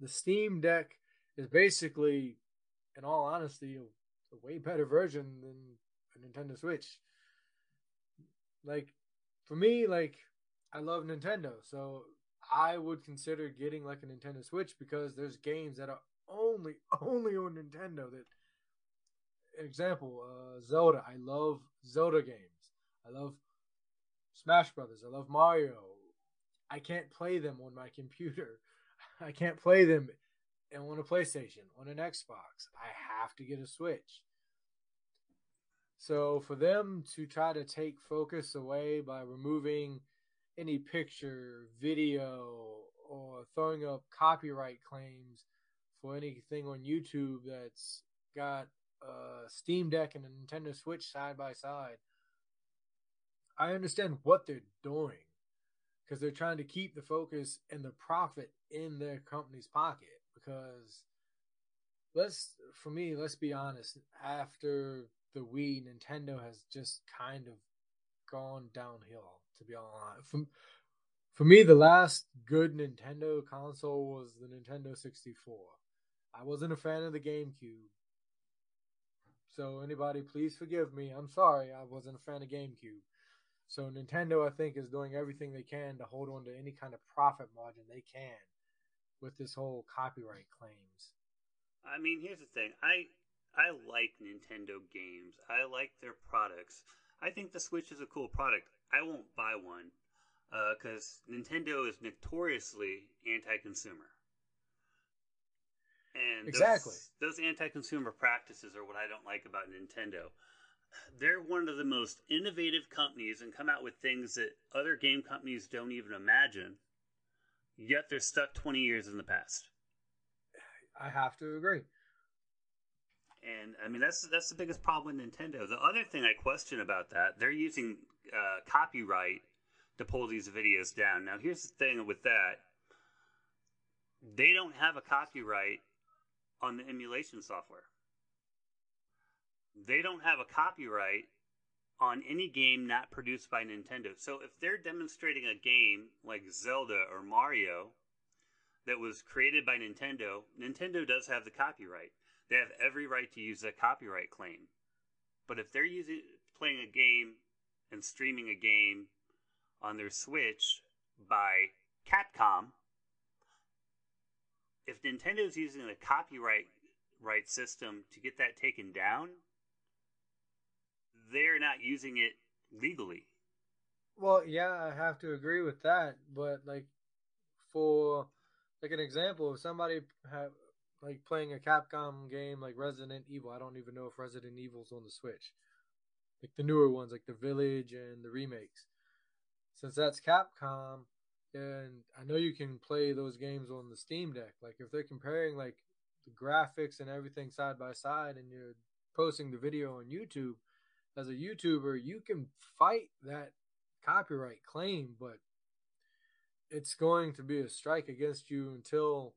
the Steam Deck is basically, in all honesty, a, a way better version than a Nintendo Switch. Like, for me, like, I love Nintendo, so I would consider getting like a Nintendo Switch because there's games that are only only on Nintendo. That example, uh, Zelda. I love Zelda games. I love Smash Brothers. I love Mario. I can't play them on my computer. I can't play them on a PlayStation, on an Xbox. I have to get a Switch. So for them to try to take focus away by removing any picture, video, or throwing up copyright claims for anything on YouTube that's got a Steam Deck and a Nintendo Switch side by side, I understand what they're doing because they're trying to keep the focus and the profit in their company's pocket. Because let's, for me, let's be honest, after the Wii, Nintendo has just kind of gone downhill. To be honest, for, for me, the last good Nintendo console was the Nintendo 64. I wasn't a fan of the GameCube. So anybody, please forgive me. I'm sorry, I wasn't a fan of GameCube. So Nintendo, I think, is doing everything they can to hold on to any kind of profit margin they can with this whole copyright claims. I mean, here's the thing. I I like Nintendo games. I like their products. I think the Switch is a cool product. I won't buy one because uh, Nintendo is notoriously anti-consumer. And exactly those, those anti-consumer practices are what I don't like about Nintendo. They're one of the most innovative companies and come out with things that other game companies don't even imagine. Yet they're stuck 20 years in the past. I have to agree. And I mean that's that's the biggest problem with Nintendo. The other thing I question about that, they're using uh, copyright to pull these videos down. Now here's the thing with that. They don't have a copyright on the emulation software. They don't have a copyright on any game not produced by Nintendo. So if they're demonstrating a game like Zelda or Mario that was created by Nintendo, Nintendo does have the copyright. They have every right to use that copyright claim. But if they're using playing a game and streaming a game on their Switch by Capcom, if Nintendo's using the copyright right system to get that taken down, they're not using it legally. Well, yeah, I have to agree with that, but like for like an example, if somebody have like playing a Capcom game like Resident Evil, I don't even know if Resident Evil's on the Switch. Like the newer ones, like the Village and the remakes. Since that's Capcom, and I know you can play those games on the Steam Deck. Like if they're comparing like the graphics and everything side by side, and you're posting the video on YouTube, as a YouTuber, you can fight that copyright claim, but it's going to be a strike against you until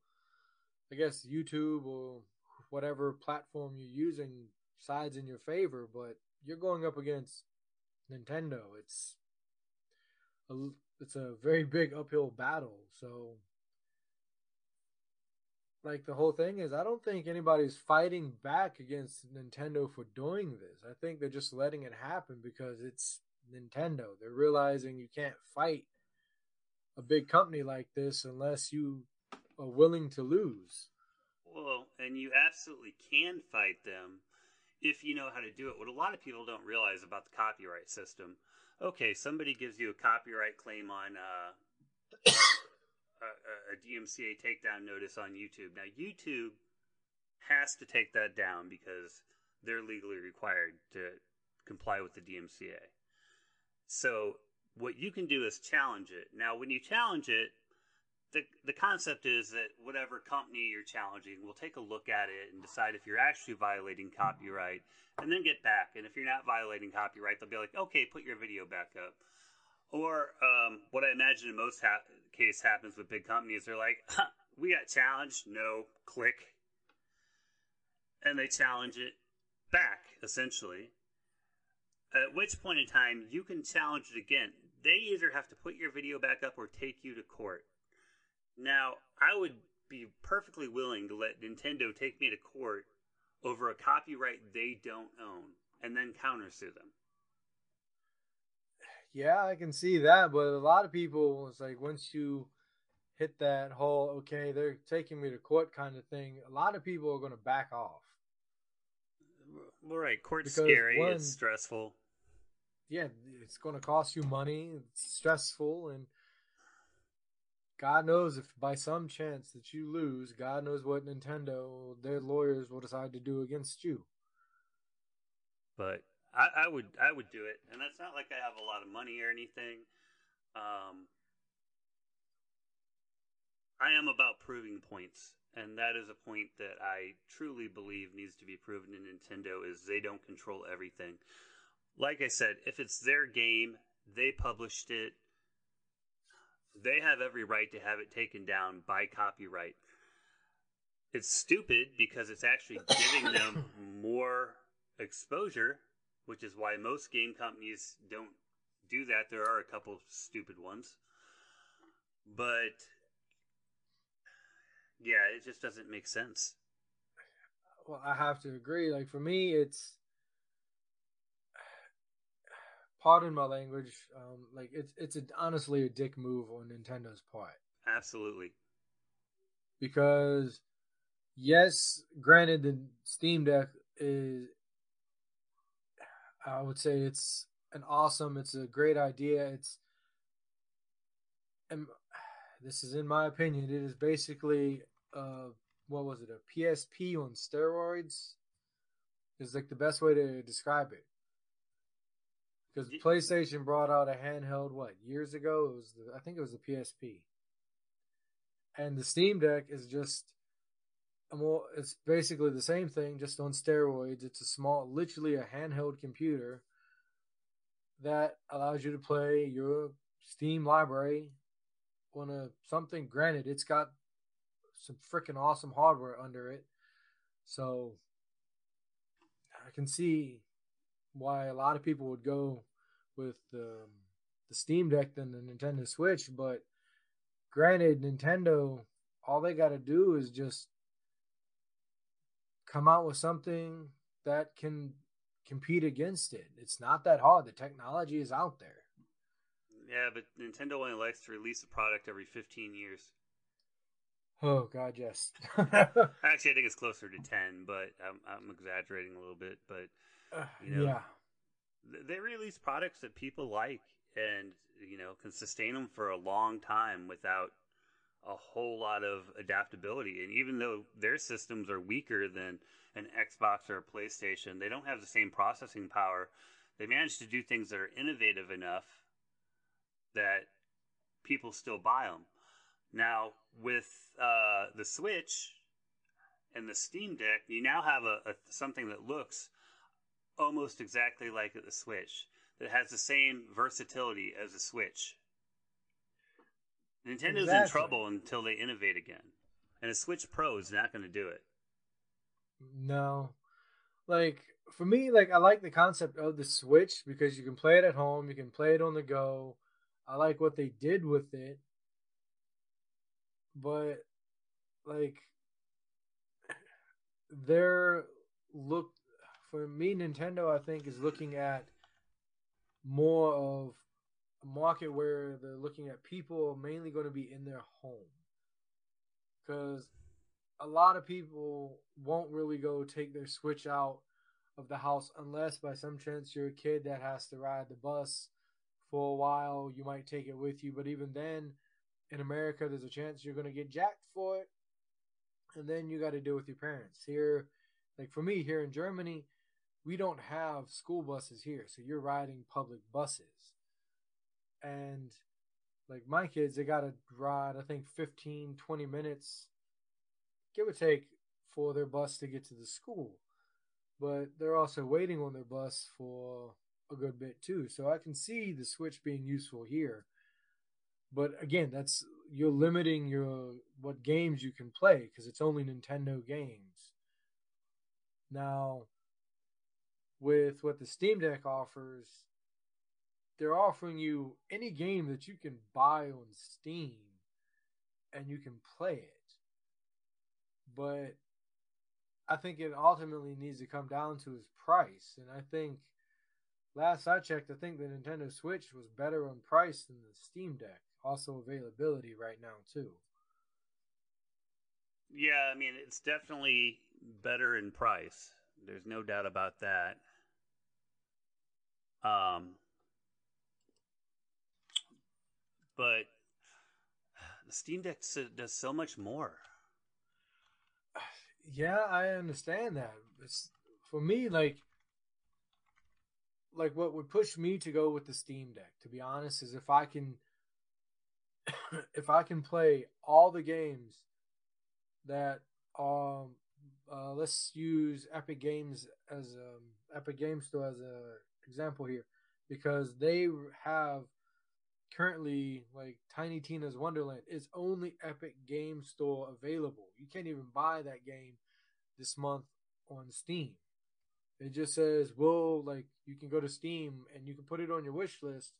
I guess YouTube or whatever platform you're using sides in your favor, but you're going up against Nintendo. It's a, it's a very big uphill battle. So like the whole thing is I don't think anybody's fighting back against Nintendo for doing this. I think they're just letting it happen because it's Nintendo. They're realizing you can't fight a big company like this unless you are willing to lose. Well, and you absolutely can fight them if you know how to do it. What a lot of people don't realize about the copyright system. Okay, somebody gives you a copyright claim on uh, a, DMCA takedown notice on YouTube. Now, YouTube has to take that down because they're legally required to comply with the DMCA. So, what you can do is challenge it. Now, when you challenge it, the, the concept is that whatever company you're challenging will take a look at it and decide if you're actually violating copyright and then get back. And if you're not violating copyright, they'll be like, okay, put your video back up. Or um, what I imagine in most ha- case happens with big companies, they're like, huh, we got challenged, no, click. And they challenge it back, essentially. At which point in time, you can challenge it again. They either have to put your video back up or take you to court. Now, I would be perfectly willing to let Nintendo take me to court over a copyright they don't own and then countersue them. Yeah, I can see that, but a lot of people it's like once you hit that whole okay, they're taking me to court kind of thing, a lot of people are going to back off. Well, right, court's because scary, one, it's stressful. Yeah, it's going to cost you money, it's stressful and God knows if by some chance that you lose, God knows what Nintendo, their lawyers will decide to do against you. But I, I would I would do it, and that's not like I have a lot of money or anything. Um, I am about proving points, and that is a point that I truly believe needs to be proven in Nintendo is they don't control everything. Like I said, if it's their game, they published it. They have every right to have it taken down by copyright. It's stupid because it's actually giving them more exposure, which is why most game companies don't do that. There are a couple stupid ones. But yeah, it just doesn't make sense. Well, I have to agree. Like for me, it's pardon my language. Um, like it's it's a, honestly a dick move on Nintendo's part. Absolutely. Because yes, granted, the Steam Deck is, I would say it's an awesome. It's a great idea. It's, and this is in my opinion. It is basically uh, what was it? A PSP on steroids. Is like the best way to describe it. Because PlayStation brought out a handheld what years ago? It was the, I think it was the PSP. And the Steam Deck is just more it's basically the same thing just on steroids. It's a small literally a handheld computer that allows you to play your Steam library on a something granted it's got some freaking awesome hardware under it. So I can see why a lot of people would go with the the Steam Deck than the Nintendo Switch, but granted, Nintendo all they got to do is just come out with something that can compete against it. It's not that hard. The technology is out there. Yeah, but Nintendo only likes to release a product every 15 years. Oh God, yes. Actually, I think it's closer to 10, but I'm, I'm exaggerating a little bit. But uh, you know, yeah. they release products that people like and you know can sustain them for a long time without a whole lot of adaptability. And even though their systems are weaker than an Xbox or a PlayStation, they don't have the same processing power. They manage to do things that are innovative enough that people still buy them. Now, with uh, the Switch and the Steam Deck, you now have a, a something that looks almost exactly like the Switch. That has the same versatility as the Switch. Nintendo's Exactly. in trouble until they innovate again, and a Switch Pro is not going to do it. No. Like for me, like I like the concept of the Switch because you can play it at home, you can play it on the go. I like what they did with it. But like their look for me Nintendo I think is looking at more of market where they're looking at people mainly going to be in their home. Cuz a lot of people won't really go take their switch out of the house unless by some chance you're a kid that has to ride the bus for a while you might take it with you. But even then in america there's a chance you're going to get jacked for it. And then you got to deal with your parents. Here like for me here in germany we don't have school buses here so you're riding public buses and like my kids they got to ride i think 15 20 minutes give or take for their bus to get to the school. But they're also waiting on their bus for a good bit too. So I can see the Switch being useful here. But again, that's you're limiting your what games you can play because it's only Nintendo games. Now, with what the Steam Deck offers, they're offering you any game that you can buy on Steam and you can play it but I think it ultimately needs to come down to its price. And I think last I checked, I think the Nintendo Switch was better on price than the Steam Deck. Also availability right now too. Yeah, I mean it's definitely better in price. There's no doubt about that. Um, but the Steam Deck does so much more. Yeah, I understand that. It's for me like like what would push me to go with the Steam Deck, to be honest, is if I can if I can play all the games that um uh, let's use Epic Games as um Epic Game Store as a example here because they have currently like Tiny Tina's Wonderland is only Epic Game Store available. You can't even buy that game this month on Steam. It just says, well, like you can go to Steam and you can put it on your wish list,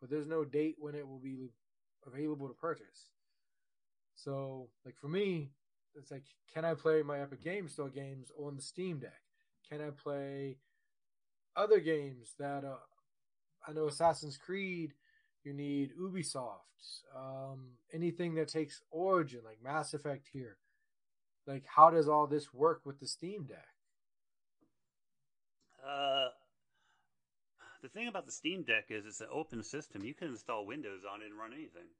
but there's no date when it will be available to purchase. So, like for me, it's like, can I play my Epic Game Store games on the Steam Deck? Can I play other games that uh, I know Assassin's Creed? You need Ubisoft, um, anything that takes Origin, like Mass Effect here. Like, how does all this work with the Steam Deck? Uh, the thing about the Steam Deck is it's an open system. You can install Windows on it and run anything.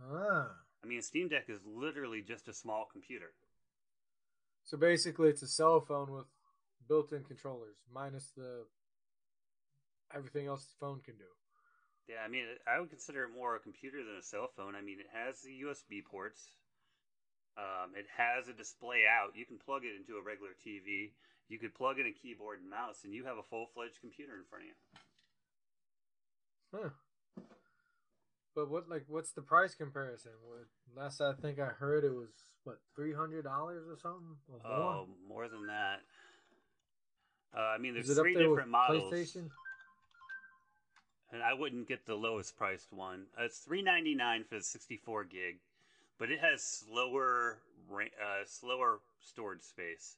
Ah. I mean, a Steam Deck is literally just a small computer. So basically, it's a cell phone with built-in controllers, minus the everything else the phone can do. Yeah, I mean, I would consider it more a computer than a cell phone. I mean, it has the USB ports. Um, it has a display out. You can plug it into a regular TV. You could plug in a keyboard and mouse, and you have a full-fledged computer in front of you. Huh. But what like what's the price comparison? What, last I think I heard it was what three hundred dollars or something. Or more? Oh, more than that. Uh, I mean, there's Is it up three different models. PlayStation? And I wouldn't get the lowest priced one. Uh, it's three ninety nine for the sixty four gig, but it has slower uh, slower storage space.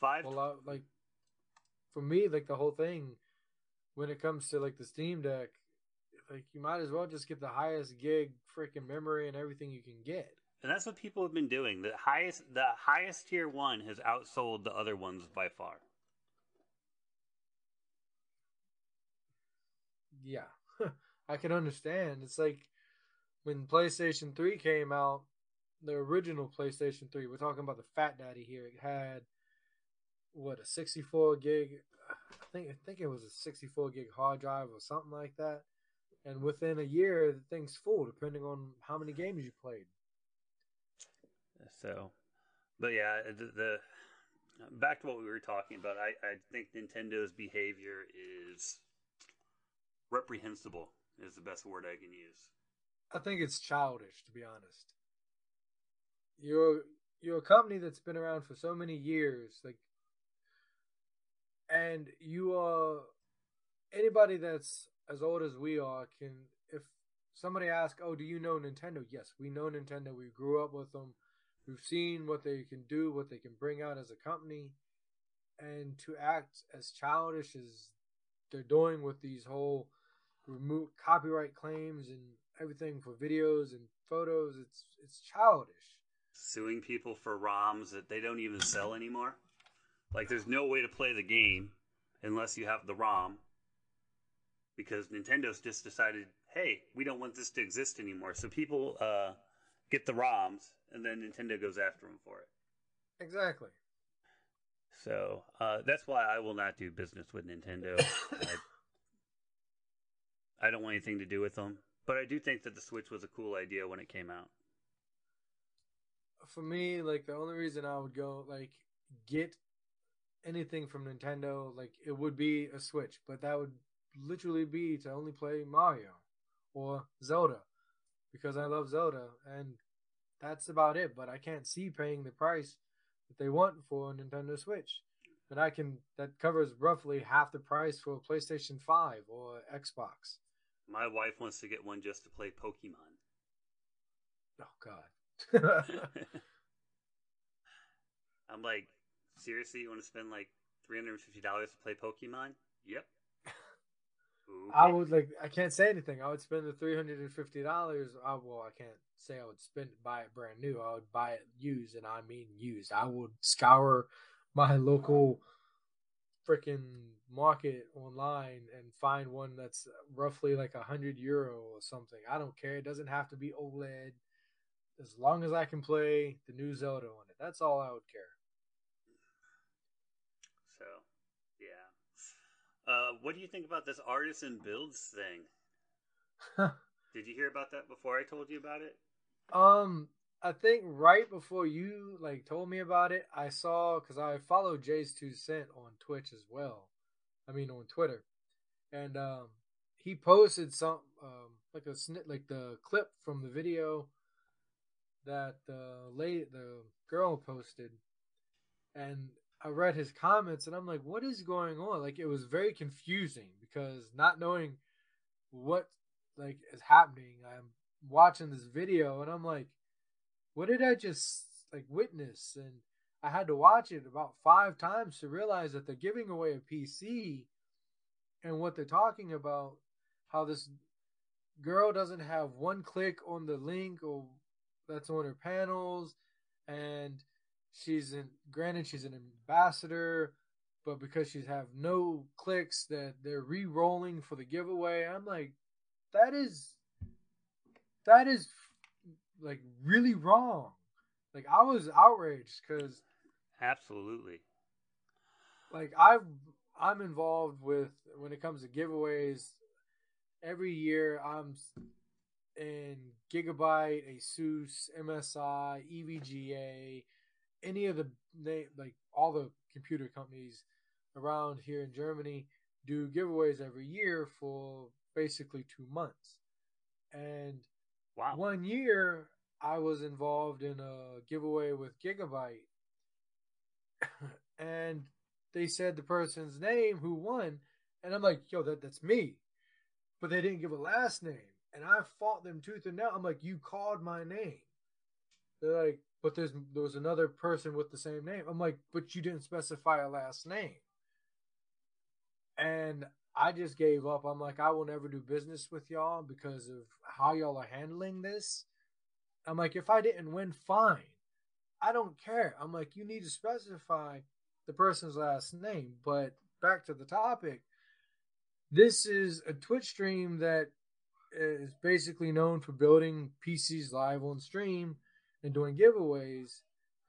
Five. Well, uh, like for me, like the whole thing, when it comes to like the Steam Deck, like you might as well just get the highest gig freaking memory and everything you can get. and that's what people have been doing. The highest the highest tier one has outsold the other ones by far. Yeah, I can understand. It's like when PlayStation 3 came out, the original PlayStation 3, we're talking about the Fat Daddy here. It had what a 64 gig I think I think it was a 64 gig hard drive or something like that. And within a year, the thing's full, depending on how many games you played. So, but yeah, the, the back to what we were talking about. I, I think Nintendo's behavior is reprehensible. Is the best word I can use. I think it's childish, to be honest. You're you're a company that's been around for so many years, like, and you are anybody that's as old as we are can. If somebody asks, "Oh, do you know Nintendo?" Yes, we know Nintendo. We grew up with them. We've seen what they can do, what they can bring out as a company, and to act as childish as they're doing with these whole remove copyright claims and everything for videos and photos. It's it's childish. Suing people for ROMs that they don't even sell anymore. Like, there's no way to play the game unless you have the ROM. Because Nintendo's just decided, hey, we don't want this to exist anymore. So people uh, get the ROMs, and then Nintendo goes after them for it. Exactly. So uh, that's why I will not do business with Nintendo. I, I don't want anything to do with them. But I do think that the Switch was a cool idea when it came out. For me, like the only reason I would go like get anything from Nintendo, like it would be a Switch, but that would literally be to only play Mario or Zelda because I love Zelda and that's about it. But I can't see paying the price that they want for a Nintendo Switch. But I can that covers roughly half the price for a PlayStation 5 or Xbox. My wife wants to get one just to play Pokemon. Oh god. I'm like, seriously, you want to spend like three hundred and fifty dollars to play Pokemon? Yep. I would like I can't say anything. I would spend the three hundred and fifty dollars. Well, I can't say I would spend buy it brand new. I would buy it used, and I mean used. I would scour my local freaking market online and find one that's roughly like a hundred euro or something. I don't care. It doesn't have to be OLED. As long as I can play the new Zelda on it, that's all I would care. So, yeah. Uh, what do you think about this artisan builds thing? Did you hear about that before I told you about it? Um, I think right before you like told me about it, I saw because I follow Jay's Two Cent on Twitch as well. I mean on Twitter, and um, he posted some um like a snit like the clip from the video that the lady the girl posted, and I read his comments and I'm like, what is going on? Like it was very confusing because not knowing what like is happening. I'm watching this video and I'm like, what did I just like witness? And I had to watch it about five times to realize that they're giving away a PC and what they're talking about, how this girl doesn't have one click on the link or that's on her panels and she's in granted she's an ambassador but because she's have no clicks that they're re-rolling for the giveaway i'm like that is that is like really wrong. Like i was outraged because Absolutely. like i've i'm involved with when it comes to giveaways every year i'm in gigabyte asus msi evga any of the like all the computer companies around here in Germany do giveaways every year for basically two months. And wow. one year I was involved in a giveaway with Gigabyte. and they said the person's name who won. And I'm like, yo, that, that's me. But they didn't give a last name. And I fought them tooth and nail. I'm like, you called my name. They're like, but there's there was another person with the same name. I'm like, but you didn't specify a last name. And I just gave up. I'm like, I will never do business with y'all because of how y'all are handling this. I'm like, if I didn't win, fine. I don't care. I'm like, you need to specify the person's last name. But back to the topic. This is a Twitch stream that is basically known for building PCs live on stream and doing giveaways.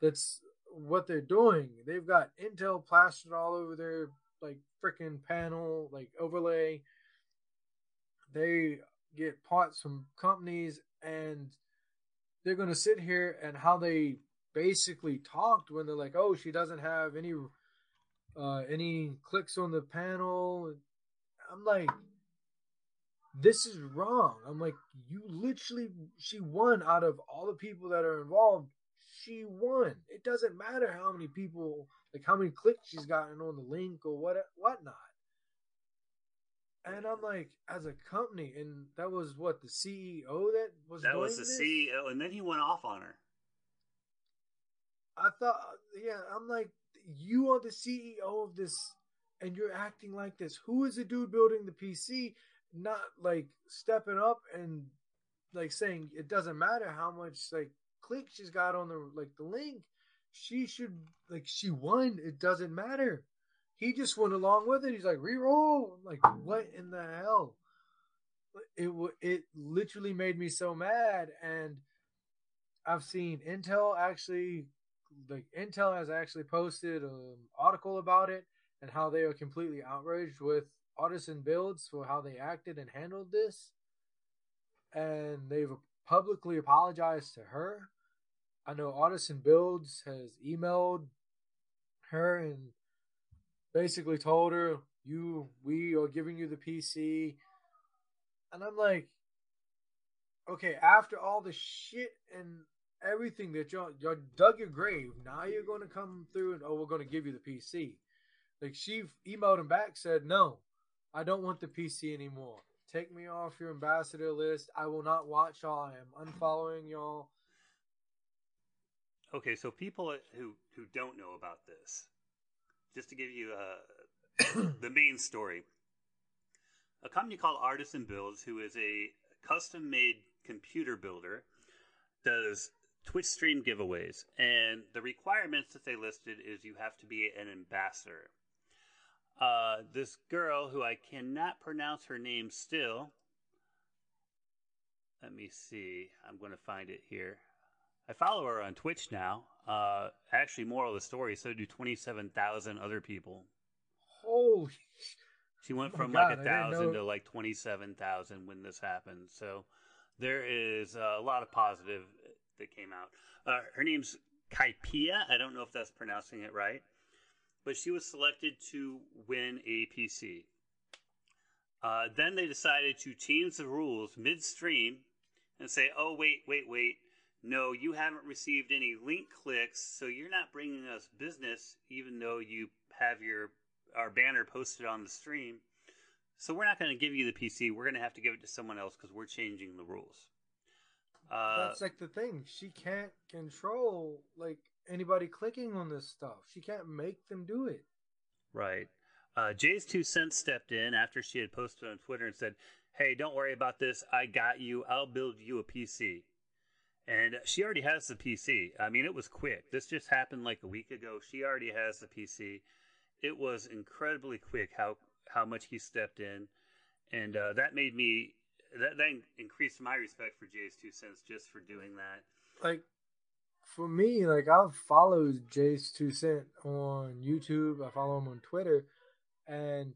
That's what they're doing. They've got Intel plastered all over their like freaking panel, like overlay. They get parts from companies and they're going to sit here and how they basically talked when they're like, "Oh, she doesn't have any uh any clicks on the panel." I'm like, this is wrong. I'm like, you literally, she won out of all the people that are involved. She won. It doesn't matter how many people, like how many clicks she's gotten on the link or what, whatnot. And I'm like, as a company, and that was what the CEO that was. That was the this? CEO, and then he went off on her. I thought, yeah, I'm like, you are the CEO of this, and you're acting like this. Who is the dude building the PC? Not like stepping up and like saying it doesn't matter how much like click she's got on the like the link. She should like she won. It doesn't matter. He just went along with it. He's like reroll. Like what in the hell? It it literally made me so mad. And I've seen Intel actually like Intel has actually posted an article about it and how they are completely outraged with Artisan Builds for how they acted and handled this. And they've publicly apologized to her. I know Artisan Builds has emailed her and basically told her, "You, we are giving you the PC," and I'm like, "Okay, after all the shit and everything that y'all y'all dug your grave, now you're going to come through and oh, we're going to give you the PC." Like she emailed him back, said, "No, I don't want the PC anymore. Take me off your ambassador list. I will not watch y'all. I am unfollowing y'all." Okay, so people who who don't know about this, just to give you uh, the main story, a company called Artisan Builds, who is a custom-made computer builder, does Twitch stream giveaways, and the requirements that they listed is you have to be an ambassador. Uh, this girl, who I cannot pronounce her name still. Let me see. I'm going to find it here. I follow her on Twitch now. Uh, actually, moral of the story, so do 27,000 other people. Holy. She went Oh from God, like a thousand to like twenty-seven thousand when this happened. So there is a lot of positive that came out. Uh, her name's Kaipia. I don't know if that's pronouncing it right, but she was selected to win a PC. Uh, then they decided to change the rules midstream and say, "Oh wait, wait, wait! No, you haven't received any link clicks, so you're not bringing us business, even though you have your our banner posted on the stream. So we're not going to give you the PC. We're going to have to give it to someone else because we're changing the rules." Uh, That's like the thing. She can't control like anybody clicking on this stuff. She can't make them do it. Right. Uh, JayzTwoCents stepped in after she had posted on Twitter and said, "Hey, don't worry about this. I got you. I'll build you a PC." And she already has the PC. I mean, it was quick. This just happened like a week ago. She already has the PC. It was incredibly quick how how much he stepped in, and uh, that made me that that increased my respect for JayzTwoCents just for doing that. Like for me, like I've followed Jay's Two Cent on YouTube. I follow him on Twitter, and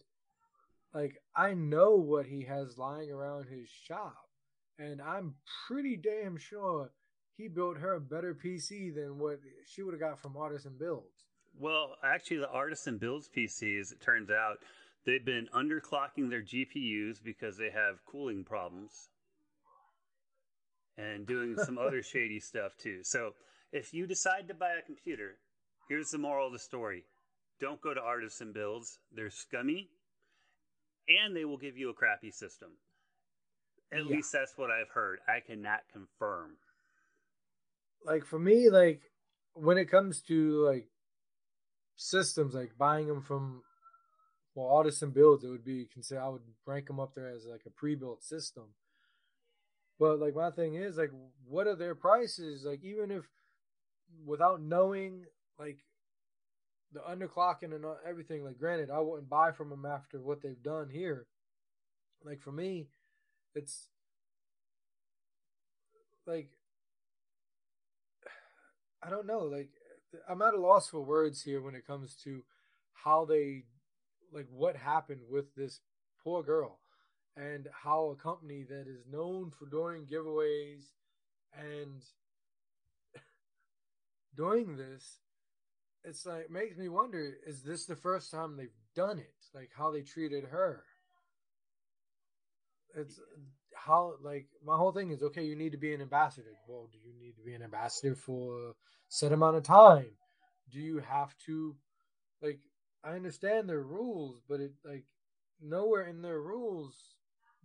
like I know what he has lying around his shop, and I'm pretty damn sure he built her a better PC than what she would have got from Artisan Builds. Well, actually, the Artisan builds PCs, it turns out, they've been underclocking their GPUs because they have cooling problems and doing some other shady stuff too. So, if you decide to buy a computer, here's the moral of the story don't go to Artisan builds, they're scummy and they will give you a crappy system. At Yeah. least that's what I've heard. I cannot confirm. like for me like when it comes to like systems like buying them from well artisan builds it would be consider i would rank them up there as like a pre-built system but like my thing is like what are their prices like even if without knowing like the underclocking and everything like granted i wouldn't buy from them after what they've done here like for me it's like I don't know. Like, I'm at a loss for words here when it comes to how they, like, what happened with this poor girl, and how a company that is known for doing giveaways and doing this, it's like makes me wonder: is this the first time they've done it? Like how they treated her. It's how like my whole thing is okay you need to be an ambassador well do you need to be an ambassador for a set amount of time do you have to like i understand their rules but it like nowhere in their rules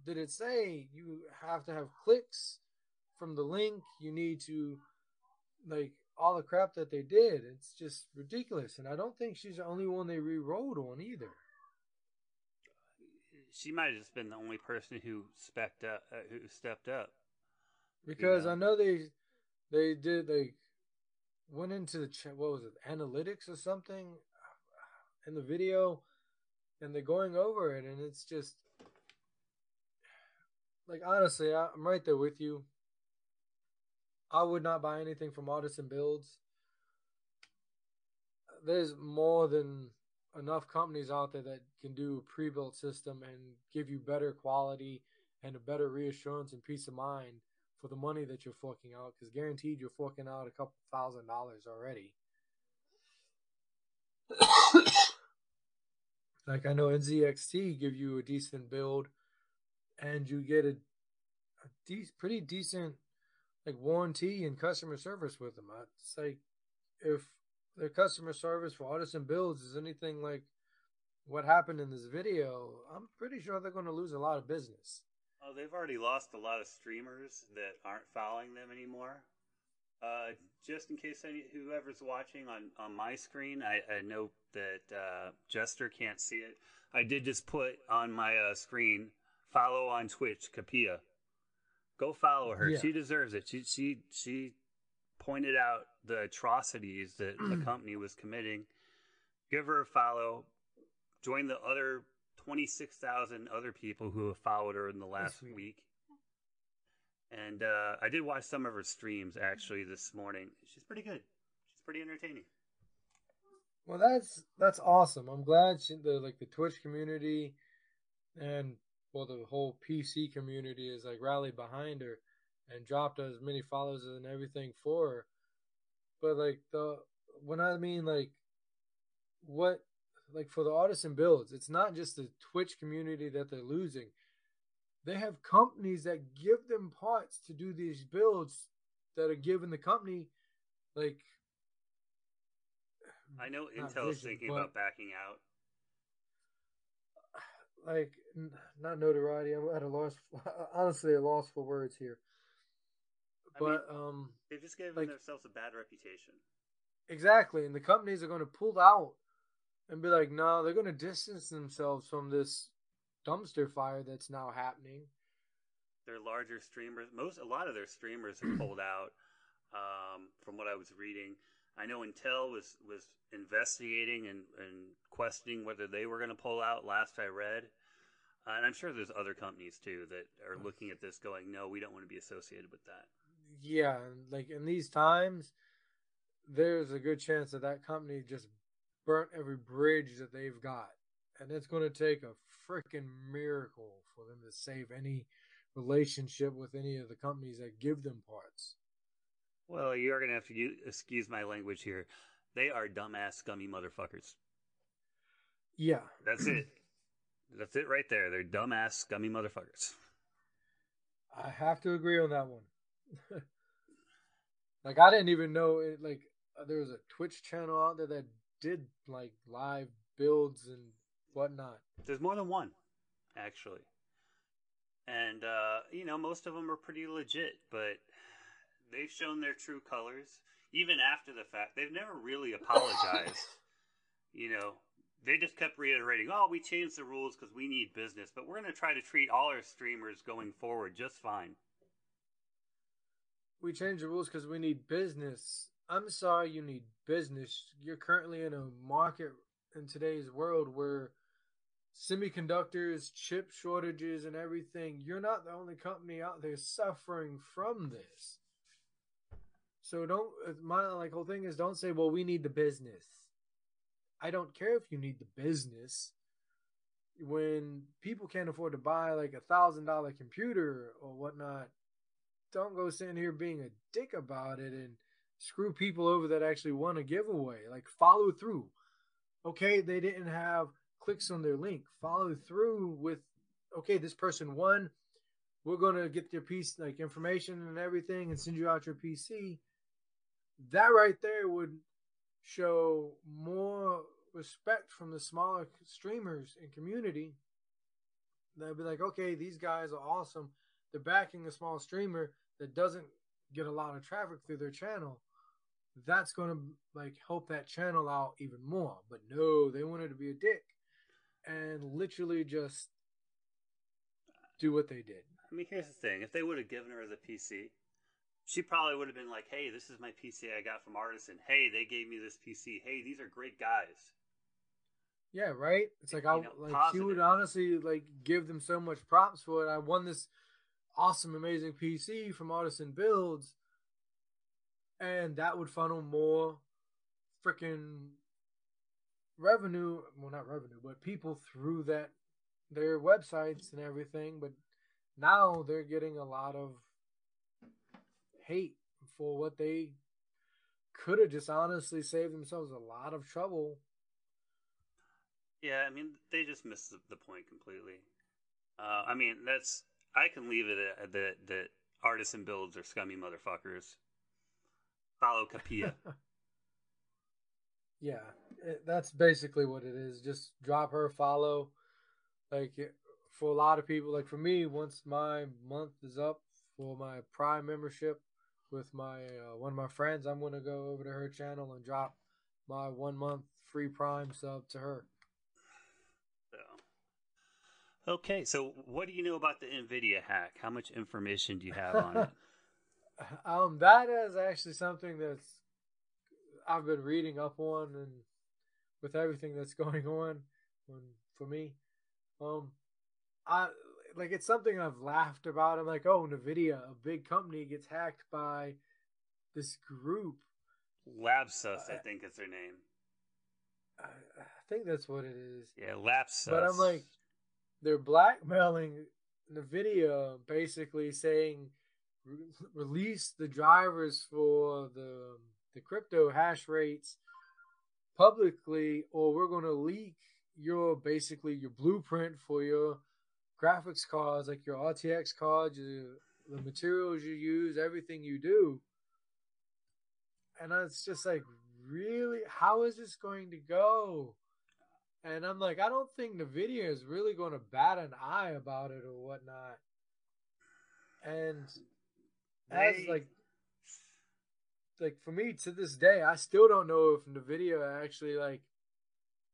did it say you have to have clicks from the link you need to like all the crap that they did it's just ridiculous and i don't think she's the only one they re-rolled on either She might have just been the only person who specked up, uh, who stepped up. because know? I know they they did they went into the ch- what was it analytics or something in the video, and they're going over it, and it's just like honestly, I, I'm right there with you. I would not buy anything from Artisan Builds. There's more than enough companies out there that can do a pre-built system and give you better quality and a better reassurance and peace of mind for the money that you're forking out because guaranteed you're forking out a couple thousand dollars already. like I know NZXT give you a decent build and you get a, a de- pretty decent like warranty and customer service with them. Uh, it's like if their customer service for Artisan Builds is anything like what happened in this video, I'm pretty sure they're going to lose a lot of business. Oh, they've already lost a lot of streamers that aren't following them anymore. Uh, just in case any, whoever's watching on, on my screen, I, I know that uh, Jester can't see it. I did just put on my uh, screen follow on Twitch, Kapia. Go follow her. Yeah. She deserves it. She she she pointed out the atrocities that the company was committing. Give her a follow. Join the other twenty six thousand other people who have followed her in the last week. And uh, I did watch some of her streams actually this morning. She's pretty good. She's pretty entertaining. Well, that's that's awesome. I'm glad she, the like the Twitch community and well, the whole PC community is like rallied behind her and dropped as many followers and everything for her. But like the when I mean like what like for the artisan builds, it's not just the Twitch community that they're losing. They have companies that give them parts to do these builds that are given the company like I know Intel's vision, thinking but- about backing out. like n- not notoriety. I'm at a loss. Honestly, a loss for words here. I mean, But um, They've just given like- themselves a bad reputation. exactly, and the companies are going to pull out and be like, no, they're going to distance themselves from this dumpster fire that's now happening. Their larger streamers, most a lot of their streamers have pulled out. Um, from what I was reading, I know Intel was was investigating and, and questioning whether they were going to pull out. Last I read, uh, and I'm sure there's other companies too that are looking at this, going, "No, we don't want to be associated with that." Yeah, like in these times, there's a good chance that that company just burnt every bridge that they've got, and it's going to take a freaking miracle for them to save any relationship with any of the companies that give them parts. Well, you are going to have to excuse my language here. They are dumbass, scummy motherfuckers. Yeah, That's it. That's it right there. They're dumbass, scummy motherfuckers. I have to agree on that one. like I didn't even know it. Like uh, there was a Twitch channel out there that did like live builds and whatnot. There's more than one, actually. And, uh, you know, most of them are pretty legit, but they've shown their true colors, even after the fact. They've never really apologized. you know, they just kept reiterating, oh, we changed the rules because we need business, but we're going to try to treat all our streamers going forward just fine. We changed the rules because we need business. I'm sorry, you need business. You're currently in a market in today's world where semiconductors, chip shortages, and everything. You're not the only company out there suffering from this. So don't my like whole thing is don't say, well, we need the business. I don't care if you need the business. When people can't afford to buy like a thousand dollar computer or whatnot, don't go sitting here being a dick about it and screw people over that actually want a giveaway. Like follow through. Okay, they didn't have clicks on their link. Follow through with okay, this person won. We're gonna get their piece like information and everything and send you out your PC. That right there would show more respect from the smaller streamers and community. They'll be like, okay, these guys are awesome. They're backing a small streamer that doesn't get a lot of traffic through their channel. That's going to like help that channel out even more. But no, they wanted to be a dick and literally just do what they did. I mean, here's the thing: if they would have given her the PC, she probably would have been like, "Hey, this is my PC I got from Artisan. Hey, they gave me this PC. Hey, these are great guys." Yeah, right. It's like I like positive. she would honestly like give them so much props for it. I won this awesome, amazing PC from Artisan Builds, and that would funnel more freaking revenue. Well, not revenue, but people through that their websites and everything. But now they're getting a lot of hate for what they could have just honestly saved themselves a lot of trouble Yeah, I mean, they just missed the, point completely. Uh, I mean, that's I can leave it at that that artisan builds are scummy motherfuckers. Follow Capilla. Yeah, it, that's basically what it is. Just drop her follow. Like for a lot of people, like for me, once my month is up for my Prime membership with my uh, one of my friends, I'm gonna go over to her channel and drop my one month free Prime sub to her. so, okay, so what do you know about the Nvidia hack? How much information do you have on it? Um, that is actually something that's I've been reading up on, and with everything that's going on, on for me, um, I like it's something I've laughed about. I'm like, oh, Nvidia, a big company, gets hacked by this group. Lapsus, I think is their name. I, I think that's what it is. Yeah, Lapsus. But I'm like, they're blackmailing Nvidia, basically saying re- release the drivers for the the crypto hash rates publicly, or we're going to leak your basically your blueprint for your graphics cards, like your RTX cards, your, the materials you use, everything you do. And it's just like, really, how is this going to go? And I'm like, I don't think Nvidia is really going to bat an eye about it or whatnot. And as They- like, like for me to this day, I still don't know if Nvidia actually like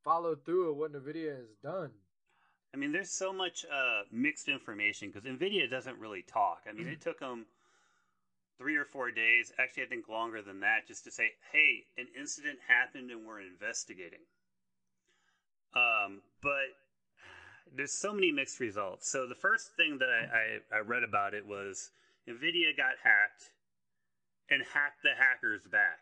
followed through with what Nvidia has done. I mean, there's so much uh, mixed information because NVIDIA doesn't really talk. I mean, it took them three or four days, actually, I think longer than that, just to say, hey, an incident happened and we're investigating. Um, but there's so many mixed results. So the first thing that I, I, I read about it was NVIDIA got hacked and hacked the hackers back.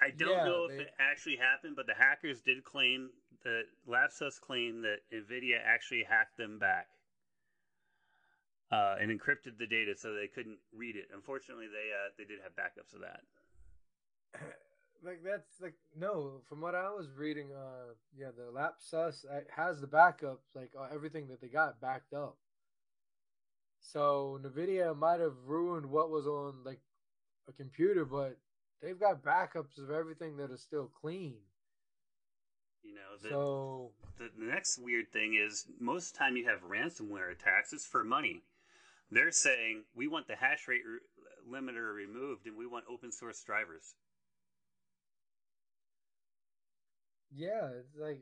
I don't Yeah, know if they- it actually happened, but the hackers did claim that Lapsus claimed that NVIDIA actually hacked them back uh, and encrypted the data so they couldn't read it. Unfortunately, they uh, they did have backups of that. like that's like no from what i was reading uh yeah the lapsus uh, has the backups like uh, everything that they got backed up so nvidia might have ruined what was on like a computer but they've got backups of everything that is still clean You know, the, so the, the next weird thing is most of the time you have ransomware attacks, it's for money. They're saying we want the hash rate re- limiter removed and we want open source drivers. yeah it's like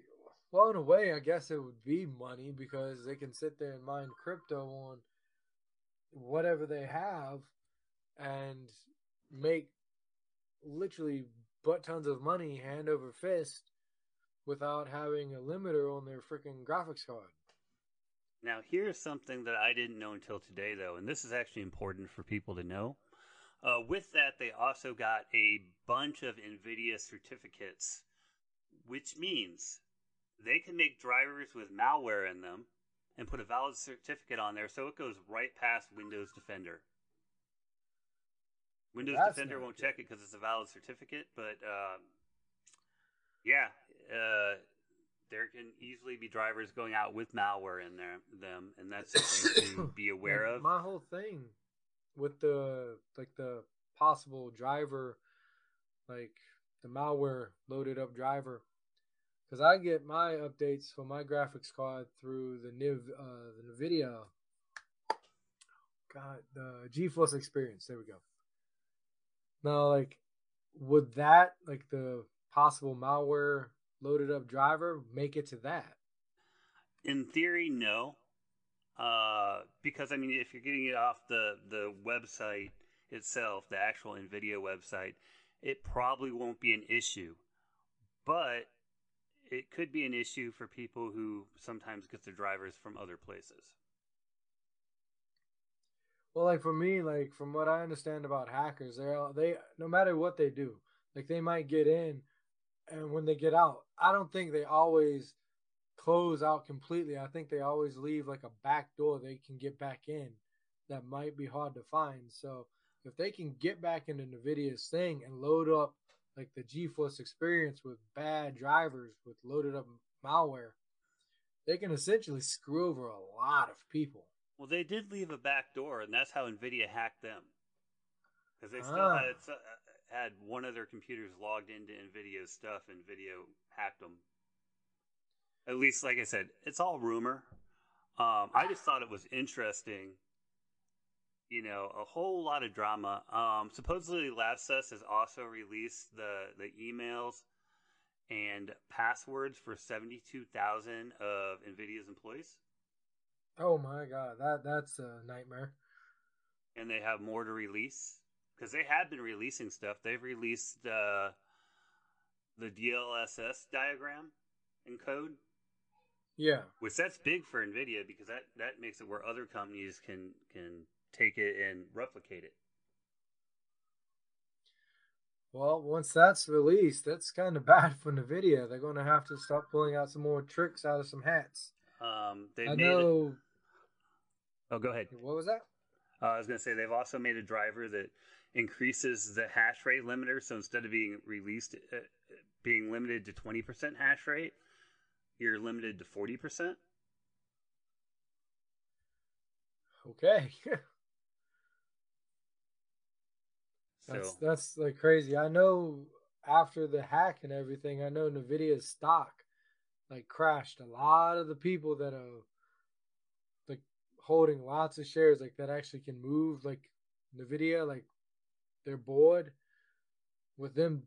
well in a way i guess it would be money because they can sit there and mine crypto on whatever they have and make literally butt tons of money hand over fist without having a limiter on their freaking graphics card. Now, here's something that I didn't know until today, though, and this is actually important for people to know. Uh, with that, they also got a bunch of NVIDIA certificates, which means they can make drivers with malware in them and put a valid certificate on there so it goes right past Windows Defender. Windows That's Defender won't check it because it's a valid certificate, but uh, yeah, uh, there can easily be drivers going out with malware in there, them, and that's something to be aware of. My whole thing with the like the possible driver, like the malware loaded up driver, because I get my updates for my graphics card through the Niv, uh, the Nvidia. God, the GeForce Experience. There we go. Now, like, would that like the possible malware loaded up driver make it to that? In theory, no, uh, because I mean, if you're getting it off the the website itself, the actual Nvidia website, it probably won't be an issue, but it could be an issue for people who sometimes get their drivers from other places. Well, like for me, like from what I understand about hackers, they are all, they no matter what they do, like they might get in, and when they get out, I don't think they always close out completely. I think they always leave like a back door they can get back in. That might be hard to find. So if they can get back into Nvidia's thing and load up like the GeForce experience with bad drivers with loaded up malware, they can essentially screw over a lot of people. Well, they did leave a back door, and that's how Nvidia hacked them. Because they still Ah. had uh, had one of their computers logged into Nvidia's stuff, and Nvidia hacked them. At least, like I said, it's all rumor. Um, I just thought it was interesting. You know, a whole lot of drama. Um, supposedly, Lapsus has also released the the emails and passwords for seventy two thousand of Nvidia's employees. Oh my god, that that's a nightmare. and they have more to release because they have been releasing stuff. They've released uh, the DLSS diagram and code, Yeah. which that's big for Nvidia because that that makes it where other companies can can take it and replicate it. Well, once that's released, that's kind of bad for Nvidia. They're going to have to start pulling out some more tricks out of some hats. Um, they I know. Oh, go ahead. What was that? Uh, I was going to say they've also made a driver that increases the hash rate limiter. So instead of being released, uh, being limited to 20% hash rate, you're limited to 40%. Okay. So That's that's like crazy. I know after the hack and everything, I know Nvidia's stock like crashed. A lot of the people that are holding lots of shares, like that actually can move, like Nvidia, like they're bored with them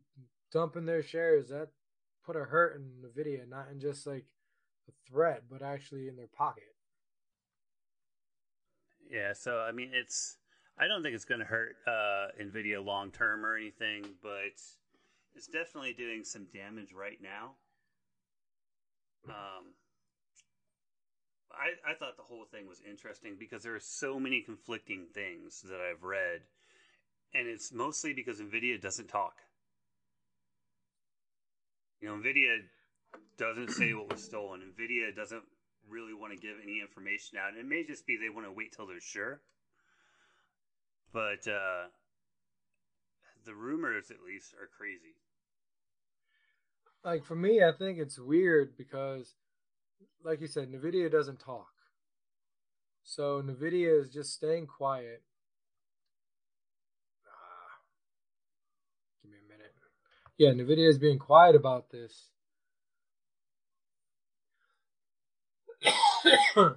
dumping their shares. That put a hurt in Nvidia, not in just like a threat, but actually in their pocket. Yeah, so I mean, it's I don't think it's going to hurt uh, Nvidia long term or anything, but it's definitely doing some damage right now. Um, I I thought the whole thing was interesting because there are so many conflicting things that I've read, and it's mostly because Nvidia doesn't talk. You know, Nvidia doesn't say what was stolen. Nvidia doesn't really want to give any information out. And it may just be they want to wait till they're sure. But uh, the rumors, at least, are crazy. Like for me, I think it's weird because, like you said, Nvidia doesn't talk. So Nvidia is just staying quiet. Ah, give me a minute. Yeah, Nvidia is being quiet about this.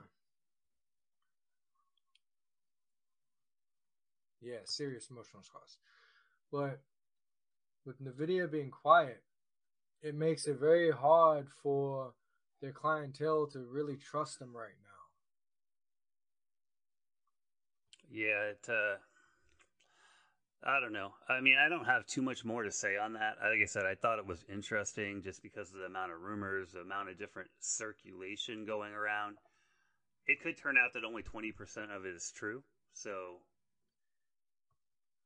yeah, serious emotional scars. But with Nvidia being quiet, it makes it very hard for their clientele to really trust them right now. Yeah, it. Uh, I don't know. I mean, I don't have too much more to say on that. Like I said, I thought it was interesting just because of the amount of rumors, the amount of different circulation going around. It could turn out that only twenty percent of it is true. So,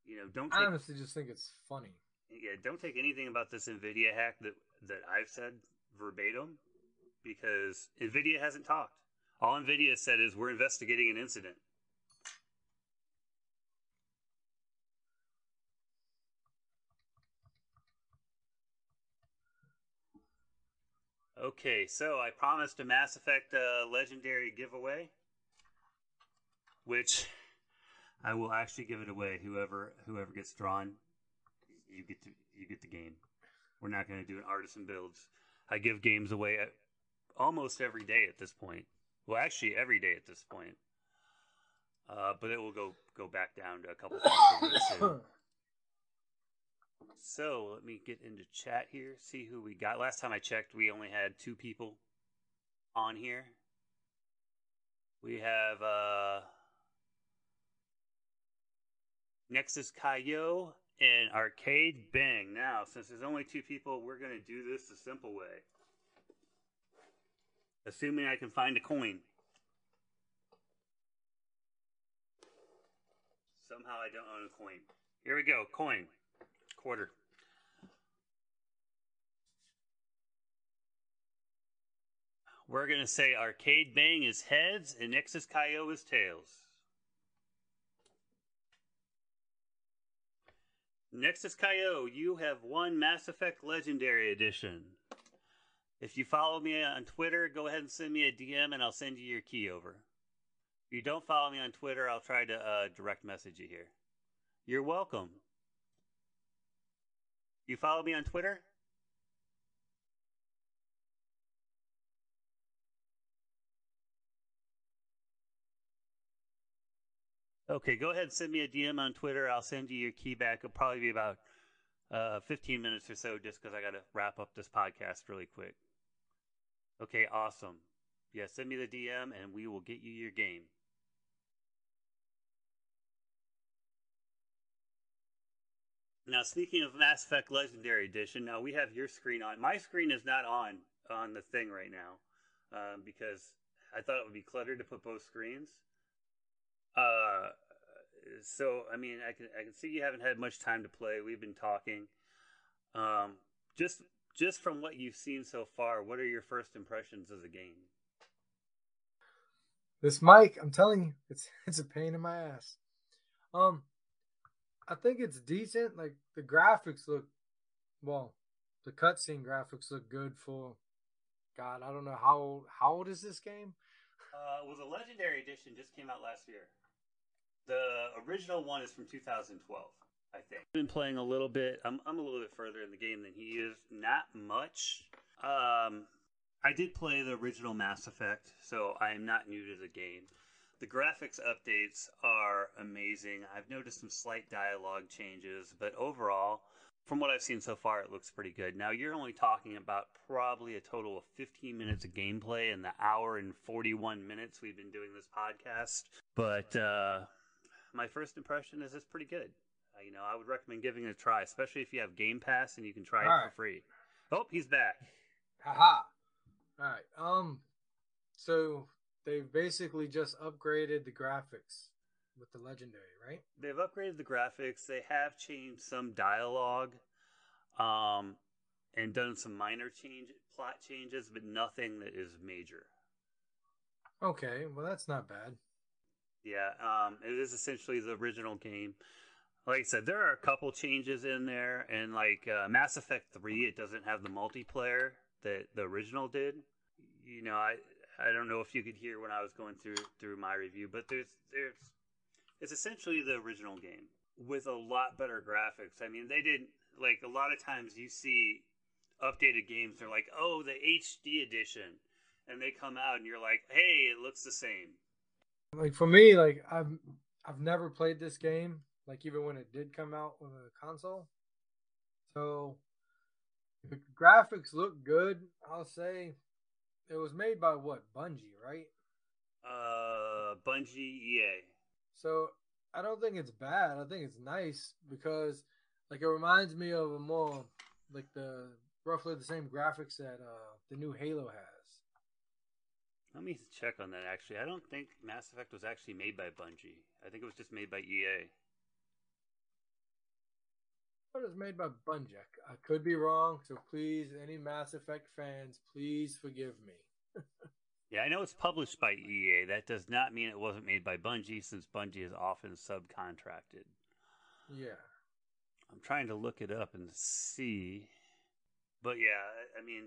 you know, don't. Take, I honestly just think it's funny. yeah, don't take anything about this Nvidia hack that that I've said verbatim because Nvidia hasn't talked. All Nvidia said is we're investigating an incident. Okay, so I promised a Mass Effect uh, Legendary giveaway, which I will actually give it away. Whoever whoever gets drawn, you get to you get the game. We're not going to do an artisan builds. I give games away almost every day at this point. Well, actually, every day at this point. Uh, but it will go go back down to a couple times soon. So let me get into chat here, see who we got. Last time I checked, we only had two people on here. We have uh, Nexus Kaio and Arcade Bang. Now, since there's only two people, we're going to do this the simple way. Assuming I can find a coin. Somehow I don't own a coin. Here we go, coin. Quarter. We're going to say Arcade Bang is heads and Nexus Kaio is tails. Nexus Kaio, you have won Mass Effect Legendary Edition. If you follow me on Twitter, go ahead and send me a DM and I'll send you your key over. If you don't follow me on Twitter, I'll try to uh, direct message you here. You're welcome. You follow me on Twitter? Okay, go ahead and send me a DM on Twitter. I'll send you your key back. It'll probably be about uh, 15 minutes or so just because I got to wrap up this podcast really quick. Okay, awesome. Yeah, send me the DM and we will get you your game. Now, speaking of Mass Effect Legendary Edition, now we have your screen on. My screen is not on on the thing right now um, because I thought it would be cluttered to put both screens. Uh, so I mean, I can I can see you haven't had much time to play. We've been talking. Um, just just from what you've seen so far, what are your first impressions of the game? This mic, I'm telling you, it's it's a pain in my ass. Um, I think it's decent. Like the graphics look, well, the cutscene graphics look good for. God, I don't know how old, how old is this game? Uh, well, the Legendary Edition just came out last year. The original one is from 2012, I think. I've been playing a little bit. I'm, I'm a little bit further in the game than he is. Not much. Um, I did play the original Mass Effect, so I am not new to the game. The graphics updates are amazing. I've noticed some slight dialogue changes, but overall, from what I've seen so far, it looks pretty good. Now, you're only talking about probably a total of 15 minutes of gameplay in the hour and 41 minutes we've been doing this podcast. But uh, my first impression is it's pretty good. Uh, you know, I would recommend giving it a try, especially if you have Game Pass and you can try All it right. for free. Oh, he's back. Haha. All right. Um, so they've basically just upgraded the graphics with the legendary, right? They've upgraded the graphics. They have changed some dialogue, um, and done some minor change plot changes, but nothing that is major. Okay. Well, that's not bad. Yeah, um, it is essentially the original game. Like I said, there are a couple changes in there, and like uh, Mass Effect Three, it doesn't have the multiplayer that the original did. You know, I I don't know if you could hear when I was going through through my review, but there's there's it's essentially the original game with a lot better graphics. I mean, they didn't like a lot of times you see updated games. They're like, oh, the HD edition, and they come out and you're like, hey, it looks the same. Like for me, like I've I've never played this game. Like even when it did come out with a console. So the graphics look good. I'll say it was made by what Bungie, right? Uh, Bungie EA. So I don't think it's bad. I think it's nice because like it reminds me of a more like the roughly the same graphics that uh the new Halo has. Let me check on that. Actually, I don't think Mass Effect was actually made by Bungie. I think it was just made by EA. But it's made by Bungie. I could be wrong, so please, any Mass Effect fans, please forgive me. Yeah, I know it's published by EA. That does not mean it wasn't made by Bungie, since Bungie is often subcontracted. Yeah. I'm trying to look it up and see. But yeah, I mean,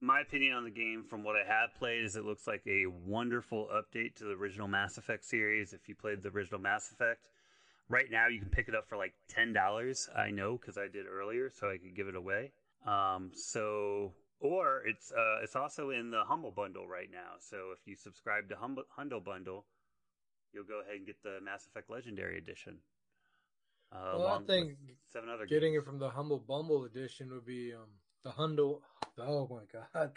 my opinion on the game from what I have played is it looks like a wonderful update to the original Mass Effect series. If you played the original Mass Effect, right now you can pick it up for like ten dollars. I know because I did earlier, so I could give it away. Um, so or it's uh, it's also in the Humble Bundle right now. So if you subscribe to Humble Humble Bundle, you'll go ahead and get the Mass Effect Legendary Edition. Uh, well, I think seven other getting games. it from the Humble Bumble edition would be um the Humble. Oh my god,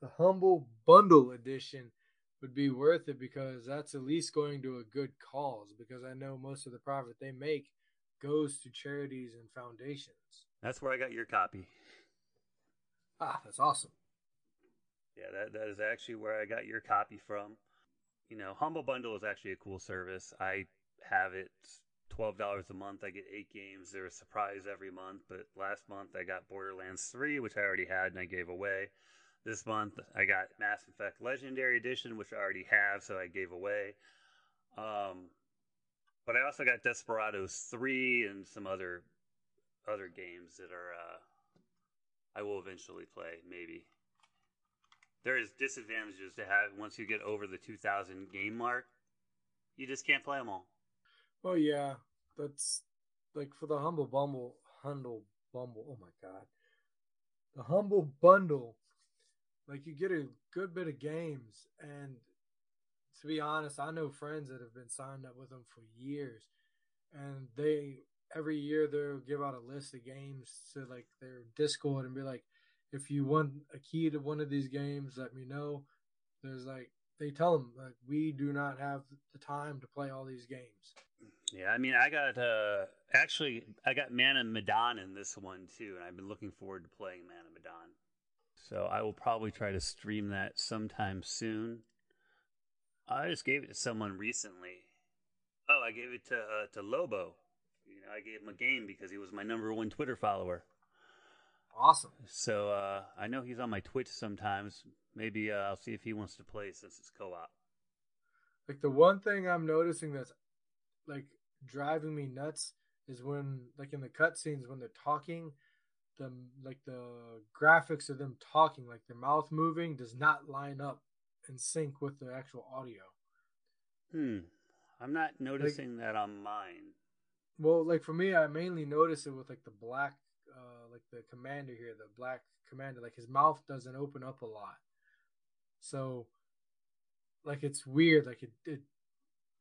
the Humble Bundle edition would be worth it because that's at least going to a good cause. Because I know most of the profit they make goes to charities and foundations. That's where I got your copy. Ah, that's awesome. Yeah, that that is actually where I got your copy from. You know, Humble Bundle is actually a cool service. I have it twelve dollars a month. I get eight games. They're a surprise every month. But last month I got Borderlands three, which I already had and I gave away. This month I got Mass Effect Legendary Edition, which I already have, so I gave away. Um, but I also got Desperados three and some other other games that are uh, I will eventually play, maybe. There is disadvantages to have once you get over the 2000 game mark. You just can't play them all. Oh yeah, that's like for the Humble Bumble, Humble Bumble. Oh my god, the Humble Bundle. Like you get a good bit of games, and to be honest, I know friends that have been signed up with them for years, and they every year they'll give out a list of games to like their Discord and be like, if you want a key to one of these games, let me know. There's like they tell them like we do not have the time to play all these games. Yeah, I mean, I got uh actually I got Man of Medan in this one too, and I've been looking forward to playing Man of Medan. So I will probably try to stream that sometime soon. I just gave it to someone recently. Oh, I gave it to uh, to Lobo. You know, I gave him a game because he was my number one Twitter follower. Awesome. So uh, I know he's on my Twitch sometimes. Maybe uh, I'll see if he wants to play since it's co-op. Like the one thing I'm noticing that's like driving me nuts is when like in the cutscenes when they're talking, the like the graphics of them talking, like their mouth moving, does not line up in sync with the actual audio. Hmm. I'm not noticing that on mine. Well, like for me, I mainly notice it with like the black, uh, like the commander here, the black commander. Like his mouth doesn't open up a lot, so like it's weird. Like it, it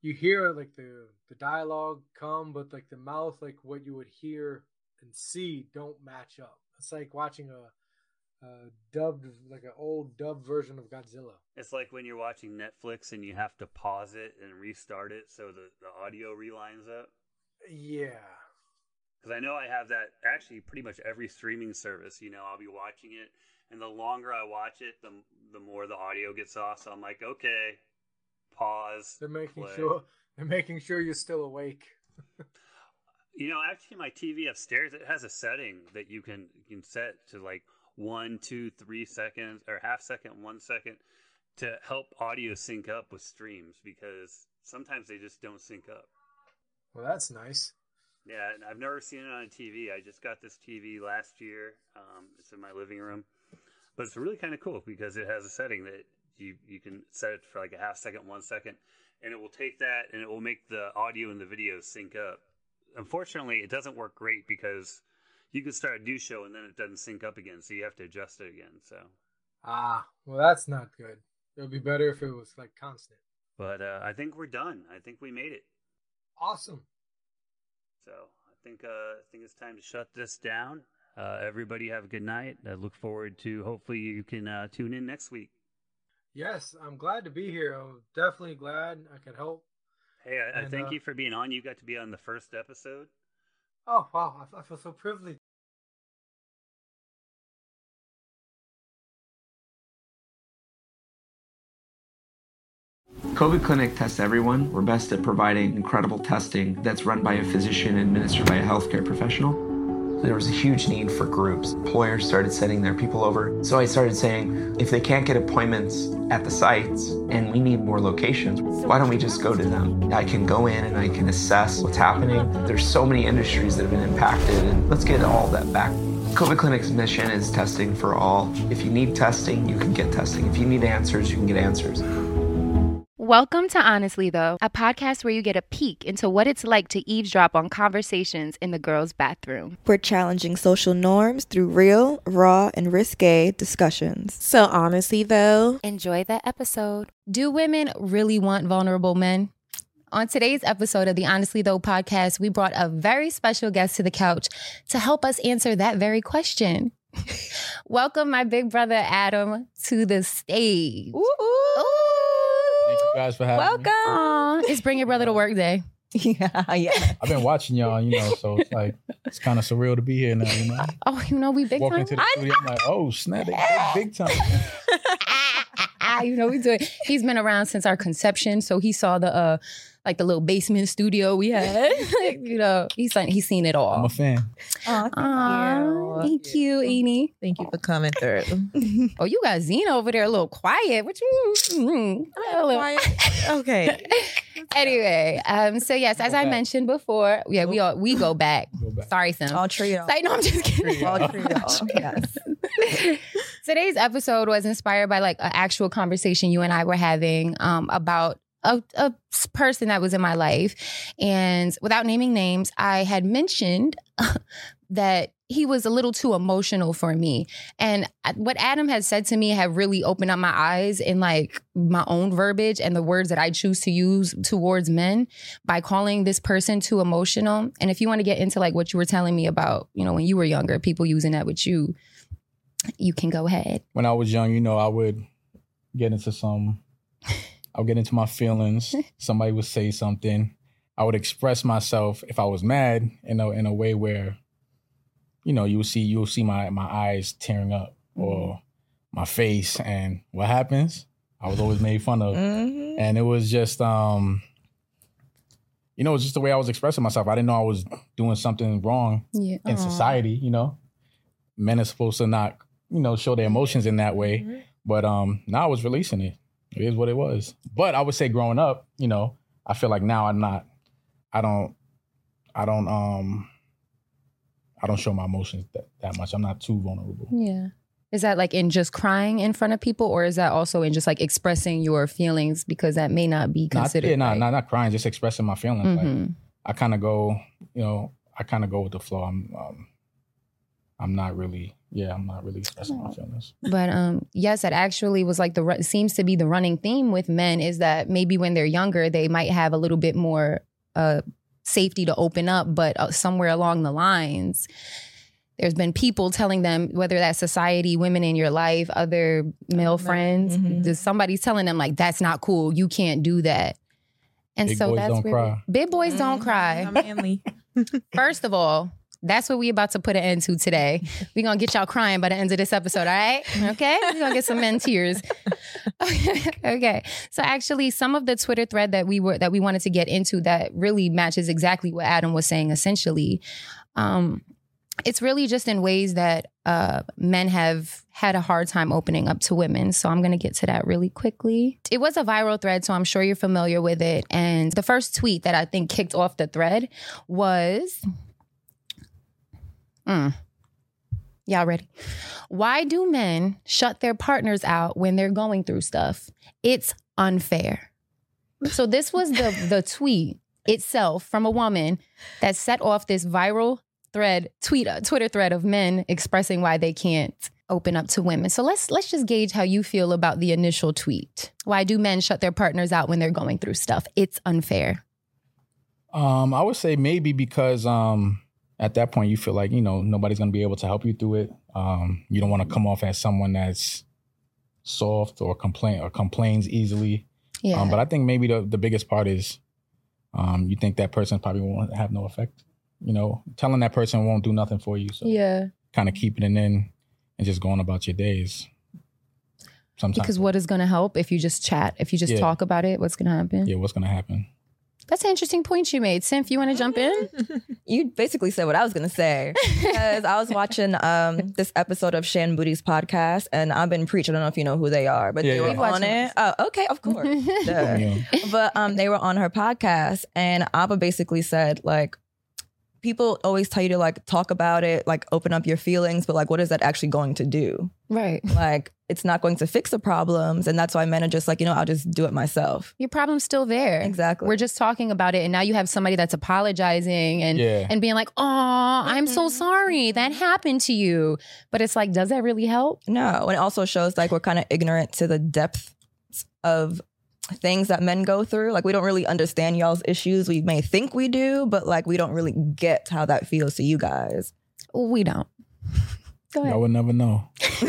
you hear like the the dialogue come, but like the mouth, like what you would hear and see, don't match up. It's like watching a, a dubbed, like an old dubbed version of Godzilla. It's like when you're watching Netflix and you have to pause it and restart it so the, the audio relines up. Yeah. Because I know I have that actually pretty much every streaming service. You know, I'll be watching it, and the longer I watch it, the the more the audio gets off. So I'm like, okay, pause. They're making play. sure they're making sure you're still awake. You know, actually, my TV upstairs it has a setting that you can you can set to like one, two, three seconds or half second, one second to help audio sync up with streams because sometimes they just don't sync up. Well, that's nice. Yeah, and I've never seen it on a TV. I just got this TV last year. Um, it's in my living room, but it's really kind of cool because it has a setting that you you can set it for like a half second, one second, and it will take that and it will make the audio and the video sync up. Unfortunately, it doesn't work great because you can start a new show and then it doesn't sync up again, so you have to adjust it again. So, Ah, well, that's not good. It would be better if it was like constant. but uh, I think we're done. I think we made it. Awesome. So I think uh, I think it's time to shut this down. Uh, everybody have a good night. I look forward to hopefully you can uh, tune in next week. Yes, I'm glad to be here. I'm definitely glad I could help. Hey, I, I thank uh, you for being on. You got to be on the first episode. Oh wow, I, I feel so privileged. COVID Clinic tests everyone. We're best at providing incredible testing that's run by a physician and administered by a healthcare professional. There was a huge need for groups. Employers started sending their people over. So I started saying, if they can't get appointments at the sites and we need more locations, why don't we just go to them? I can go in and I can assess what's happening. There's so many industries that have been impacted, and let's get all that back. COVID Clinic's mission is testing for all. If you need testing, you can get testing. If you need answers, you can get answers. Welcome to Honestly, though, a podcast where you get a peek into what it's like to eavesdrop on conversations in the girls' bathroom. We're challenging social norms through real, raw, and risque discussions. So, honestly, though, enjoy the episode. Do women really want vulnerable men? On today's episode of the Honestly Though podcast, we brought a very special guest to the couch to help us answer that very question. Welcome, my big brother Adam, to the stage. Thank you guys for having me. Aw, it's Bring Your Brother to Work Day. Yeah, yeah. I've been watching y'all, you know, so it's like it's kind of surreal to be here now, you know. Oh, you know, we big Walk time. into the studio, I'm like, oh snap, they, they big time. You know, we do it. He's been around since our conception, so he saw the uh like the little basement studio we had. like, you know, he's like he's seen it all. I'm a fan. Oh, Aw, thank you, Eni. Thank you for coming through. oh, you got Zena over there a little quiet. What you? Mm, a little- quiet. okay. anyway, um, so yes, as I mentioned before, yeah, we all we go back. Sorry, Sim. All trio. Say, no, I'm just kidding. All trio. yes. Today's episode was inspired by like an actual conversation you and I were having um, about a, a person that was in my life. And without naming names, I had mentioned that he was a little too emotional for me. And uh, what Adam had said to me had really opened up my eyes in like my own verbiage and the words that I choose to use towards men by calling this person too emotional. And if you want to get into like what you were telling me about, you know, when you were younger, people using that with you, you can go ahead. When I was young, you know, I would get into some I would get into my feelings. Somebody would say something. I would express myself if I was mad in a in a way where, you know, you will see you will see my my eyes tearing up or my face and what happens? I was always made fun of. Mhm. And it was just um you know, it was just the way I was expressing myself. I didn't know I was doing something wrong Yeah. in Aw. society, you know. Men are supposed to not, you know, show their emotions in that way. But um now I was releasing it. It is what it was. But I would say growing up, you know, I feel like now I'm not. I don't. I don't. Um. I don't show my emotions that, that much. I'm not too vulnerable. Yeah. Is that like in just crying in front of people, or is that also in just like expressing your feelings because that may not be Not, considered? yeah, not, right? not not crying, just expressing my feelings. Like, Mhm. I kind of go, you know, I kind of go with the flow. I'm, um, I'm not really, yeah, I'm not really expressing my feelings. But um, yes, that actually was like the ru- seems to be the running theme with men is that maybe when they're younger they might have a little bit more uh, safety to open up, but uh, somewhere along the lines, there's been people telling them whether that's society, women in your life, other male friends, there's somebody's telling them like that's not cool, you can't do that. And Big so boys that's don't where cry. big boys don't cry. manly. First of all, that's what we about to put an end to today. We're gonna get y'all crying by the end of this episode, all right? Okay? We're gonna get some men tears. okay. So actually some of the Twitter thread that we were that we wanted to get into that really matches exactly what Adam was saying essentially. Um it's really just in ways that uh, men have had a hard time opening up to women. So I'm going to get to that really quickly. It was a viral thread, so I'm sure you're familiar with it. And the first tweet that I think kicked off the thread was. Mm. Y'all ready? Why do men shut their partners out when they're going through stuff? It's unfair. So this was the the tweet itself from a woman that set off this viral thread, tweet, uh, Twitter thread of men expressing why they can't open up to women. So let's let's just gauge how you feel about the initial tweet. Why do men shut their partners out when they're going through stuff? It's unfair. Um, I would say maybe because um, at that point you feel like you know nobody's gonna be able to help you through it. Um, you don't want to come off as someone that's soft or complain or complains easily. Yeah. Um, but I think maybe the the biggest part is um, you think that person probably won't have no effect. You know, telling that person won't do nothing for you. So Yeah. kind of keeping it in and just going about your days. Sometimes, Because what is going to help if you just chat, if you just Yeah. talk about it, what's going to happen? yeah, what's gonna happen? That's an interesting point you made. Simph, you want to jump in? You basically said what I was gonna say because I was watching um this episode of Shan Boody's podcast, and I've been preaching. I don't know if you know who they are, but Yeah, they yeah. were on watched it. Oh, okay, of course. Yeah. But um, they were on her podcast, and Abba basically said like. People always tell you to like talk about it, like open up your feelings, but like, what is that actually going to do? Right. Like, it's not going to fix the problems. And that's why men are just like, you know, I'll just do it myself. Your problem's still there. Exactly. We're just talking about it, and now you have somebody that's apologizing and Yeah. and being like, "Oh, I'm so mm-hmm. sorry that happened to you." But it's like, does that really help? No, and it also shows like we're kind of ignorant to the depth of things that men go through. Like we don't really understand y'all's issues. We may think we do, but like we don't really get how that feels to you guys. We don't. Go I would never know.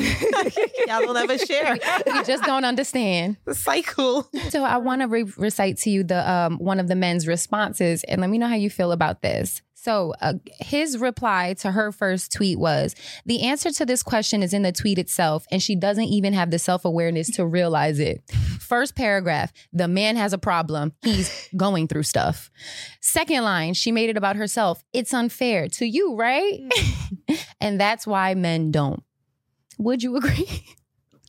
Y'all will never share. we just don't understand the cycle. So I want to re- recite to you the um, one of the men's responses, and let me know how you feel about this. So uh, his reply to her first tweet was, "The answer to this question is in the tweet itself, and she doesn't even have the self awareness to realize it." First paragraph: The man has a problem. He's going through stuff. Second line: She made it about herself. It's unfair to you, right? and that's why men don't. Would you agree?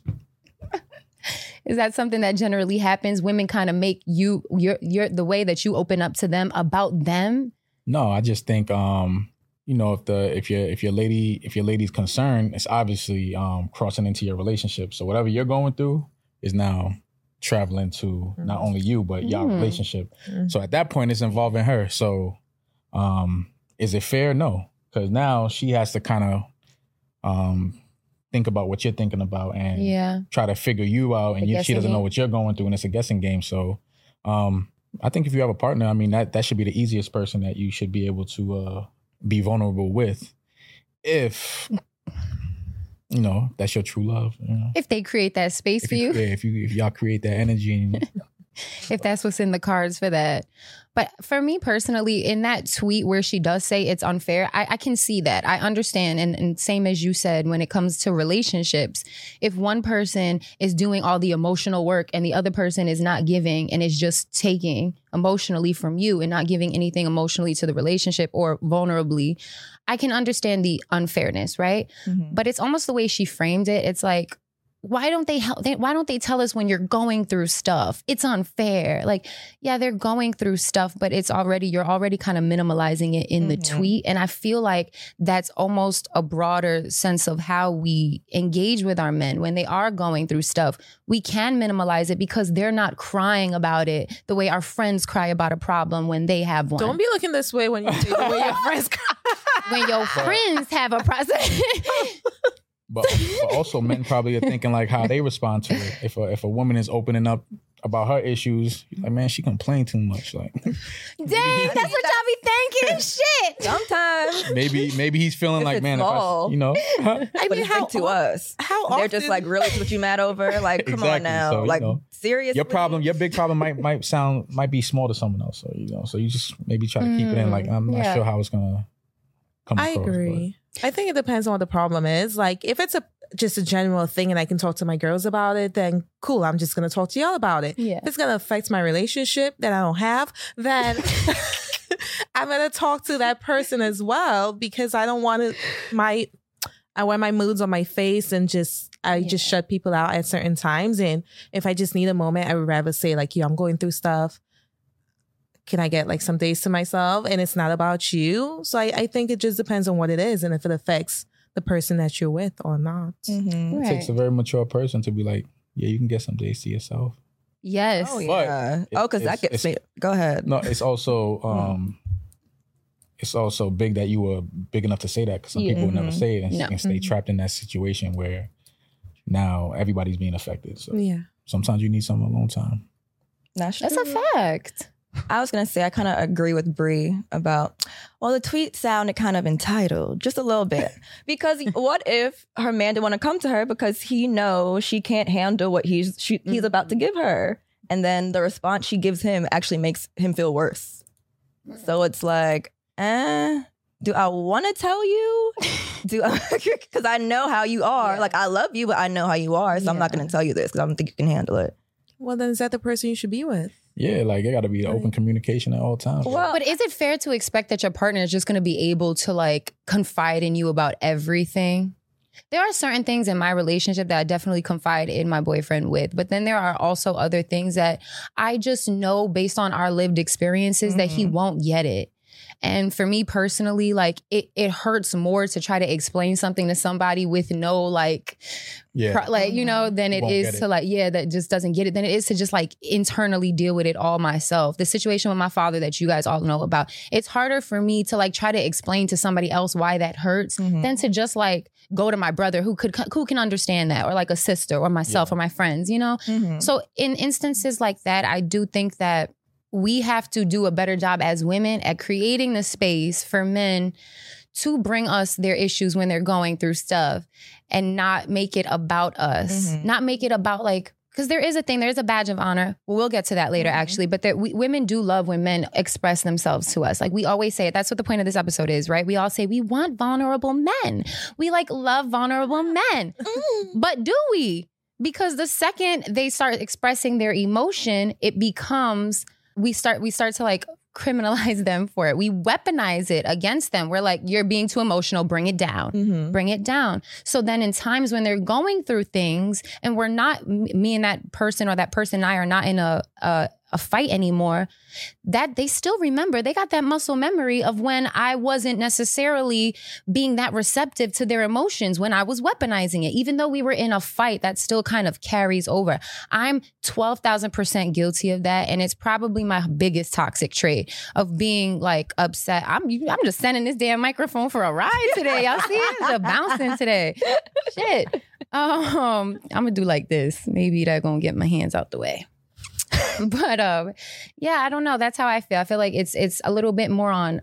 Is that something that generally happens? Women kind of make you your your the way that you open up to them about them. No, I just think um, you know, if the if your if your lady if your lady's concerned, it's obviously um crossing into your relationship. So whatever you're going through is now traveling to not only you but your Mm. relationship. Mm. So at that point it's involving her. So um is it fair? No. Cuz now she has to kind of um think about what you're thinking about and Yeah. try to figure you out and you, she doesn't know what you're going through and it's a guessing game. So um I think if you have a partner, I mean that that should be the easiest person that you should be able to uh be vulnerable with if you know that's your true love. You know? If they create that space If for you, you, yeah, if you if y'all create that energy and if that's what's in the cards for that. But for me personally, in that tweet where she does say it's unfair, I, I can see that. I understand. And, and same as you said, when it comes to relationships, if one person is doing all the emotional work and the other person is not giving and is just taking emotionally from you and not giving anything emotionally to the relationship or vulnerably, I can understand the unfairness, right? Mm-hmm. But it's almost the way she framed it. It's like, why don't they help? They, why don't they tell us when you're going through stuff? It's unfair. Like, yeah, they're going through stuff, but it's already you're already kind of minimalizing it in the mm-hmm. tweet, and I feel like that's almost a broader sense of how we engage with our men when they are going through stuff. We can minimalize it because they're not crying about it the way our friends cry about a problem when they have one. Don't be looking this way when you say the way your friends cry when your friends have a process. But, but also men probably are thinking like how they respond to it. If a if a woman is opening up about her issues, like man, she complained too much. Like Dang, that's what y'all be thinking. Shit. Sometimes. maybe maybe he's feeling like it's man, if I, small. you know, I mean, how to us? How They're just like really what you mad over? Like, come on now. So, you like, know, seriously. your problem, your big problem might might sound might be small to someone else. So you know, so you just maybe try to keep it in. Like I'm not Mm, yeah. sure how it's gonna come I across. but- agree. I think it depends on what the problem is. Like if it's a just a general thing and I can talk to my girls about it, then cool. I'm just gonna talk to y'all about it. Yeah. If it's gonna affect my relationship that I don't have, then I'm gonna talk to that person as well because I don't want to my I wear my moods on my face and just I just shut people out at certain times. And if I just need a moment, I would rather say like, "Yo, I'm going through stuff." Can I get like some days to myself? And it's not about you. So I, I think it just depends on what it is and if it affects the person that you're with or not. It takes a very mature person to be like, yeah, you can get some days to yourself. Yes. Oh, But yeah. it- oh, because I that gets. Go ahead. No, it's also um it's also big that you were big enough to say that because some Yeah. people would never say it and, No. and stay Mhm. trapped in that situation where now everybody's being affected. So Yeah. sometimes you need some alone time. That's, That's a fact. I was gonna say I kind of agree with Bree about. Well, the tweet sounded kind of entitled, just a little bit, because what if her man didn't want to come to her because he knows she can't handle what he's she, he's about to give her, and then the response she gives him actually makes him feel worse. So it's like, eh. Do I want to tell you? Do because I know how you are. Like I love you, but I know how you are, so I'm not going to tell you this because I don't think you can handle it. Well, then is that the person you should be with? Yeah, like it got to be open communication at all times. Well, but is it fair to expect that your partner is just going to be able to like confide in you about everything? There are certain things in my relationship that I definitely confide in my boyfriend with, but then there are also other things that I just know based on our lived experiences that he mm-hmm. won't get it. And for me personally, like it, it hurts more to try to explain something to somebody with no like, Yeah. pro- like you know, mm-hmm. than it Won't is it. to like yeah, that just doesn't get it. Than it is to just like internally deal with it all myself. The situation with my father that you guys all know about, it's harder for me to like try to explain to somebody else why that hurts mm-hmm. than to just like go to my brother who could who can understand that, or like a sister, or myself, or my friends. You know, mm-hmm. so in instances like that, I do think that we have to do a better job as women at creating the space for men to bring us their issues when they're going through stuff and not make it about us, mm-hmm. not make it about like, because there is a thing, there's a badge of honor. Well, we'll get to that later, mm-hmm. actually. But there, we, women do love when men express themselves to us. Like we always say it. That's what the point of this episode is, right? We all say we want vulnerable men. We like love vulnerable men. Mm. But do we? Because the second they start expressing their emotion, it becomes we start we start to like criminalize them for it. We weaponize it against them. We're like, you're being too emotional, bring it down. Mm-hmm. Bring it down. So then in times when they're going through things and we're not me and that person or that person and I are not in a a, a fight anymore, that they still remember. They got that muscle memory of when I wasn't necessarily being that receptive to their emotions when I was weaponizing it. Even though we were in a fight, that still kind of carries over. I'm 12,000% guilty of that. And it's probably my biggest toxic trait of being like upset. I'm, I'm just sending this damn microphone for a ride today. Y'all see it? It's bouncing today. Shit. Um, I'm gonna do like this. Maybe that gonna get my hands out the way. but um yeah i don't know. That's how i feel. I feel like it's it's a little bit more on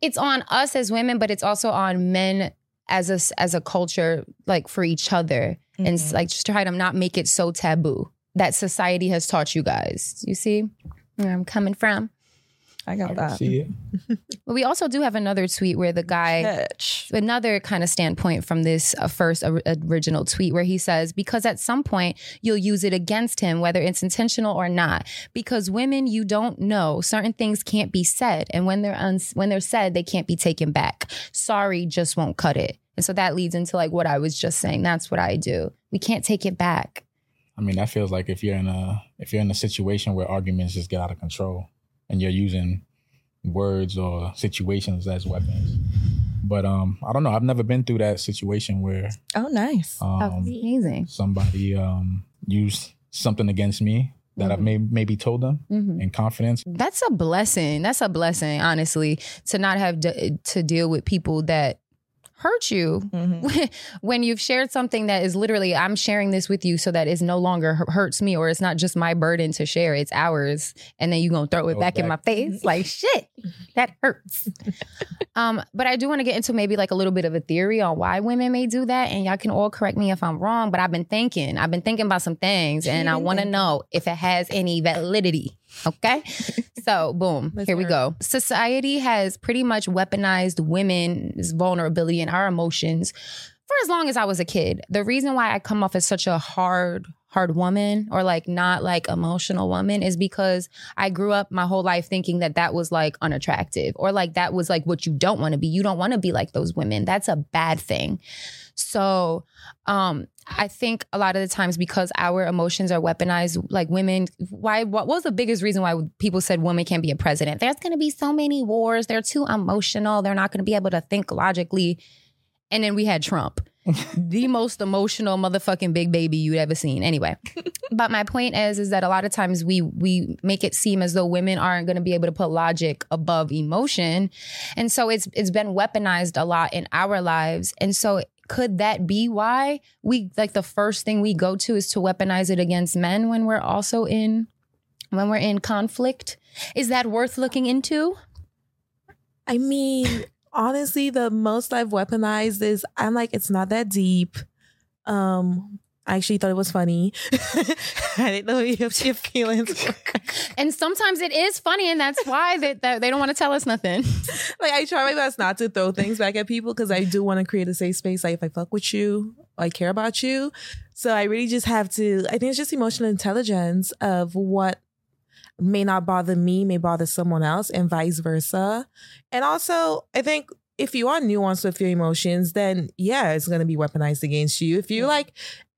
it's on us as women but it's also on men as a as a culture like for each other. And like just try to not make it so taboo that society has taught you guys. You see where i'm coming from i got I see it. but we also do have another tweet where the guy, another kind of standpoint from this uh, first or- original tweet, where he says, because at some point you'll use it against him, whether it's intentional or not. Because women, you don't know, certain things can't be said, and when they're uns- when they're said, they can't be taken back. Sorry, just won't cut it. And so that leads into like what I was just saying. That's what I do. We can't take it back. I mean, that feels like if you're in a if you're in a situation where arguments just get out of control and you're using words or situations as weapons. But um, I don't know. I've never been through that situation where Oh, nice. um, amazing. somebody um used something against me that I've may, maybe told them Mhm. in confidence. That's a blessing. That's a blessing, honestly, to not have d- to deal with people that hurt you when you've shared something that is literally I'm sharing this with you so that it no longer hurts me or it's not just my burden to share, it's ours. And then you going to throw it Throw it back in my face like shit. That hurts. um but I do want to get into maybe like a little bit of a theory on why women may do that and y'all can all correct me if I'm wrong, but I've been thinking. I've been thinking about some things and I want to know if it has any validity. Okay. so, boom, here we go. Society has pretty much weaponized women's vulnerability and our emotions for as long as I was a kid. The reason why I come off as such a hard, hard woman or like not like emotional woman is because I grew up my whole life thinking that that was like unattractive or like that was like what you don't want to be. You don't want to be like those women. That's a bad thing. So, um, I think a lot of the times because our emotions are weaponized, like women, why what was the biggest reason why people said women can't be a president? There's gonna be so many wars, they're too emotional, they're not gonna be able to think logically. And then we had Trump. the most emotional motherfucking big baby you'd ever seen. Anyway, but my point is, is that a lot of times we we make it seem as though women aren't going to be able to put logic above emotion, and so it's it's been weaponized a lot in our lives. And so, could that be why we like the first thing we go to is to weaponize it against men when we're also in when we're in conflict? Is that worth looking into? I mean, honestly, the most I've weaponized is I'm like, it's not that deep. Um, I actually thought it was funny. I didn't know you have your feelings. and sometimes it is funny, and that's why they, that they don't want to tell us nothing. like I try my best not to throw things back at people because I do want to create a safe space. Like if I fuck with you, I care about you. So I really just have to. I think it's just emotional intelligence of what may not bother me may bother someone else, and vice versa. And also, I think if you are nuanced with your emotions, then yeah, it's gonna be weaponized against you. If you like,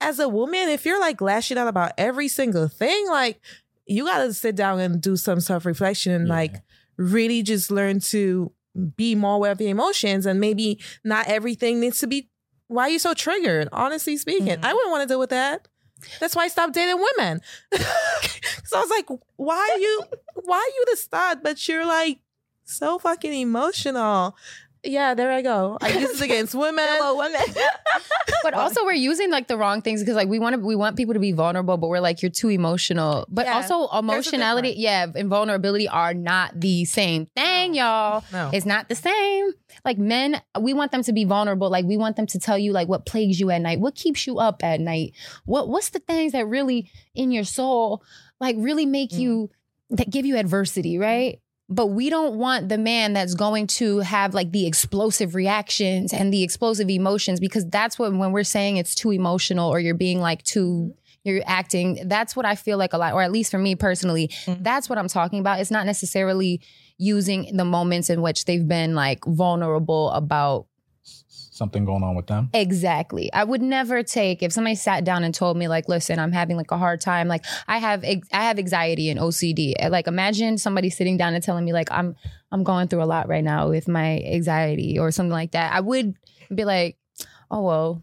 as a woman, if you're like lashing out about every single thing, like you gotta sit down and do some self reflection and like really just learn to be more aware of your emotions and maybe not everything needs to be why are you so triggered honestly speaking. I mm-hmm. wouldn't want to deal with that. That's why i stopped dating women. So i was like why are you why are you the stud but you're like so fucking emotional yeah there i go. I use it against women. women. But also we're using like the wrong things because like we want to we want people to be vulnerable but we're like you're too emotional. But Yeah, also emotionality yeah and vulnerability are not the same. Thing y'all. No. it's not the same. Like men we want them to be vulnerable. Like we want them to tell you like what plagues you at night what keeps you up at night what what's the things that really in your soul like really make Mm. you that give you adversity right but we don't want the man that's going to have like the explosive reactions and the explosive emotions because that's what when we're saying it's too emotional or you're being like too mm-hmm. you're acting that's what i feel like a lot or at least for me personally mm-hmm. that's what i'm talking about. It's not necessarily using the moments in which they've been like vulnerable about Something going on with them. Exactly. I would never take if somebody sat down and told me like, "Listen, I'm having like a hard time. Like, I have I have anxiety and OCD. Like, imagine somebody sitting down and telling me like, "I'm I'm going through a lot right now with my anxiety or something like that." I would be like, "Oh well."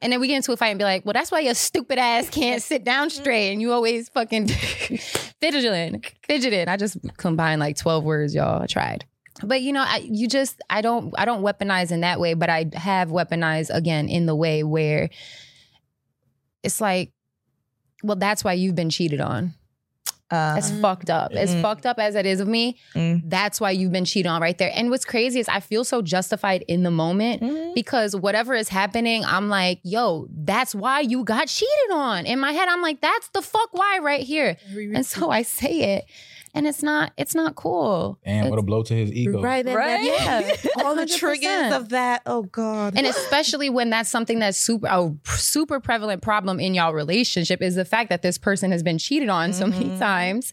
And then we get into a fight and be like, "Well, that's why your stupid ass can't sit down mm-hmm. straight and you always fucking fidgeting, fidgeting." I just combined like twelve words, y'all. I tried but you know I, you just i don't i don't weaponize in that way but i have weaponized again in the way where it's like well that's why you've been cheated on. That's fucked up. as Mm. fucked up as it is of me that's why you've been cheated on right there. And what's crazy is i feel so justified in the moment because whatever is happening i'm like yo that's why you got cheated on. In my head i'm like that's the fuck why right here. And so i say it and it's not it's not cool And what a blow to his ego. right and Right? yeah all the triggers of that oh god and especially when that's something that's super a super prevalent problem in y'all relationship is the fact that this person has been cheated on so many times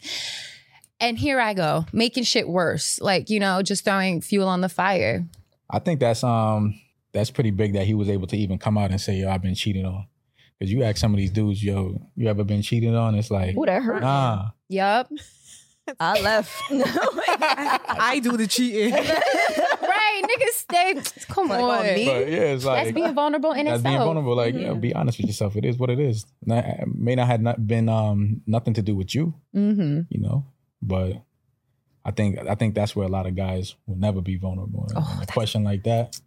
and here i go making shit worse like you know just throwing fuel on the fire I think that's um that's pretty big that he was able to even come out and say, "Yo, I've been cheated on." Because you ask some of these dudes, "Yo, you ever been cheated on?" It's like, Ooh, that hurt. Nah, Yup. I left. No, I do the cheating. right, niggas stay. Come Like, on. on me? But yeah, it's like That's being vulnerable in that's itself. being vulnerable. Like, yeah, be honest with yourself. It is what it is. Not, may not have not been um nothing to do with you, Mm-hmm. you know. But I think I think that's where a lot of guys will never be vulnerable. Oh, a question like that,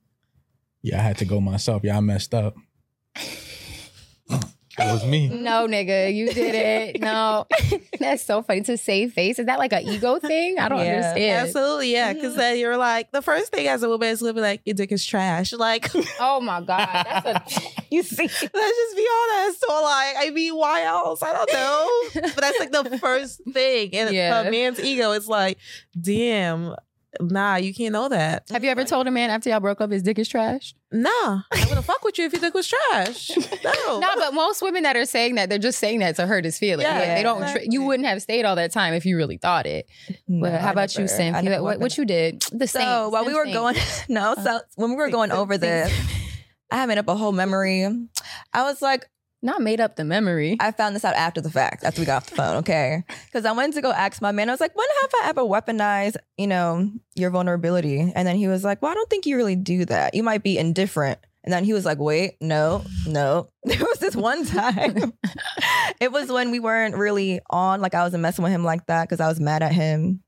yeah, I had to go myself. Yeah, I messed up. It was me. No, nigga, you did it. No, that's so funny to save face. Is that like an ego thing? I don't Yeah, understand. Absolutely, yeah. Because mm-hmm. then you're like, the first thing as a woman is gonna be like, your dick is trash. Like, oh my god, that's a you see. Let's just be honest. So like, I mean, why else? I don't know. but that's like the first thing. And Yeah. a man's ego is like, damn, nah, you can't know that. Have you ever told a man after y'all broke up his dick is trash? Nah, I wouldn't fuck with you if your dick was trash. No. No, but most women that are saying that, they're just saying that to hurt his feelings. Yeah, Like, they don't. Tr- exactly. you wouldn't have stayed all that time if you really thought it. No, But how I about you, never- I Cynthia? never What, what you did? The same. So while we were going, no, so when we were going over this, I had made up a whole memory. I was like, not made up the memory. I found this out after the fact, after we got off the phone, okay? Because I went to go ask my man. I was like, when have I ever weaponized, you know, your vulnerability? And then he was like, well, I don't think you really do that. You might be indifferent. And then he was like, wait, no, no. There was this one time. it was when we weren't really on, like I wasn't messing with him like that because I was mad at him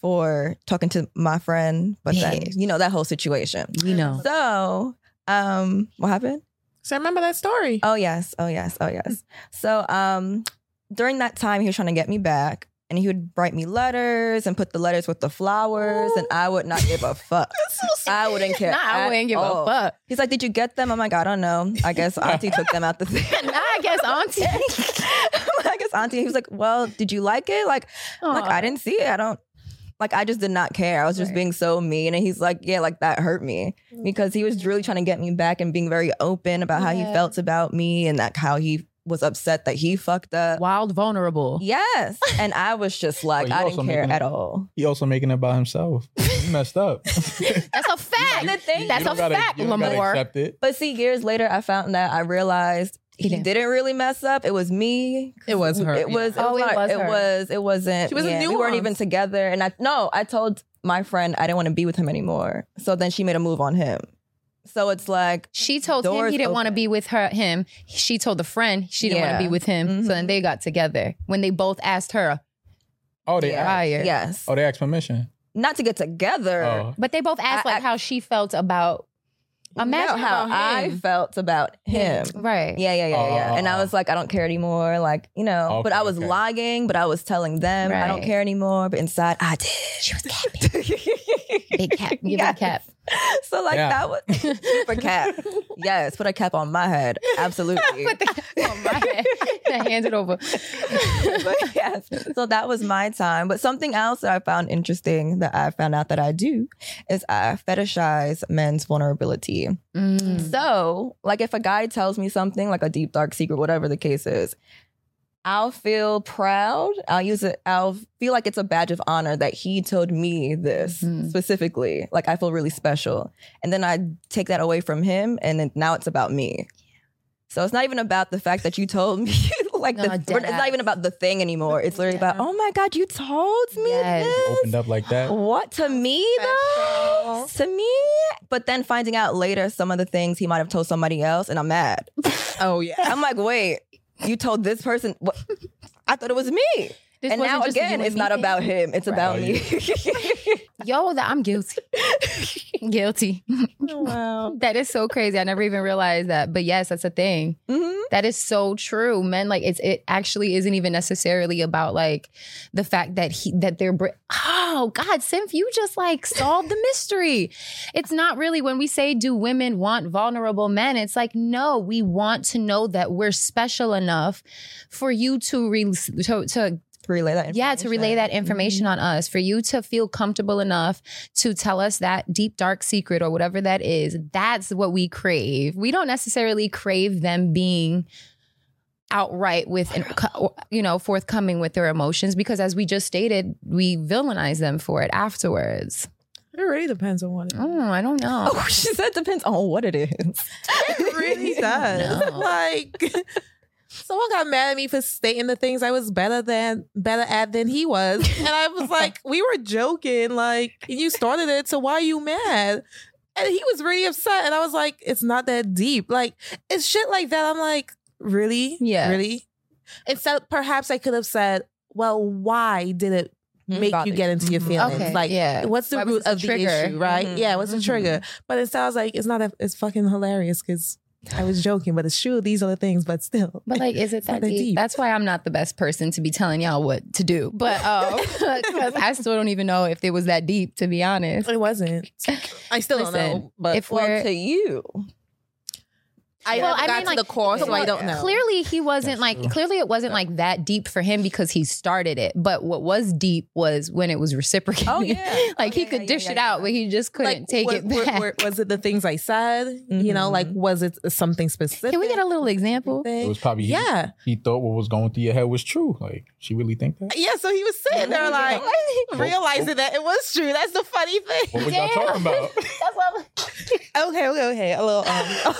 for talking to my friend. But then, you know, that whole situation. We know. So, um, what happened? So I remember that story. Oh yes, oh yes, oh yes. So um during that time he was trying to get me back and he would write me letters and put the letters with the flowers and I would not give a fuck. I wouldn't care. Nah, I wouldn't give a fuck. He's like, Did you get them? I'm like, I don't know. I guess Auntie took them out the thing. Nah, I guess auntie. I guess Auntie. He was like, Well, did you like it? Like, like, I didn't see it. I don't like I just did not care. I was just being so mean. And he's like, Yeah, like that hurt me. Mm. Because he was really trying to get me back and being very open about how he felt about me and like how he was upset that he fucked up. Wild vulnerable. Yes. And I was just like, But I didn't care at all. He also making it about himself. He messed up. That's a fact. The thing- That's You a gotta- fact, you don't gotta Lamore. accept it. But see, years later, I found that I realized he didn't. didn't really mess up. It was me. It was her. It was. Oh, it was. it not- was, it was. It wasn't. She was a yeah, We weren't even together. And I no, I told my friend I didn't want to be with him anymore. So then she made a move on him. So it's like She told him he didn't want to be with her. Him. She told the friend she didn't want to be with him. Mhm. So then they got together when they both asked her Oh, they asked. yes, Oh, they asked permission. not to get together. Oh. But they both asked I- like I- how she felt about. Imagine About how I felt about him. Right. Yeah, yeah, yeah, yeah. Oh. And I was like, I don't care anymore. Like, you know, but I was okay. lying, but I was telling them I don't care anymore. But inside, I did. She was capping. Big cap. Give it a Yes. cap. So like Yeah. that was super cap. Yes, put a cap on my head. Absolutely. Put the cap on my head. Hand it over. but yes. So that was my time. But something else that I found interesting that I found out that I do is I fetishize men's vulnerability. Mm. So, like if a guy tells me something, like a deep dark secret, whatever the case is, I'll feel proud. I'll use it. I'll feel like it's a badge of honor that he told me this Mhm. specifically. Like I feel really special. And then I take that away from him, and then now it's about me. So it's not even about the fact that you told me. like No, the, it's not even about the thing anymore. It's literally about, oh my god, you told me Yes. this. Opened up like that. What to me though? To me, but then finding out later some of the things he might have told somebody else, and I'm mad. Oh yeah. I'm like, wait, you told this person? What? I thought it was me. This and now just a you again, it's not about him. It's about Oh, me. Yo, that I'm guilty. guilty. wow. That is so crazy. I never even realized that. But yes, that's a thing. Mhm. That is so true. Men like it's it actually isn't even necessarily about like the fact that he that they're br- oh God, Symph, you just like solved the mystery. It's not really when we say do women want vulnerable men. It's like no, we want to know that we're special enough for you to re- to, to Relay that. yeah, to relay that Mm-hmm. information on us, for you to feel comfortable enough to tell us that deep, dark secret or whatever that is. That's what we crave. We don't necessarily crave them being outright with, and, you know, forthcoming with their emotions because, as we just stated, we villainize them for it afterwards. It really depends on what it is. Oh, I don't know. Oh, she said depends on what it is. It really does. No. Like someone got mad at me for stating the things I was better than better at than he was. And I was like, we were joking, like you started it, so why are you mad? And he was really upset. And I was like, it's not that deep. Like it's shit like that. I'm like, really? Yeah. Really? Instead, perhaps I could have said, well, why did it make Bother you get into your Mhm. feelings? Okay, Like, yeah. what's the Why root of the trigger? issue, right? Mhm. Yeah, what's the trigger? But instead, I was like, it's not. A, it's fucking hilarious because I was joking, but it's true. These are the things, but still. But like, is it that deep? deep. That's why I'm not the best person to be telling y'all what to do. But um, I still don't even know if it was that deep, to be honest. It wasn't. I still don't know. But if well, we're to you, I Well, never I mean, to like, the core, so I don't know. Clearly, he wasn't like. Clearly, it wasn't like that deep for him because he started it. But what was deep was when it was reciprocated. Oh, yeah. like he could dish it out, but he just couldn't take wa- it wa- back. wa- was it the things I said? You know, like was it something specific? Can we get a little example? It was probably Yeah. He, thought what was going through your head was true. Like she really think that. Yeah, so he was sitting there like realizing that it was true. That's the funny thing. What was y'all talking about? okay, okay, okay. A little um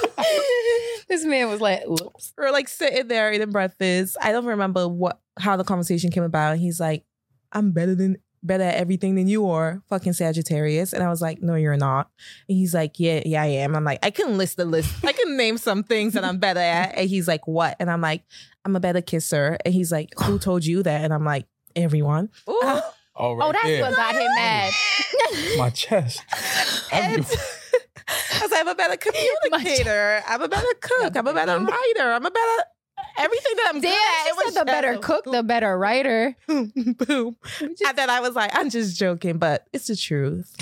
this man was like, whoops. We're like sitting there eating breakfast. I don't remember what how the conversation came about. He's like, I'm better than better at everything than you are, fucking Sagittarius. And I was like, No, you're not. And he's like, Yeah, yeah, I am. I'm like, I can list the list. I can name some things that I'm better at. And he's like, What? And I'm like, I'm a better kisser. And he's like, Who told you that? And I'm like, Everyone. Oh, oh, right Oh, that's there. what got him mad. My chest. And I was like, I'm a better communicator. I'm a better cook. I'm a better writer. I'm a better everything that I'm Damn, good at. It was said the better cook, the better writer. boom. And then I was like, I'm just joking, but it's the truth.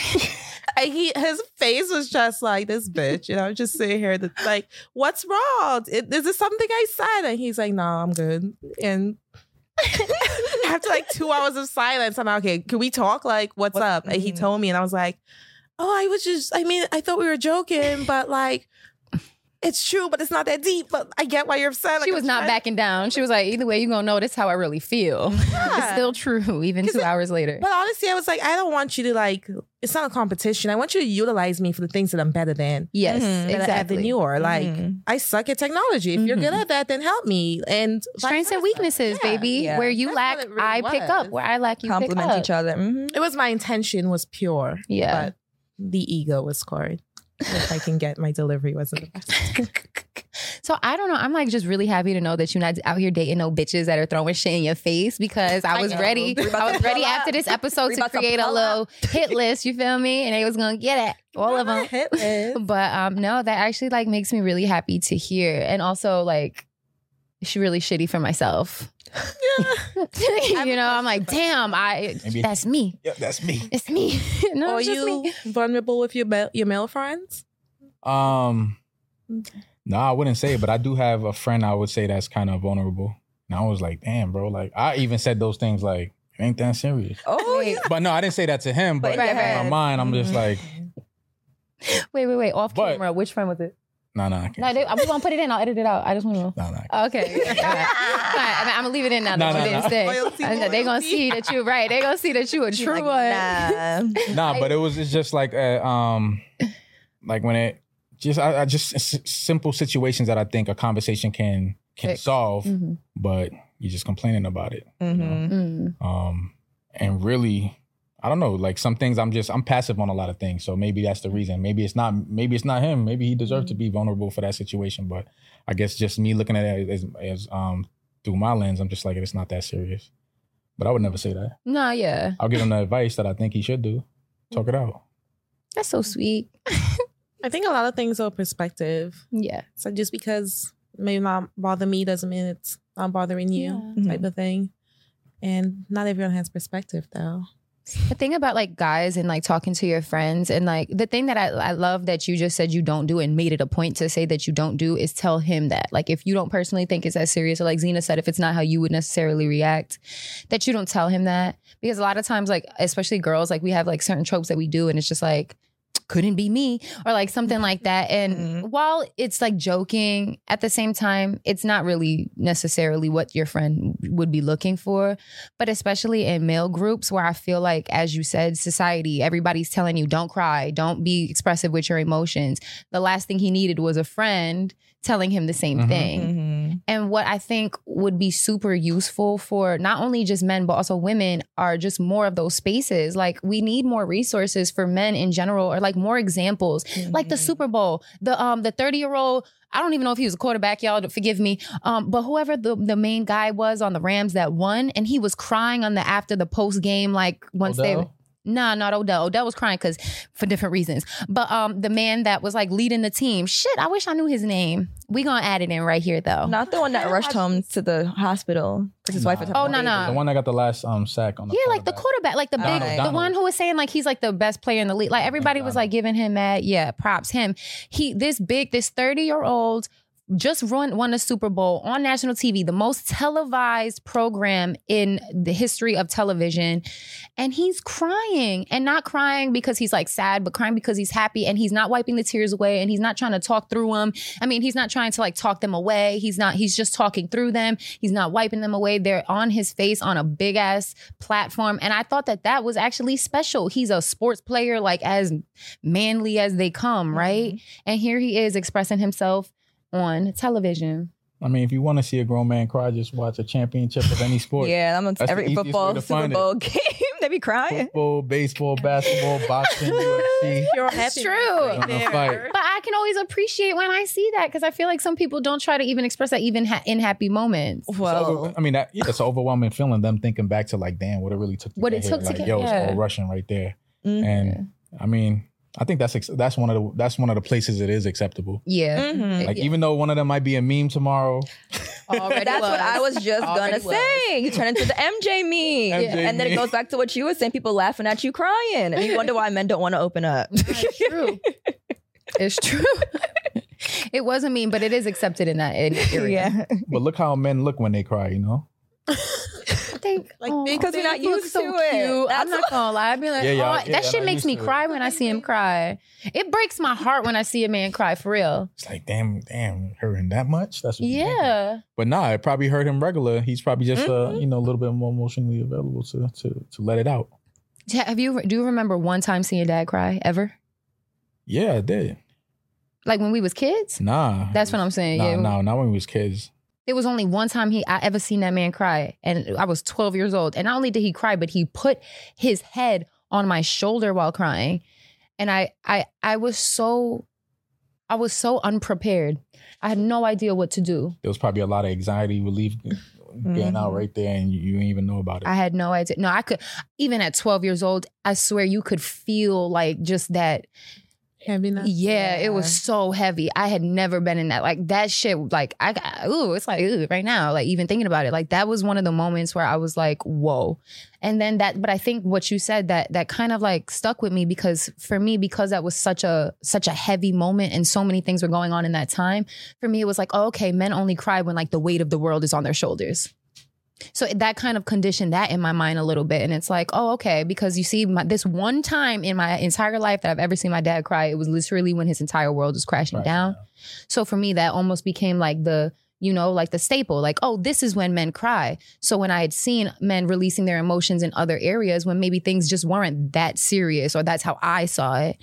and he his face was just like this bitch. And I was just sitting here like, what's wrong? Is is this something I said? And he's like, no, I'm good. And after like two hours of silence, I'm like, okay, can we talk? Like, what's up? And he mm-hmm. told me, and I was like, oh, I was just, I mean, I thought we were joking, but like, it's true, but it's not that deep. But I get why you're upset. Like, She was I'm not trying- backing down. She was like, either way, you're gonna know this how I really feel. Yeah. It's still true, even two hours later. But honestly, I was like, I don't want you to like. It's not a competition. I want you to utilize me for the things that I'm better than. Yes, better at exactly. than you are. Like, Mhm. I suck at technology. If you're good at that, then help me. And Strengths and weaknesses, Yeah. baby. Yeah. Where you That's lack, really I pick up. Where I lack, you Compliment pick up. each other. Mhm. It was my intention was pure. Yeah. But the ego was scored. If I can get my delivery wasn't the best. So I don't know. I'm like just really happy to know that you're not out here dating no bitches that are throwing shit in your face because I I was know. ready. I was ready after up. this episode We to about to create a pull little hit list. You feel me? And they was gonna get it, all of them. Hit list. But um, no, that actually like makes me really happy to hear, and also like, it's really shitty for myself. Yeah. you know, I'm like, damn, I Maybe- that's me. Yeah, that's me. It's me. no, are it's just you me. vulnerable with your male, your male friends? Um, no, I wouldn't say it, but I do have a friend I would say that's kind of vulnerable. And I was like, damn, bro. Like, I even said those things like, it ain't that serious. Oh, yeah. But no, I didn't say that to him. But Right, in right. my mind, I'm just like, Wait, wait, wait. Off But- camera. Which friend was it? No, no, I can't. No, they, I'm gonna put it in. I'll edit it out. I just want to know. No, no. Okay. All right. All right. I am gonna leave it in now No, that no, you didn't no. say. Loyalty, And They're gonna see that you right. They're gonna see that you a true Like, one. nah. Nah, but it was it's just like uh, um, like when it just I, I just s- simple situations that I think a conversation can can Fix. solve, Mhm. but you're just complaining about it. Mhm. Mm. Um, and really, I don't know. Like some things, I'm just I'm passive on a lot of things. So maybe that's the mm-hmm. reason. Maybe it's not. Maybe it's not him. Maybe he deserves to mm-hmm. be vulnerable for that situation. But I guess just me looking at it as, as um through my lens, I'm just like it's not that serious. But I would never say that. No, yeah. I'll give him the advice that I think he should do. Mm-hmm. Talk it out. That's so sweet. I think a lot of things are perspective. Yeah. So just because it may not bother me doesn't mean it's not bothering you, type of thing. And not everyone has perspective though. The thing about like guys and like talking to your friends and like the thing that I, I love that you just said you don't do and made it a point to say that you don't do is tell him that. Like if you don't personally think it's as serious or like Zena said, if it's not how you would necessarily react, that you don't tell him that. Because a lot of times, like, especially girls, like we have like certain tropes that we do and it's just like, couldn't be me or like something mm-hmm. like that. And mm-hmm. while it's like joking at the same time it's not really necessarily what your friend would be looking for. But especially in male groups where i feel like as you said society everybody's telling you don't cry. Don't be expressive with your emotions. The last thing he needed was a friend telling him the same Mhm. thing and what I think would be super useful for not only just men, but also women are just more of those spaces. Like we need more resources for men in general, or like more examples, like the Super Bowl, the um the 30 year old. I don't even know if he was a quarterback, y'all. Forgive me. Um, but whoever the, the main guy was on the Rams that won, and he was crying on the after the post game, like once they Odell? Nah, not Odell. Odell was crying because for different reasons. But um, the man that was like leading the team, shit, I wish I knew his name. We gonna add it in right here though. Not the one that rushed home to the hospital because his wife was. Oh, no, no. The one that got the last um sack on the Yeah, like the quarterback, like the big, Donald, the Donald. one who was saying like he's like the best player in the league. Like everybody was like giving him mad, yeah, props him. He this big, this thirty year old just run, won a Super Bowl on national TV, the most televised program in the history of television, and he's crying and not crying because he's like sad, but crying because he's happy and he's not wiping the tears away and he's not trying to talk through them. I mean, he's not trying to like talk them away. He's not. He's just talking through them. He's not wiping them away. They're on his face on a big ass platform, and I thought that that was actually special. He's a sports player, like as manly as they come, right? Mm-hmm. And here he is expressing himself on television. I mean, if you want to see a grown man cry, just watch a championship of any sport. Yeah, I'm on That's the every way football to Super find it. Bowl game. they be crying. Football, baseball, basketball, boxing, UFC. It's true. Right there. But I can always appreciate when I see that because I feel like some people don't try to even express that even ha- in happy moments. It's over- I mean, that, yeah, it's an overwhelming feeling. Them thinking back to like, damn, what it really took. To What get it took here. to like, get- yo, yeah. it's all Russian right there. Mhm. And I mean, I think that's ex- that's one of the that's one of the places it is acceptable. Yeah. Mhm. Like even though one of them might be a meme tomorrow, That's what I was just Already gonna say. You turn into the MJ meme, MJ and then it goes back to what you were saying. People laughing at you crying, and you wonder why men don't want to open up. true. It's true. it wasn't mean, but it is accepted in that area. Yeah. but look how men look when they cry. You know, Think, Like oh, big Because we're not he looks used so to it. cute. I'm not gonna lie. I'd be like, Yeah, yeah, oh, yeah, that I'm shit makes me to it. cry when I see him cry. It breaks my heart when I see a man cry for real. it's like damn, damn, hurting that much. That's what you thinking. Yeah. But nah, it probably hurt him regular. He's probably just Mm-hmm. uh, you know, a little bit more emotionally available to to to let it out. Have you do you remember one time seeing your dad cry ever? Yeah, I did. Like when we was kids? Nah. That's what I'm saying. Nah, yeah. nah, not when we was kids. There was only one time he I ever seen that man cry, and I was 12 years old. And not only did he cry, but he put his head on my shoulder while crying, and I I I was so I was so unprepared. I had no idea what to do. There was probably a lot of anxiety relief getting mm-hmm. out right there, and you, you didn't even know about it. I had no idea. No, I could even at 12 years old, I swear you could feel like just that Heaviness. Yeah, it was so heavy. I had never been in that. Like that shit, like I got ooh, it's like ooh, right now, like even thinking about it. Like that was one of the moments where I was like, whoa. And then that, but I think what you said that that kind of like stuck with me because for me, because that was such a such a heavy moment and so many things were going on in that time, for me it was like, oh, okay, men only cry when like the weight of the world is on their shoulders. So that kind of conditioned that in my mind a little bit. And it's like, oh, okay, because you see, my, this one time in my entire life that I've ever seen my dad cry, it was literally when his entire world was crashing down. So for me, that almost became like the, you know, like the staple, like, oh, this is when men cry. So when I had seen men releasing their emotions in other areas when maybe things just weren't that serious, or that's how I saw it,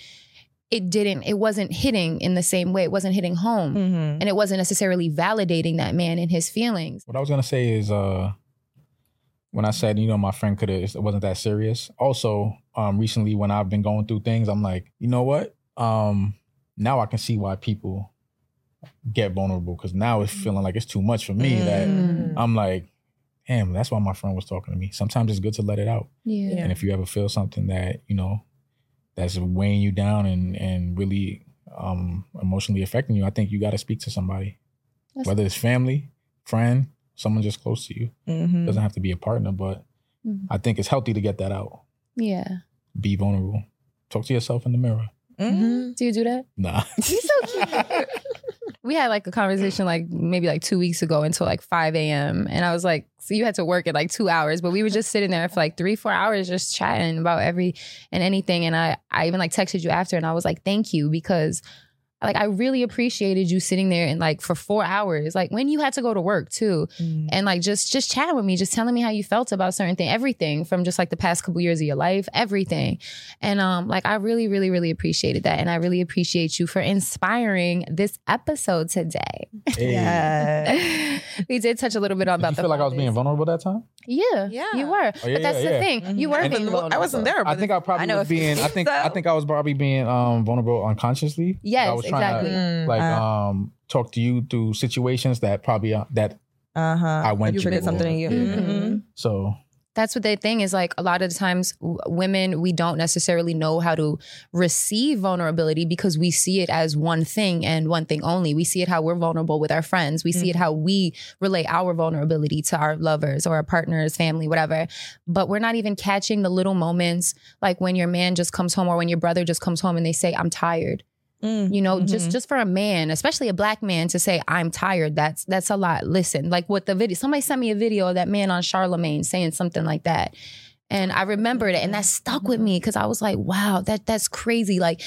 it didn't, it wasn't hitting in the same way. It wasn't hitting home. And it wasn't necessarily validating that man and his feelings. What I was gonna say is, uh, when I said, you know, my friend could have, it wasn't that serious. Also, um, recently when I've been going through things, I'm like, you know what? Um, now I can see why people get vulnerable because now it's feeling like it's too much for me. That I'm like, damn, that's why my friend was talking to me. Sometimes it's good to let it out. Yeah. And if you ever feel something that you know that's weighing you down and and really um, emotionally affecting you, I think you got to speak to somebody, That's- whether it's family, friend, someone just close to you. Mhm. Doesn't have to be a partner, but Mhm. I think it's healthy to get that out. Yeah. Be vulnerable. Talk to yourself in the mirror. Do you do that? Nah. He's so cute. we had like a conversation like maybe like two weeks ago until like 5 a.m. And I was like, so you had to work at like two hours, but we were just sitting there for like three, four hours just chatting about every and anything. And I, I even like texted you after and I was like, thank you because like I really appreciated you sitting there and like for four hours, like when you had to go to work too, and like just just chatting with me, just telling me how you felt about certain thing, everything from just like the past couple years of your life, everything, and um like I really really really appreciated that, and I really appreciate you for inspiring this episode today. Yeah. we did touch a little bit about Did you the feel like I was being vulnerable that time? yeah yeah you were, Oh, yeah, but that's yeah, the yeah. thing you were And- being vulnerable. I wasn't there, I think I probably I know was if being. I think think. so. I think I was probably being um, vulnerable unconsciously. Yes, I was trying exactly. To, Mm. like Uh. um, talk to you through situations that probably uh, that Uh huh. I went you through. did something in you. Yeah. Mhm. So that's what the thing is like a lot of the times w- women we don't necessarily know how to receive vulnerability because we see it as one thing and one thing only we see it how we're vulnerable with our friends we see it how we relate our vulnerability to our lovers or our partners family whatever but we're not even catching the little moments like when your man just comes home or when your brother just comes home and they say i'm tired you know just Mhm. just for a man especially a black man to say i'm tired that's that's a lot. Listen like what the video somebody sent me a video of that man on Charlamagne saying something like that. And i remembered it and that stuck with me because i was like wow that that's crazy. Like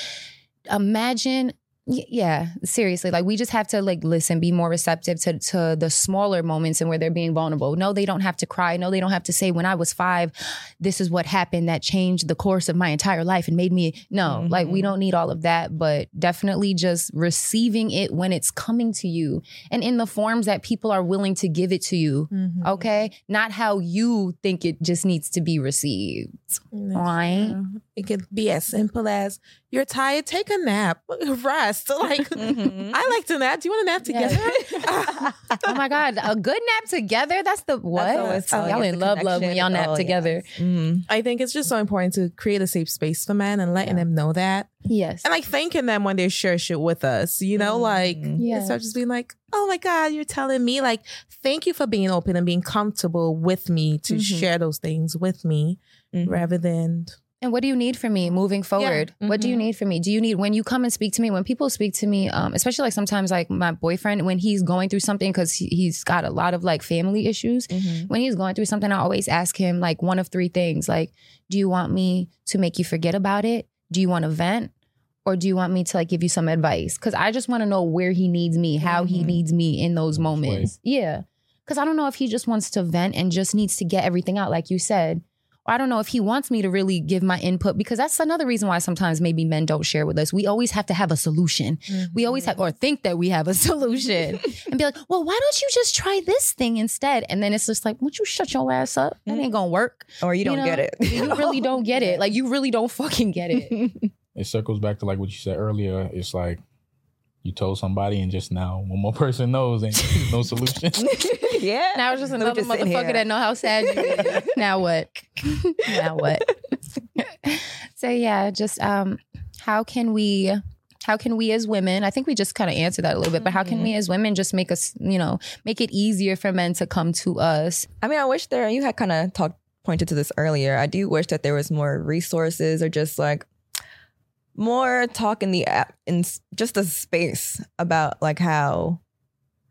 imagine yeah seriously like we just have to like listen be more receptive to, to the smaller moments and where they're being vulnerable. No they don't have to cry. No they don't have to say when i was five this is what happened that changed the course of my entire life and made me no like we mm-hmm. don't need all of that but definitely just receiving it when it's coming to you and in the forms that people are willing to give it to you mm-hmm. okay? Not how you think it just needs to be received right It could be as simple as you're tired, take a nap, rest. Like mm-hmm. I like to nap. Do you want to nap together? oh my god a good nap together that's the what oh, y'all oh, in love love when y'all nap Oh, together mm. I think it's just so important to create a safe space for men and letting them know that. Yes. And like thanking them when they share shit with us, you know, like Yeah. instead of just being like, oh my God, you're telling me, like, thank you for being open and being comfortable with me to Mhm. share those things with me mm-hmm. rather than And what do you need from me moving forward? What do you mm-hmm. need from me? Do you need when you come and speak to me? When people speak to me, um, especially like sometimes like my boyfriend when he's going through something because he, he's got a lot of like family issues. Mm-hmm. When he's going through something, I always ask him like one of three things: like, do you want me to make you forget about it? Do you want to vent? Or do you want me to like give you some advice? Because I just want to know where he needs me, how he mm-hmm. needs me in those moments. Yeah. Because I don't know if he just wants to vent and just needs to get everything out, like you said. Or I don't know if he wants me to really give my input because that's another reason why sometimes maybe men don't share with us. We always have to have a solution. We mm-hmm. always have, or think that we have a solution and be like, well, why don't you just try this thing instead? And then it's just like, would you shut your ass up? That ain't gonna work. Or you don't get it. you really don't get it. Like, you really don't fucking get it. it circles back to like what you said earlier. It's like you told somebody, and just now one more person knows, and there's no solution. yeah. Now it's just another just motherfucker here. that know how sad you is. now what? now what? so yeah, just um, how can we? How can we as women? I think we just kind of answered that a little bit, but how can we as women just make us, you know, make it easier for men to come to us? I mean, I wish there, you had kind of talked, pointed to this earlier. I do wish that there was more resources or just like more talk in the app, in just a space about like how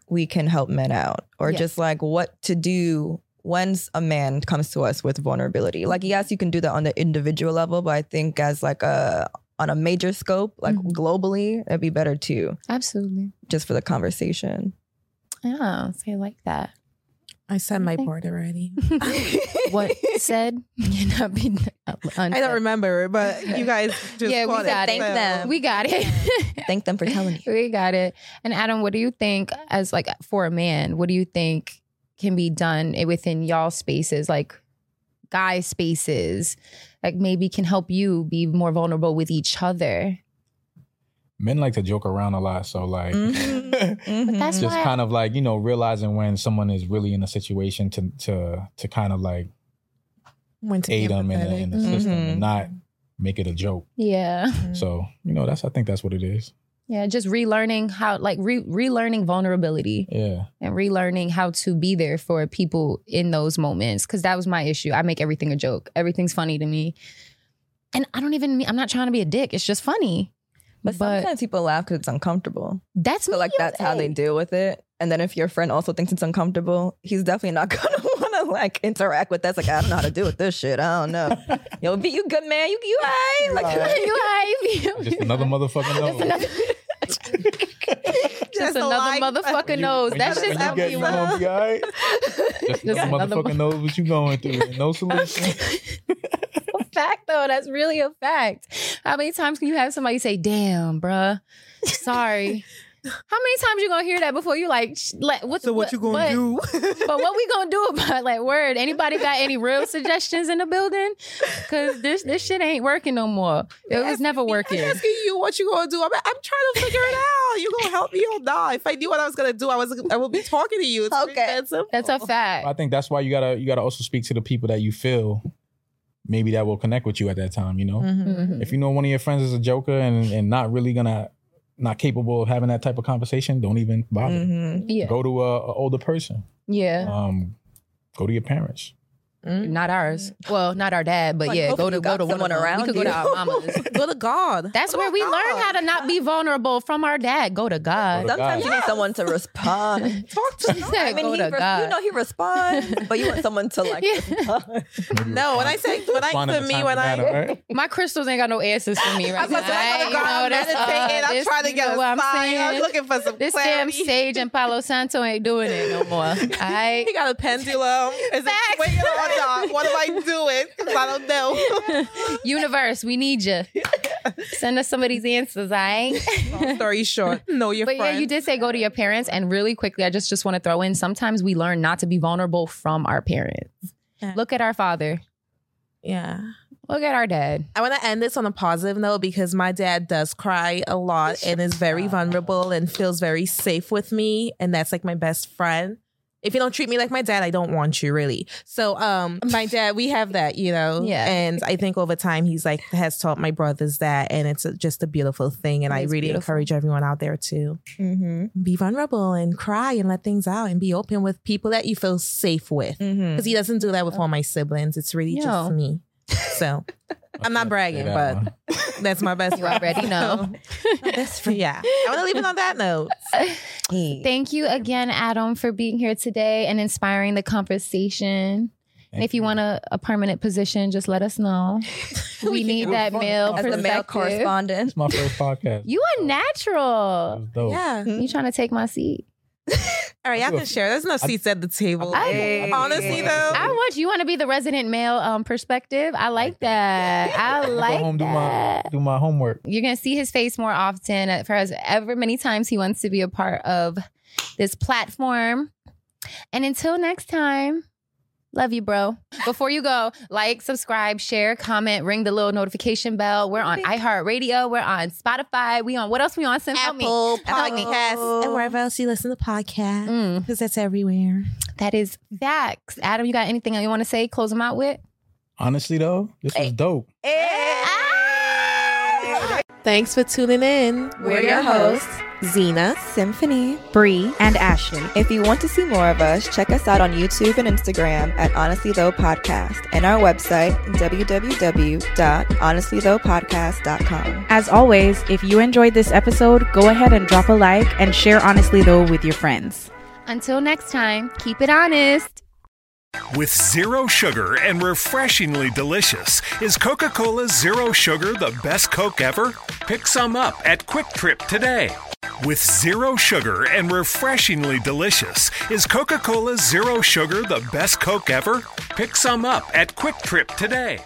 we can help men out or Yeah. just like what to do when a man comes to us with vulnerability. Like, yes, you can do that on the individual level, but I think as like a, on a major scope, like mm-hmm. globally, it'd be better too, Absolutely. just for the conversation. Yeah, say like that. I said my board already. What said cannot be. Uh, I don't remember, but you guys just yeah, we got it. it. So- them. We got it. Thank them for telling you. we got it. And Adam, what do you think as like for a man? What do you think can be done within y'all spaces, like guy spaces, like maybe can help you be more vulnerable with each other? Men like to joke around a lot, so like Mm-hmm. That's just why kind of like you know realizing when someone is really in a situation to to to kind of like When to aid them in the, in the system Mm-hmm. and not make it a joke. yeah, So you know that's I think that's what it is. yeah, just relearning how, like re- relearning vulnerability. Yeah. and relearning how to be there for people in those moments because that was my issue i make everything a joke everything's funny to me and i don't even mean i'm not trying to be a dick it's just funny But sometimes people laugh because it's uncomfortable. That's so like that's how they deal with it. And then if your friend also thinks it's uncomfortable, he's definitely not gonna want to like interact with that. It's like I don't know how to deal with this shit. I don't know. Yo, be you good man. You you alright? Like you alright? Just another motherfucking knows. Just another motherfucker knows. That's when just you how get, you gonna be alright. Just another another motherfucker knows what you going through. No solution. fact though. That's really a fact. How many times can you have somebody say, "Damn, bruh, sorry"? How many times you gonna hear that before you like? sh- Like, what's So what you gonna but- do? but what we gonna do about like word? Anybody got any real suggestions in the building? Cause this this shit ain't working no more. It was never working. I'm asking you what you gonna do. I'm, I'm trying to figure it out. You gonna help me or not? If I knew what I was gonna do, I was I would be talking to you. It's okay, that's a fact. I think that's why you gotta you gotta also speak to the people that you feel maybe that will connect with you at that time. You know, Mhm. if you know one of your friends is a joker and and not really gonna not capable of having that type of conversation, don't even bother. Mhm. Yeah. Go to a, a older person. Yeah. Um, go to your parents. Mm-hmm. Not ours. Mm-hmm. Well, not our dad, but Like, yeah, go to you go to one someone around We could go to our mamas. go to God. That's oh where we learn how to not be vulnerable from our dad. Go to God. Sometimes you need someone to respond. Talk to She I mean, go he to res- God. you know he responds, but you want someone to like respond. No, when I say when I Respond at for the me when I matter, right? My crystals ain't got no answers for me right oh I'm now. about to say, I I gotta go out know that's, meditating. I'm this- trying to get know a I'm sign. I'm looking for some This damn clarity. sage and Palo Santo ain't doing it no more. I He got a pendulum. Is it swinging or not? What am I doing? Because I don't know. universe, we need you. Send us some of these answers, all right? Long story short, know your But yeah, you did say go to your parents, and really quickly, I just just want to throw in. Sometimes we learn not to be vulnerable from our parents. Yeah. Look at our father. Yeah. Look at our dad. I want to end this on a positive note because my dad does cry a lot and is very vulnerable and feels very safe with me. And that's like my best friend. If you don't treat me like my dad, I don't want you really. So, um, my dad, we have that, you know. Yeah. And I think over time, he's like has taught my brothers that, and it's a, just a beautiful thing. And It I really beautiful. encourage everyone out there to Mm-hmm. be vulnerable and cry and let things out and be open with people that you feel safe with. Mm-hmm. Because he doesn't do that with all my siblings. It's really Yo. just me. So I'm not bragging, that but that's my best You friend. already know. Best friend. Yeah. I want to leave it on that note. Thank you again, Adam, for being here today and inspiring the conversation. and if you want a, a permanent position, just let us know. We need that male As the male perspective. correspondent. It's my first podcast. You are natural. Yeah. You trying to take my seat? All right, y'all can share. There's no seats at the table. I- Honestly, though, I want you want to be the resident male um perspective. I like that. I Go like home, do my that. do my homework. You're gonna see his face more often. uh, For as ever many times he wants to be a part of this platform. And until next time, love you, bro. Before you go, like, subscribe, share, comment, ring the little notification bell. We're on iHeartRadio. We're on Spotify. We on what else we on? Sim? Help me. Apple Help. Podcasts and wherever else you listen to podcasts, mm. because that's everywhere. That is facts. Adam, you got anything you want to say? Close them out with. Honestly though, this was eh. dope. Eh. Ah! Thanks for tuning in. We're your hosts, Zena, Symphony, Bree, and Ashley. If you want to see more of us, check us out on YouTube and Instagram at Honestly Though Podcast and our website, www.honestlythoughpodcast.com. As always, if you enjoyed this episode, go ahead and drop a like and share Honestly Though with your friends. Until next time, keep it honest. With zero sugar and refreshingly delicious, is Coca Cola Zero Sugar the best Coke ever? Pick some up at QuikTrip today. With zero sugar and refreshingly delicious, is Coca Cola Zero Sugar the best Coke ever? Pick some up at QuikTrip today.